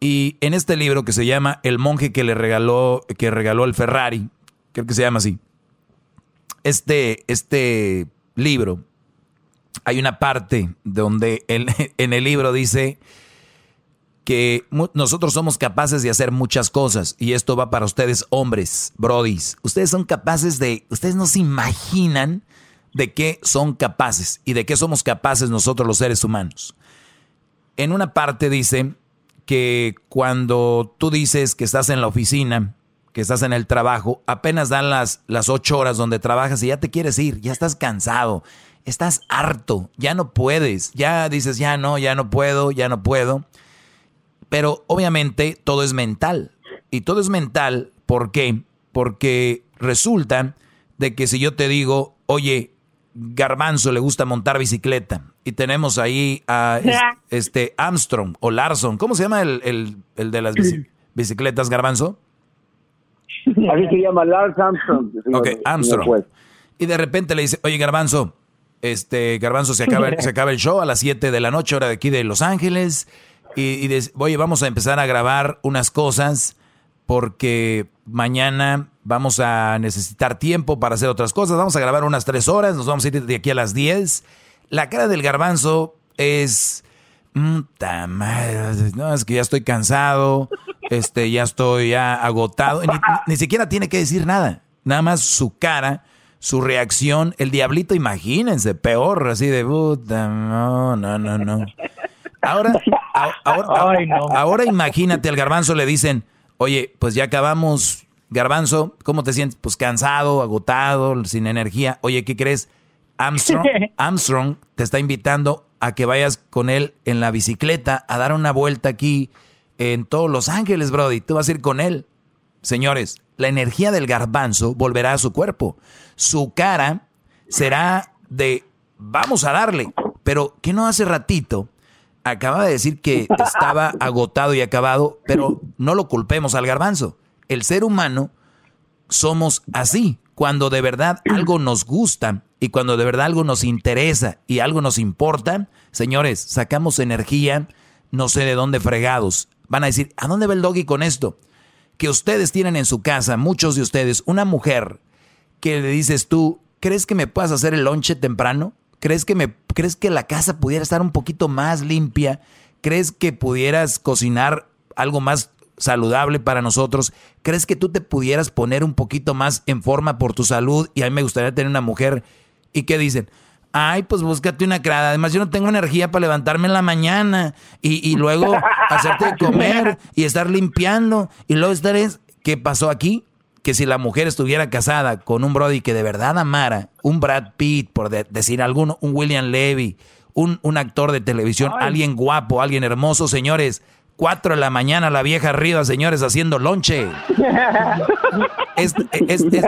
Y en este libro que se llama El monje que le regaló, que regaló el Ferrari, creo que se llama así. Este, este libro, hay una parte donde en el libro dice que nosotros somos capaces de hacer muchas cosas y esto va para ustedes hombres, brodis. Ustedes son capaces de, ustedes no se imaginan de qué son capaces y de qué somos capaces nosotros los seres humanos. En una parte dice que cuando tú dices que estás en la oficina, que estás en el trabajo, apenas dan las, las ocho horas donde trabajas y ya te quieres ir, ya estás cansado, estás harto, ya no puedes, ya dices, ya no, ya no puedo, ya no puedo. Pero obviamente todo es mental. Y todo es mental, ¿por qué? Porque resulta de que si yo te digo, oye, Garbanzo le gusta montar bicicleta y tenemos ahí a es- este Armstrong o Larson, ¿cómo se llama el, el- el de las bici- bicicletas, Garbanzo? Así se llama Lars Armstrong. señor- Ok, Armstrong. juez. Y de repente le dice, oye, Garbanzo, este, Garbanzo, se acaba, se acaba el show a las 7 de la noche, hora de aquí de Los Ángeles. Y, y oye, vamos a empezar a grabar unas cosas porque mañana vamos a necesitar tiempo para hacer otras cosas. Vamos a grabar unas 3 horas, nos vamos a ir de aquí a las 10. La cara del Garbanzo es... "Mm, no, es que ya estoy cansado, este, ya estoy agotado. Ni, ni siquiera tiene que decir nada. Nada más su cara, su reacción, el diablito, imagínense, peor, así de puta, no, no, no, no. Ahora, ahora imagínate al garbanzo le dicen, oye, pues ya acabamos, garbanzo, ¿cómo te sientes? Pues cansado, agotado, sin energía. Oye, ¿qué crees? Armstrong, Armstrong te está invitando a que vayas con él en la bicicleta a dar una vuelta aquí en todos Los Ángeles, Brody. Tú vas a ir con él. Señores, la energía del garbanzo volverá a su cuerpo. Su cara será de vamos a darle. Pero que no hace ratito acaba de decir que estaba agotado y acabado, pero no lo culpemos al garbanzo. El ser humano somos así. Cuando de verdad algo nos gusta y cuando de verdad algo nos interesa y algo nos importa, señores, sacamos energía, no sé de dónde fregados. Van a decir, ¿a dónde va el doggy con esto? Que ustedes tienen en su casa, muchos de ustedes, una mujer que le dices tú, ¿crees que me puedas hacer el lonche temprano? ¿Crees que, me, ¿Crees que la casa pudiera estar un poquito más limpia? ¿Crees que pudieras cocinar algo más saludable para nosotros? ¿Crees que tú te pudieras poner un poquito más en forma por tu salud? Y a mí me gustaría tener una mujer. ¿Y qué dicen? Ay, pues búscate una crada. Además, yo no tengo energía para levantarme en la mañana y, y luego hacerte de comer y estar limpiando. Y luego estar es... ¿Qué pasó aquí? Que si la mujer estuviera casada con un Brody que de verdad amara, un Brad Pitt, por de- decir alguno, un William Levy, un, un actor de televisión, alguien guapo, alguien hermoso, señores. Cuatro de la mañana la vieja arriba, señores, haciendo lonche. Esta, es- es-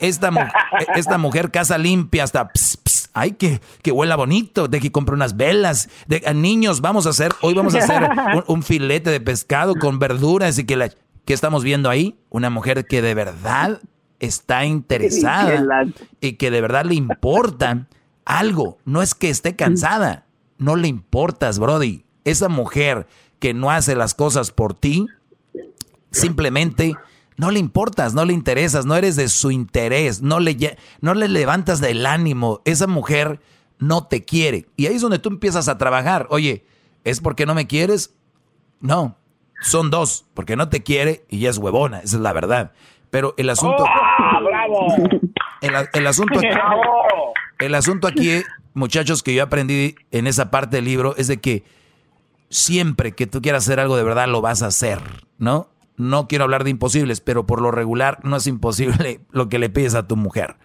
esta, mu- esta mujer casa limpia hasta ps, ps, ay que, que huela bonito, de que compre unas velas, de a niños vamos a hacer, hoy vamos a hacer un, un filete de pescado con verduras y que la ¿qué estamos viendo ahí? Una mujer que de verdad está interesada y que de verdad le importa algo, no es que esté cansada, no le importas, Brody. Esa mujer que no hace las cosas por ti, simplemente no le importas, no le interesas, no eres de su interés, no le, no le levantas del ánimo. Esa mujer no te quiere. Y ahí es donde tú empiezas a trabajar. Oye, ¿es porque no me quieres? No, son dos, porque no te quiere y ya es huevona, esa es la verdad. Pero el asunto... ¡Bravo! El, el asunto aquí, ¡Bravo! el asunto aquí, muchachos, que yo aprendí en esa parte del libro es de que siempre que tú quieras hacer algo de verdad lo vas a hacer, ¿no? No quiero hablar de imposibles, pero por lo regular no es imposible lo que le pides a tu mujer.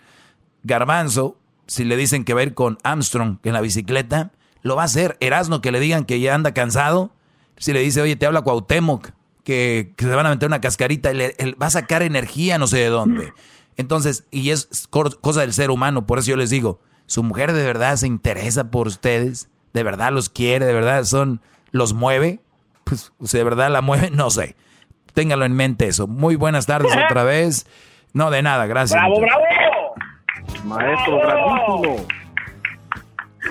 Garbanzo, si le dicen que va a ir con Armstrong en la bicicleta, lo va a hacer. Erasno, que le digan que ya anda cansado, si le dice, oye, te habla Cuauhtémoc, que, que se van a meter una cascarita, él, él va a sacar energía no sé de dónde. Entonces, y es cosa del ser humano, por eso yo les digo, su mujer de verdad se interesa por ustedes, de verdad los quiere, de verdad son, los mueve, pues si de verdad la mueve, no sé. Téngalo en mente eso. Muy buenas tardes otra vez. No, de nada, gracias. ¡Bravo, bravo! Maestro, grandísimo.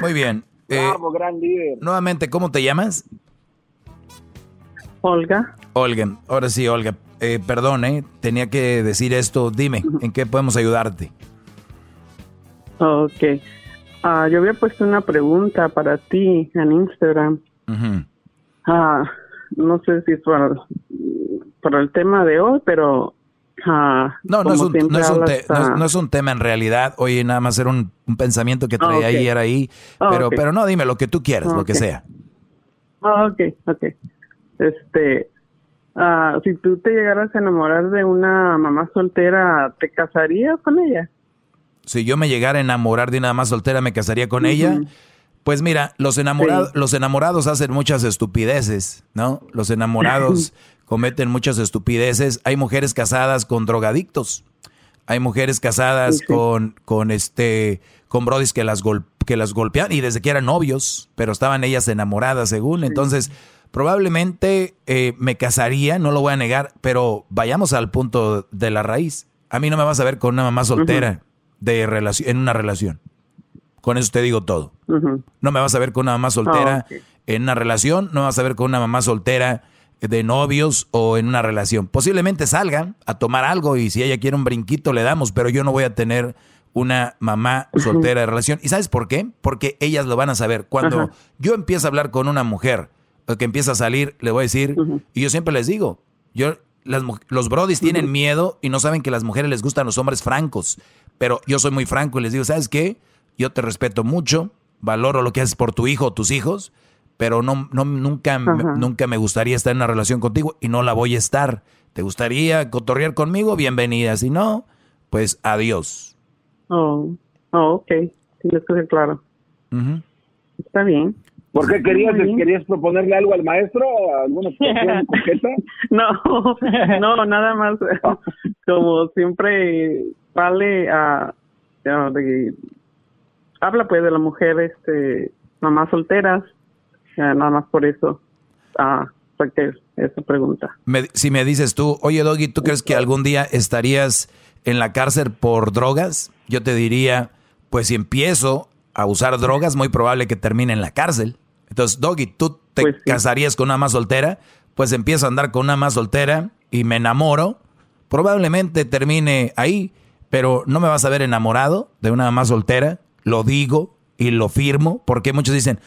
Muy bien. Eh, Bravo, gran líder. nuevamente, ¿cómo te llamas? Olga. Olga. Ahora sí, Olga. Eh, perdón, eh, tenía que decir esto. Dime, ¿en qué podemos ayudarte? Ok. Ah, yo había puesto una pregunta para ti en Instagram. Ah, no sé si es para, para el tema de hoy, pero... ah, No, no es, un, no, es un hablas, te- no es- no es un tema en realidad. Oye, nada más era un, un pensamiento que traía ok. ayer ahí. Ah, Pero, no, dime lo que tú quieras, lo que sea. Ah, ok, ok. Este, ah, si tú te llegaras a enamorar de una mamá soltera, ¿te casarías con ella? Si yo me llegara a enamorar de una más soltera, ¿me casaría con ella? Pues mira, los enamorados, los enamorados hacen muchas estupideces, ¿no? Los enamorados cometen muchas estupideces. Hay mujeres casadas con drogadictos. Hay mujeres casadas con, con este, con brodis que las gol- que las golpean y desde que eran novios, pero estaban ellas enamoradas según. Entonces, probablemente eh, me casaría, no lo voy a negar, pero vayamos al punto de la raíz. A mí no me vas a ver con una mamá soltera de relación, en una relación. Con eso te digo todo. No me vas a ver con una mamá soltera Ah, en una relación, no me vas a ver con una mamá soltera de novios o en una relación. Posiblemente salgan a tomar algo y si ella quiere un brinquito le damos, pero yo no voy a tener una mamá soltera de relación. ¿Y sabes por qué? Porque ellas lo van a saber. Cuando Ajá. yo empiezo a hablar con una mujer que empieza a salir, le voy a decir, y yo siempre les digo, yo las, los brodis tienen miedo y no saben que las mujeres les gustan los hombres francos, pero yo soy muy franco y les digo, ¿sabes qué? Yo te respeto mucho, valoro lo que haces por tu hijo o tus hijos, pero no, no nunca, me- nunca me gustaría estar en una relación contigo y no la voy a estar. ¿Te gustaría cotorrear conmigo? Bienvenida. Si no, pues adiós. Oh, oh ok. Sí, eso es claro. Está bien. ¿Por qué querías, querías proponerle algo al maestro? ¿Alguna situación? No, no, nada más. Como siempre, vale a. a- de- habla pues de la mujer, este, mamás solteras. nada más por eso. Ah, esa pregunta. Me- si me dices tú, oye Doggy, ¿tú crees que algún día estarías en la cárcel por drogas? Yo te diría, pues si empiezo a usar drogas, muy probable que termine en la cárcel. Entonces, Doggy, ¿tú te casarías con una más soltera? Pues empiezo a andar con una más soltera y me enamoro. Probablemente termine ahí, pero no me vas a ver enamorado de una más soltera. Lo digo y lo firmo, porque muchos dicen,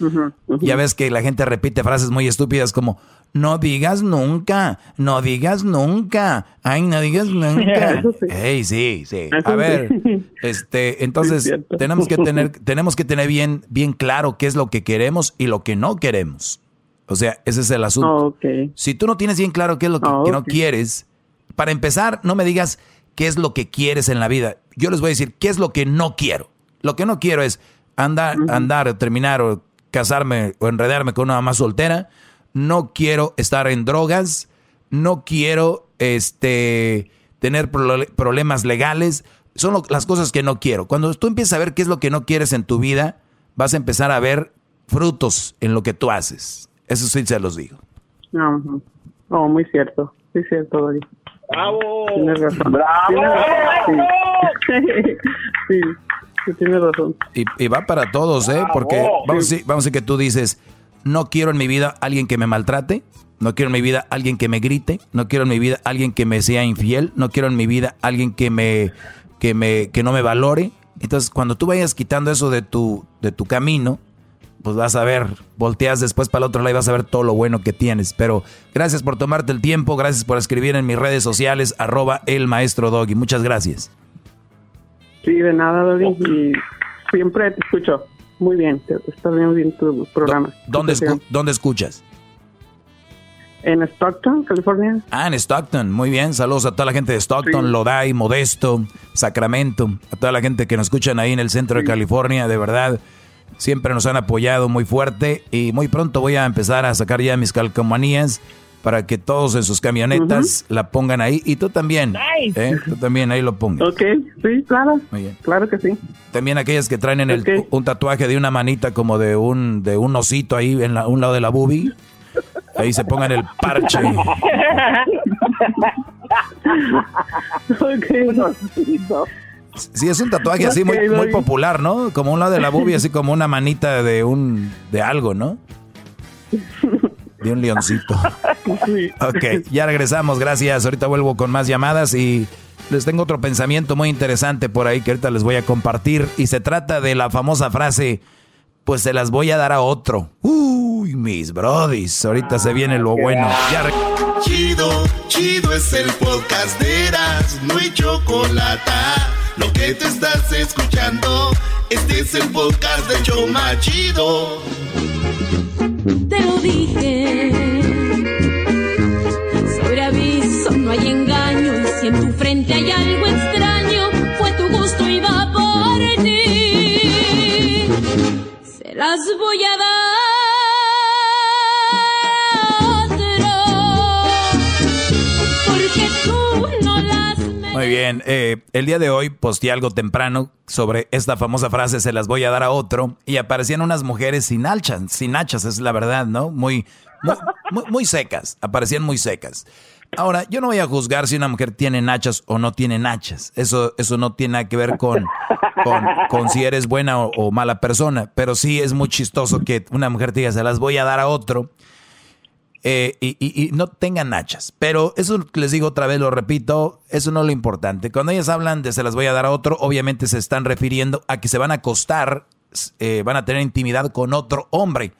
ya ves que la gente repite frases muy estúpidas como, no digas nunca, no digas nunca, ay, no digas nunca. Eso sí. Sí, sí. Eso A ver, sí. este, entonces tenemos que tener, tenemos que tener bien, bien claro qué es lo que queremos y lo que no queremos. O sea, ese es el asunto. Oh. Si tú no tienes bien claro qué es lo que, que no quieres, para empezar, no me digas qué es lo que quieres en la vida. Yo les voy a decir qué es lo que no quiero. Lo que no quiero es andar, andar, terminar o casarme o enredarme con una mamá soltera. No quiero estar en drogas. No quiero este, tener problemas legales. Son lo- las cosas que no quiero. Cuando tú empiezas a ver qué es lo que no quieres en tu vida, vas a empezar a ver frutos en lo que tú haces. Eso sí se los digo. Ajá. Oh, muy cierto. Sí, cierto, Dori. ¡Bravo! Tienes razón. ¡Bravo! Tienes razón. Sí. sí, sí, tienes razón. Y, y va para todos, ¿eh? Porque vamos a, decir, vamos a decir que tú dices, no quiero en mi vida alguien que me maltrate, no quiero en mi vida alguien que me grite, no quiero en mi vida alguien que me sea infiel, no quiero en mi vida alguien que me, que me, que no me valore. Entonces, cuando tú vayas quitando eso de tu, de tu camino, pues vas a ver, volteas después para el otro lado y vas a ver todo lo bueno que tienes. Pero gracias por tomarte el tiempo, gracias por escribir en mis redes sociales, arroba el maestro Doggy. Muchas gracias. Sí, de nada, Dori. Y siempre te escucho. Muy bien. te- Está bien, bien tu programa. ¿Dónde, Sí, escu- ¿Dónde escuchas? En Stockton, California. Ah, en Stockton. Muy bien. Saludos a toda la gente de Stockton, Lodi, Modesto, Sacramento. A toda la gente que nos escuchan ahí en el centro de California. De verdad, siempre nos han apoyado muy fuerte. Y muy pronto voy a empezar a sacar ya mis calcomanías para que todos en sus camionetas la pongan ahí y tú también. ¿eh? Tú también ahí lo pongas. Ok, sí, claro. Claro que sí. También aquellas que traen en el, un tatuaje de una manita como de un de un osito ahí en un lado de la boobie. Ahí se pongan el parche. Sí, es un tatuaje así muy, muy popular, ¿no? Como un lado de la boobie, así como una manita de un de algo, ¿no? De un leoncito. Ok, ya regresamos, gracias. Ahorita vuelvo con más llamadas y les tengo otro pensamiento muy interesante por ahí que ahorita les voy a compartir. Y se trata de la famosa frase, pues se las voy a dar a otro. Uy, mis brodis, ahorita se viene lo bueno. Chido, chido es el podcast de Eras, no hay chocolate. Lo que te estás escuchando, este es el podcast de Choma Chido. Te lo dije. Sobre aviso no hay engaño. Y si en tu frente hay algo extraño, fue tu gusto y va por ti. Se las voy a dar. Bien, eh, el día de hoy posté algo temprano sobre esta famosa frase, se las voy a dar a otro, y aparecían unas mujeres sin hachas, sin hachas, es la verdad, ¿no? Muy, muy, muy, secas, aparecían muy secas. Ahora, yo no voy a juzgar si una mujer tiene nachas o no tiene nachas. Eso, eso no tiene nada que ver con, con, con si eres buena o, o mala persona. Pero sí es muy chistoso que una mujer te diga, se las voy a dar a otro. Eh, y, no tengan nachas. Pero eso les digo otra vez, lo repito, eso no es lo importante. Cuando ellas hablan de se las voy a dar a otro, obviamente se están refiriendo a que se van a acostar, eh, van a tener intimidad con otro hombre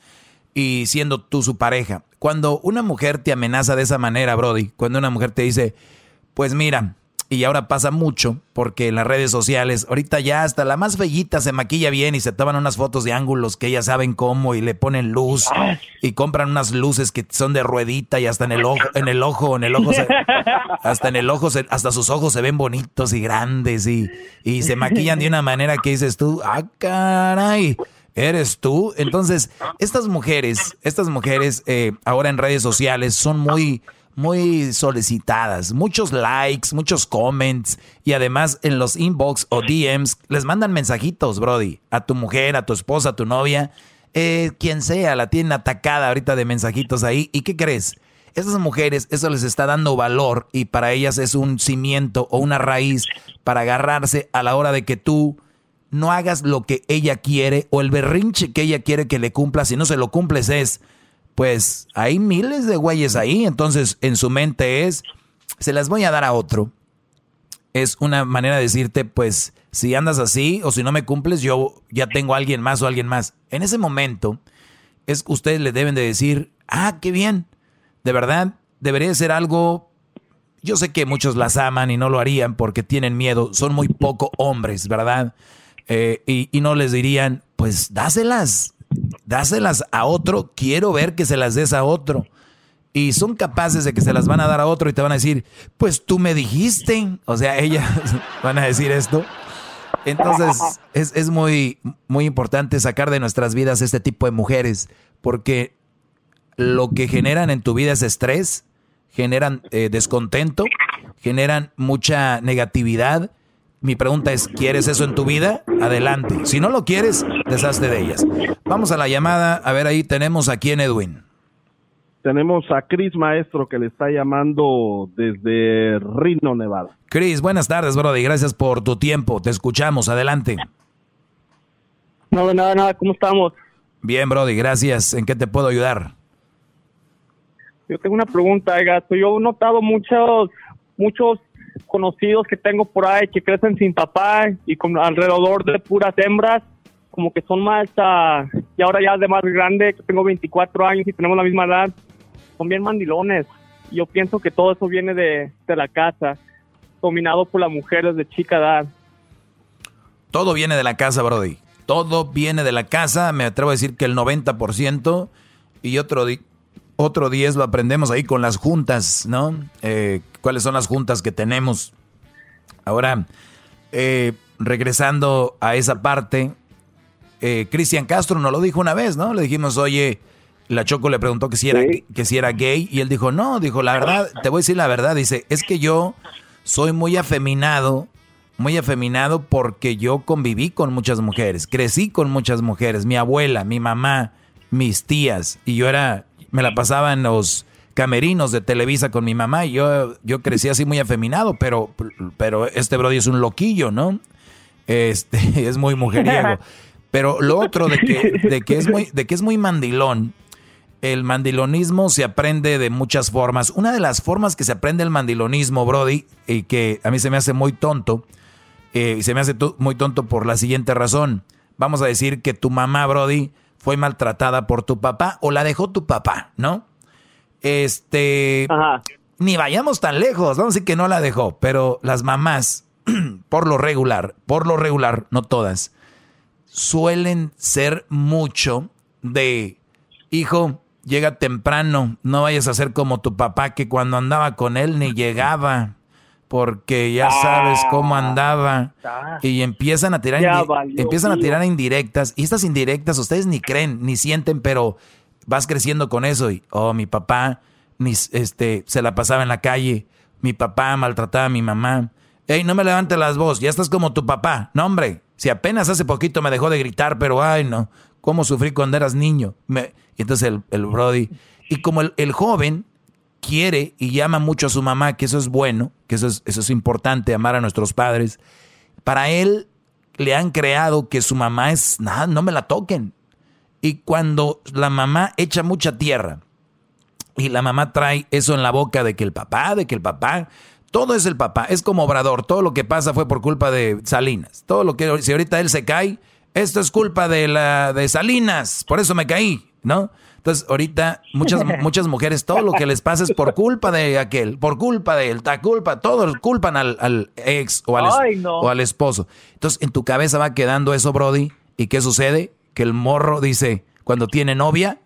y siendo tú su pareja. Cuando una mujer te amenaza de esa manera, Brody, cuando una mujer te dice, pues mira, y ahora pasa mucho, porque en las redes sociales, ahorita ya hasta la más bellita se maquilla bien y se toman unas fotos de ángulos que ellas saben cómo y le ponen luz y compran unas luces que son de ruedita y hasta en el ojo, en el ojo, en el ojo, se- hasta en el ojo, hasta sus ojos se ven bonitos y grandes y, y se maquillan de una manera que dices tú, ah, caray. ¿Eres tú? Entonces, estas mujeres, estas mujeres eh, ahora en redes sociales son muy, muy solicitadas. Muchos likes, muchos comments y además en los inbox o DMs les mandan mensajitos, Brody, a tu mujer, a tu esposa, a tu novia, eh, quien sea, la tienen atacada ahorita de mensajitos ahí. ¿Y qué crees? Esas mujeres, eso les está dando valor y para ellas es un cimiento o una raíz para agarrarse a la hora de que tú no hagas lo que ella quiere o el berrinche que ella quiere que le cumpla, si no se lo cumples es, pues hay miles de güeyes ahí, entonces en su mente es, se las voy a dar a otro. Es una manera de decirte, pues si andas así o si no me cumples, yo ya tengo a alguien más o alguien más. En ese momento, es ustedes le deben de decir, ah, qué bien, de verdad, debería ser algo yo sé que muchos las aman y no lo harían porque tienen miedo. Son muy poco hombres, ¿verdad? Eh, y, y no les dirían, pues dáselas, dáselas a otro. Quiero ver que se las des a otro. Y son capaces de que se las van a dar a otro y te van a decir, pues tú me dijiste. O sea, ellas van a decir esto. Entonces, es, es muy, muy importante sacar de nuestras vidas este tipo de mujeres porque lo que generan en tu vida es estrés, generan eh, descontento, generan mucha negatividad. Mi pregunta es, ¿quieres eso en tu vida? Adelante. Si no lo quieres, deshazte de ellas. Vamos a la llamada. A ver, ahí tenemos aquí en Edwin. Tenemos a Chris Maestro que le está llamando desde Reno, Nevada. Chris, buenas tardes, Brody. Gracias por tu tiempo. Te escuchamos. Adelante. No, nada, nada, ¿cómo estamos? Bien, Brody, gracias. ¿En qué te puedo ayudar? Yo tengo una pregunta, gato. Yo he notado muchos, muchos conocidos que tengo por ahí que crecen sin papá y con alrededor de puras hembras, como que son más, ah, y ahora ya de más grande, que tengo 24 años y tenemos la misma edad, son bien mandilones. Yo pienso que todo eso viene de, de la casa, dominado por las mujeres de chica edad. Todo viene de la casa, Brody. Todo viene de la casa. Me atrevo a decir que el 90% y otro, otro 10 lo aprendemos ahí con las juntas, ¿no? Eh, ¿Cuáles son las juntas que tenemos? Ahora, eh, regresando a esa parte, eh, Cristian Castro nos lo dijo una vez, ¿no? Le dijimos, oye, La Choco le preguntó que si, era, que si era gay y él dijo, no, dijo, la verdad, te voy a decir la verdad, dice, es que yo soy muy afeminado, muy afeminado porque yo conviví con muchas mujeres, crecí con muchas mujeres, mi abuela, mi mamá, mis tías, y yo era, me la pasaba en los camerinos de Televisa con mi mamá y yo, yo crecí así muy afeminado, pero, pero este Brody es un loquillo, ¿no? Este, es muy mujeriego. Pero lo otro de que, de que, es muy, de que es muy mandilón, el mandilonismo se aprende de muchas formas. Una de las formas que se aprende el mandilonismo, Brody, y que a mí se me hace muy tonto, eh, y se me hace muy tonto por la siguiente razón. Vamos a decir que tu mamá, Brody, fue maltratada por tu papá o la dejó tu papá, ¿no? Este. Ni vayamos tan lejos, vamos a decir que no la dejó, pero las mamás, por lo regular, por lo regular, no todas, suelen ser mucho de, hijo, llega temprano, no vayas a ser como tu papá que cuando andaba con él ni llegaba, porque ya sabes cómo ah, andaba y empiezan a tirar empiezan a tirar indirectas y estas indirectas ustedes ni creen ni sienten, pero vas creciendo con eso y oh, mi papá ni este se la pasaba en la calle, mi papá maltrataba a mi mamá. Ey, no me levantes las voz, ya estás como tu papá. No, hombre, si apenas hace poquito me dejó de gritar, pero ay, no, cómo sufrí cuando eras niño. Me, y entonces el, el Brody, y como el, el, joven quiere y llama mucho a su mamá, que eso es bueno, que eso es, eso es importante, amar a nuestros padres, para él le han creado que su mamá es, nada, no me la toquen. Y cuando la mamá echa mucha tierra y la mamá trae eso en la boca de que el papá, de que el papá, todo es el papá, es como Obrador, todo lo que pasa fue por culpa de Salinas, todo lo que, si ahorita él se cae, esto es culpa de la de Salinas, por eso me caí, ¿no? Entonces, ahorita muchas, muchas mujeres, todo lo que les pasa es por culpa de aquel, por culpa de él, ta culpa, todos culpan al, ex o al, o al esposo. Entonces, en tu cabeza va quedando eso, Brody, ¿y qué sucede? Que el morro dice, cuando tiene novia,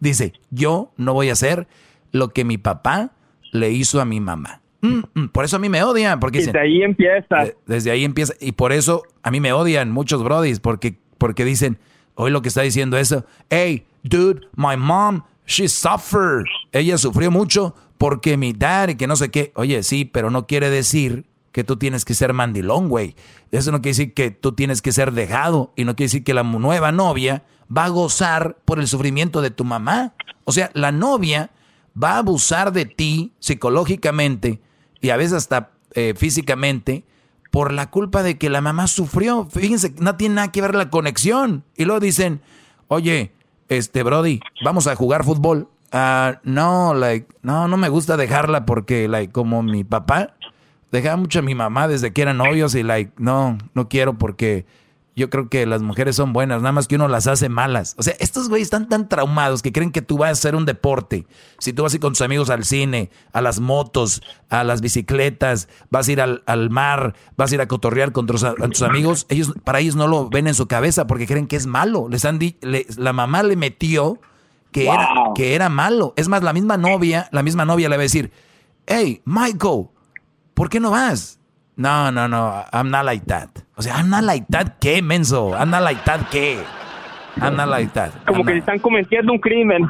dice, yo no voy a hacer lo que mi papá le hizo a mi mamá. Mm, mm, por eso a mí me odian. Porque desde ahí empieza. desde ahí empieza. Y por eso a mí me odian muchos brodis. Porque, porque dicen, hoy lo que está diciendo eso. Hey, dude, my mom, she suffered. Ella sufrió mucho porque mi dad y que no sé qué. Oye, sí, pero no quiere decir que tú tienes que ser mandilón, güey. Eso no quiere decir que tú tienes que ser dejado. Y no quiere decir que la nueva novia va a gozar por el sufrimiento de tu mamá. O sea, la novia va a abusar de ti psicológicamente y a veces hasta eh, físicamente por la culpa de que la mamá sufrió. Fíjense, no tiene nada que ver la conexión. Y luego dicen, oye, este Brody, vamos a jugar fútbol. Ah, no, like, no, no me gusta dejarla porque, like, como mi papá, dejaba mucho a mi mamá desde que eran novios y, like, no, no quiero porque yo creo que las mujeres son buenas, nada más que uno las hace malas. O sea, estos güeyes están tan traumados que creen que tú vas a hacer un deporte. Si tú vas a ir con tus amigos al cine, a las motos, a las bicicletas, vas a ir al, mar, vas a ir a cotorrear con tus, amigos, ellos para ellos no lo ven en su cabeza porque creen que es malo. Les han la mamá le metió que, era, que era malo. Es más, la misma novia, la misma novia le va a decir, hey, Michael, ¿por qué no vas? No, no, no, I'm not like that. O sea, I'm not like that, ¿qué, menso? I'm not like that, ¿qué? I'm not like that. Como que están cometiendo un crimen.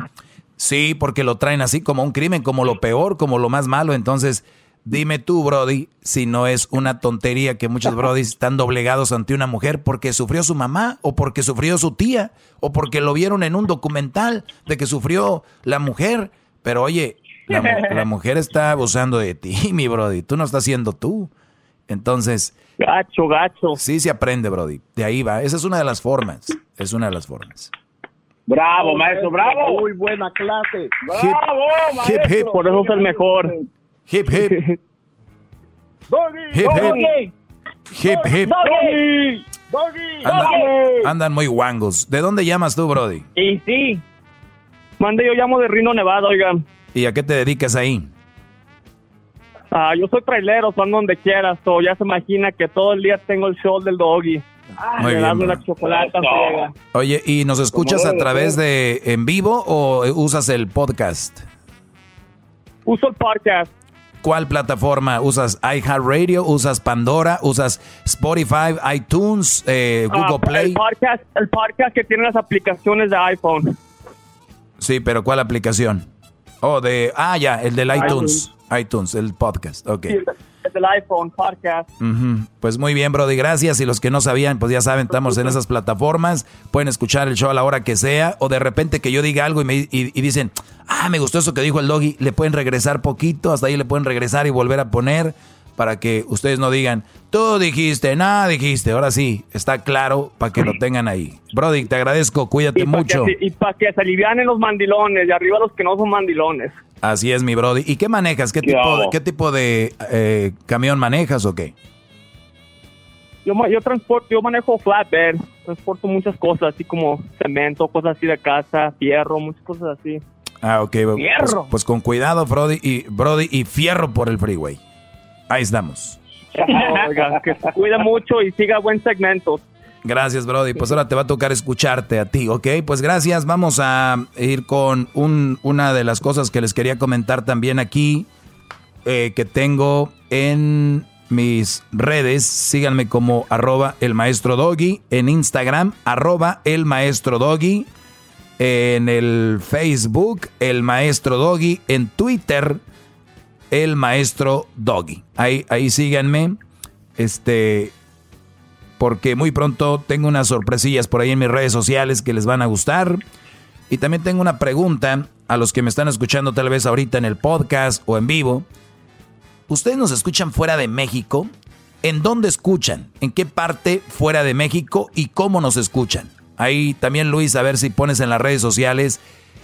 Sí, porque lo traen así como un crimen, como lo peor, como lo más malo. Entonces, dime tú, Brody, si no es una tontería que muchos Brodys están doblegados ante una mujer porque sufrió su mamá, o porque sufrió su tía, o porque lo vieron en un documental de que sufrió la mujer. Pero oye, la, la mujer está abusando de ti, mi Brody. Tú no estás siendo tú. Entonces. Gacho, gacho. Sí se aprende, Brody. De ahí va. Esa es una de las formas. Es una de las formas. Bravo, maestro, bravo. Muy buena clase. Bravo, maestro. Hip, hip. Por eso es el mejor. Hip, hip. Doggy, hip, hip. Hip, hip. Doggy. Doggy. Andan, andan muy guangos. ¿De dónde llamas tú, Brody? Y sí. Mande, yo llamo de Rino, Nevada, oigan. ¿Y a qué te dedicas ahí? Ah, yo soy trailero, son donde quieras, o ya se imagina que todo el día tengo el show del doggy. Muy bien. Una chocolate Oye, ¿y nos escuchas a través de en vivo o usas el podcast? Uso el podcast. ¿Cuál plataforma? ¿Usas iHeartRadio? ¿Usas Pandora? ¿Usas Spotify, iTunes, eh, Google Ah, Play? El podcast, el podcast que tiene las aplicaciones de iPhone. Sí, pero ¿cuál aplicación? Oh, de... Ah, ya, el del iTunes. iTunes, el podcast. Ok. El iPhone podcast. Pues muy bien, Brody, gracias. Y los que no sabían, pues ya saben, estamos en esas plataformas. Pueden escuchar el show a la hora que sea. O de repente que yo diga algo y, me, y, y dicen, ah, me gustó eso que dijo el doggy. Le pueden regresar poquito, hasta ahí le pueden regresar y volver a poner para que ustedes no digan, tú dijiste, nada dijiste. Ahora sí, está claro para que lo tengan ahí. Brody, te agradezco, cuídate Y mucho. que, y para que se alivianen los mandilones, y arriba los que no son mandilones. Así es, mi Brody. ¿Y qué manejas? ¿Qué ¿Qué tipo, de, hago? qué tipo de eh, camión manejas o qué? Yo, yo transporto, yo manejo flatbed, transporto muchas cosas, así como cemento, cosas así de casa, fierro, muchas cosas así. Ah, ok. Pues, Fierro. pues con cuidado, Brody y, Brody, y fierro por el freeway. Ahí estamos. Oiga, que se cuida mucho y siga buen segmento. Gracias, Brody. Pues ahora te va a tocar escucharte a ti, ¿ok? Pues gracias. Vamos a ir con un- una de las cosas que les quería comentar también aquí, eh, que tengo en mis redes. Síganme como arroba el maestro doggy en Instagram, arroba el maestro doggy. En el Facebook, el maestro doggy. En Twitter, el maestro doggy. Ahí, ahí síganme. Este, porque muy pronto tengo unas sorpresillas por ahí en mis redes sociales que les van a gustar. Y también tengo una pregunta a los que me están escuchando tal vez ahorita en el podcast o en vivo. ¿Ustedes nos escuchan fuera de México? ¿En dónde escuchan? ¿En qué parte fuera de México? ¿Y cómo nos escuchan? Ahí también Luis, a ver si pones en las redes sociales.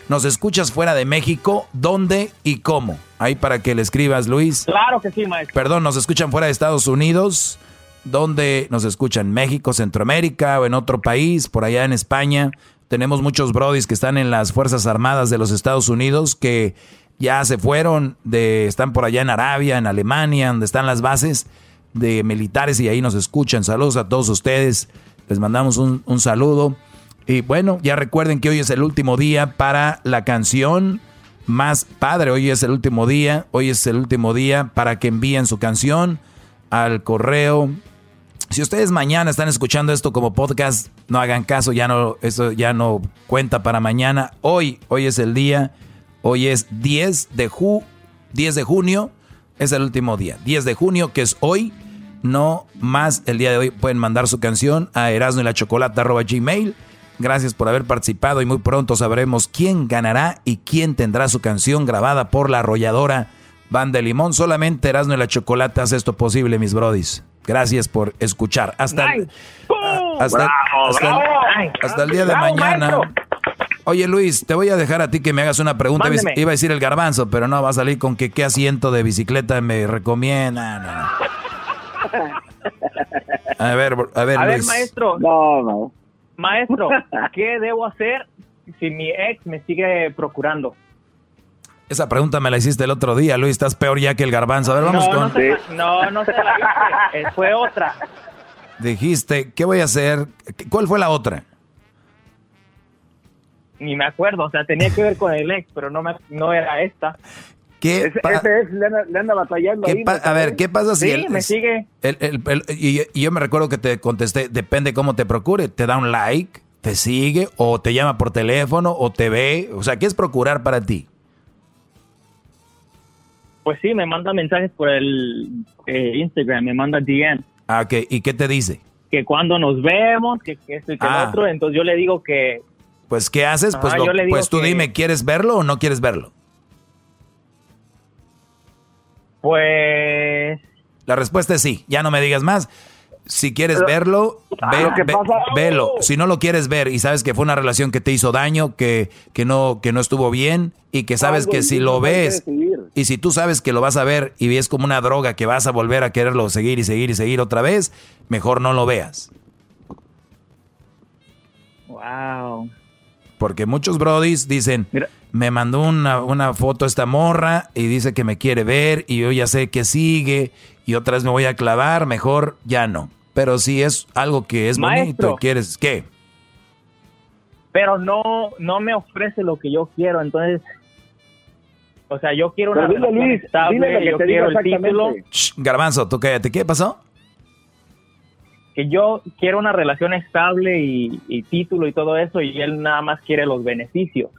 ¿Nos escuchas fuera de México? ¿Dónde y cómo? Ahí para que le escribas, Luis. Claro que sí, maestro. Perdón, nos escuchan fuera de Estados Unidos, donde nos escuchan México, Centroamérica o en otro país, por allá en España. Tenemos muchos brodis que están en las Fuerzas Armadas de los Estados Unidos que ya se fueron, de, están por allá en Arabia, en Alemania, donde están las bases de militares y ahí nos escuchan. Saludos a todos ustedes. Les mandamos un, un saludo. Y bueno, ya recuerden que hoy es el último día para la canción más padre. Hoy es el último día. Hoy es el último día para que envíen su canción al correo. Si ustedes mañana están escuchando esto como podcast, no hagan caso, ya no, eso ya no cuenta para mañana. Hoy, hoy es el día. Hoy es 10 de, ju 10 de junio. Es el último día. 10 de junio, que es hoy. No más el día de hoy. Pueden mandar su canción a erasno y la gmail. Gracias por haber participado y muy pronto sabremos quién ganará y quién tendrá su canción grabada por la arrolladora Banda de Limón. Solamente Erasmo y la Chocolate hace esto posible, mis brodis. Gracias por escuchar. Hasta, Nice. a- hasta, Bravo, hasta- bravo. hasta el día de Bravo, mañana. maestro. Oye Luis, te voy a dejar a ti que me hagas una pregunta. Iba a- Mándeme. Iba a decir el garbanzo, pero no va a salir con que qué asiento de bicicleta me recomienda. No, no. A ver, a ver, A ver, Luis. maestro. No, no. Maestro, ¿qué debo hacer si mi ex me sigue procurando? Esa pregunta me la hiciste el otro día, Luis. Estás peor ya que el garbanzo. A ver, vamos no, con. no, se, no, no se la hice. Eh, Fue otra. Dijiste, ¿qué voy a hacer? ¿Cuál fue la otra? Ni me acuerdo. O sea, tenía que ver con el ex, pero no, me, no era esta. ¿Qué Ese, ese es, le anda, le anda batallando ¿Qué ahí. a ver, ¿qué pasa si Sí, el- me sigue. y yo me recuerdo que te contesté, depende cómo te procure, te da un like, te sigue, o te llama por teléfono, o te ve, o sea, ¿qué es procurar para ti? Pues sí, me manda mensajes por el eh, Instagram, me manda DM. Ah, ok, ¿y qué te dice? Que cuando nos vemos, que, que esto y que Ah. otro. Entonces yo le digo que Pues, ¿qué haces? Pues, Ah, lo- pues tú que- dime, ¿quieres verlo o no quieres verlo? Pues La respuesta es sí, ya no me digas más. Si quieres Pero- verlo, ve- lo que ve- pasa- velo. Si no lo quieres ver y sabes que fue una relación que te hizo daño, que, que, no, que no estuvo bien y que sabes que si lo ves y si tú sabes que lo vas a ver y ves como una droga que vas a volver a quererlo seguir y seguir y seguir otra vez, mejor no lo veas. Wow. Porque muchos brodis dicen, me mandó una, una foto esta morra y dice que me quiere ver y yo ya sé que sigue y otra vez me voy a clavar, mejor ya no. Pero si es algo que es bonito Maestro. quieres, ¿qué? Pero no, no me ofrece lo que yo quiero, entonces... O sea, yo quiero una dile, Luis, estable, dile lo que yo te quiero el título, exactamente. Shh, garbanzo, tú cállate, ¿qué pasó? que yo quiero una relación estable y, y título y todo eso, y él nada más quiere los beneficios.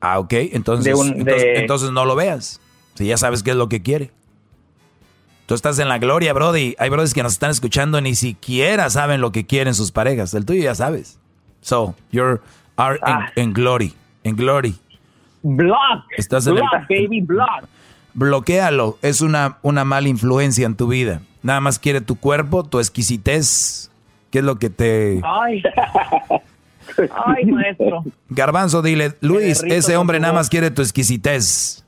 Ah, ok, entonces, De un- entonces, de- entonces no lo veas. Si ya sabes qué es lo que quiere. Tú estás en la gloria, Brody. Hay brothers que nos están escuchando ni siquiera saben lo que quieren sus parejas. El tuyo ya sabes. So, you're are in- Ah. glory. En glory. Block. Estás en el- block, baby, block. Bloquéalo. Es una, una mala influencia en tu vida. Nada más quiere tu cuerpo, tu exquisitez. ¿Qué es lo que te... Ay. Ay, maestro. Garbanzo, dile, Luis, ese hombre nada más quiere tu exquisitez.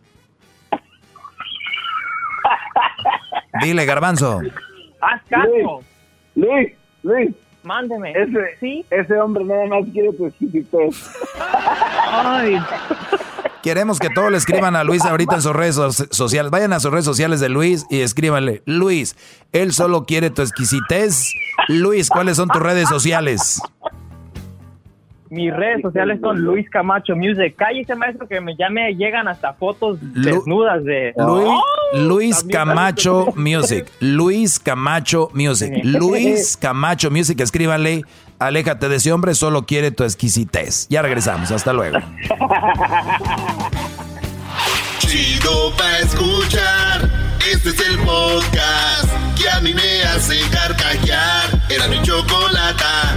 Dile, Garbanzo. Haz caso. Luis, Luis. Mándeme. Ese, ¿Sí? ese hombre nada más quiere tu exquisitez. Ay. Queremos que todos le escriban a Luis ahorita en sus redes so- sociales. Vayan a sus redes sociales de Luis y escríbanle, Luis, él solo quiere tu exquisitez. Luis, ¿cuáles son tus redes sociales? Mis redes sociales son Luis Camacho Music. Cállese, maestro, que me, ya me llegan hasta fotos desnudas de... Luis, ¡Oh! Luis Camacho Music. Luis Camacho Music. Luis Camacho Music. Escríbanle, aléjate de ese hombre, solo quiere tu exquisitez. Ya regresamos, hasta luego. Chido pa' escuchar. Este es el podcast que a mí me hace carcajear. Era mi chocolata.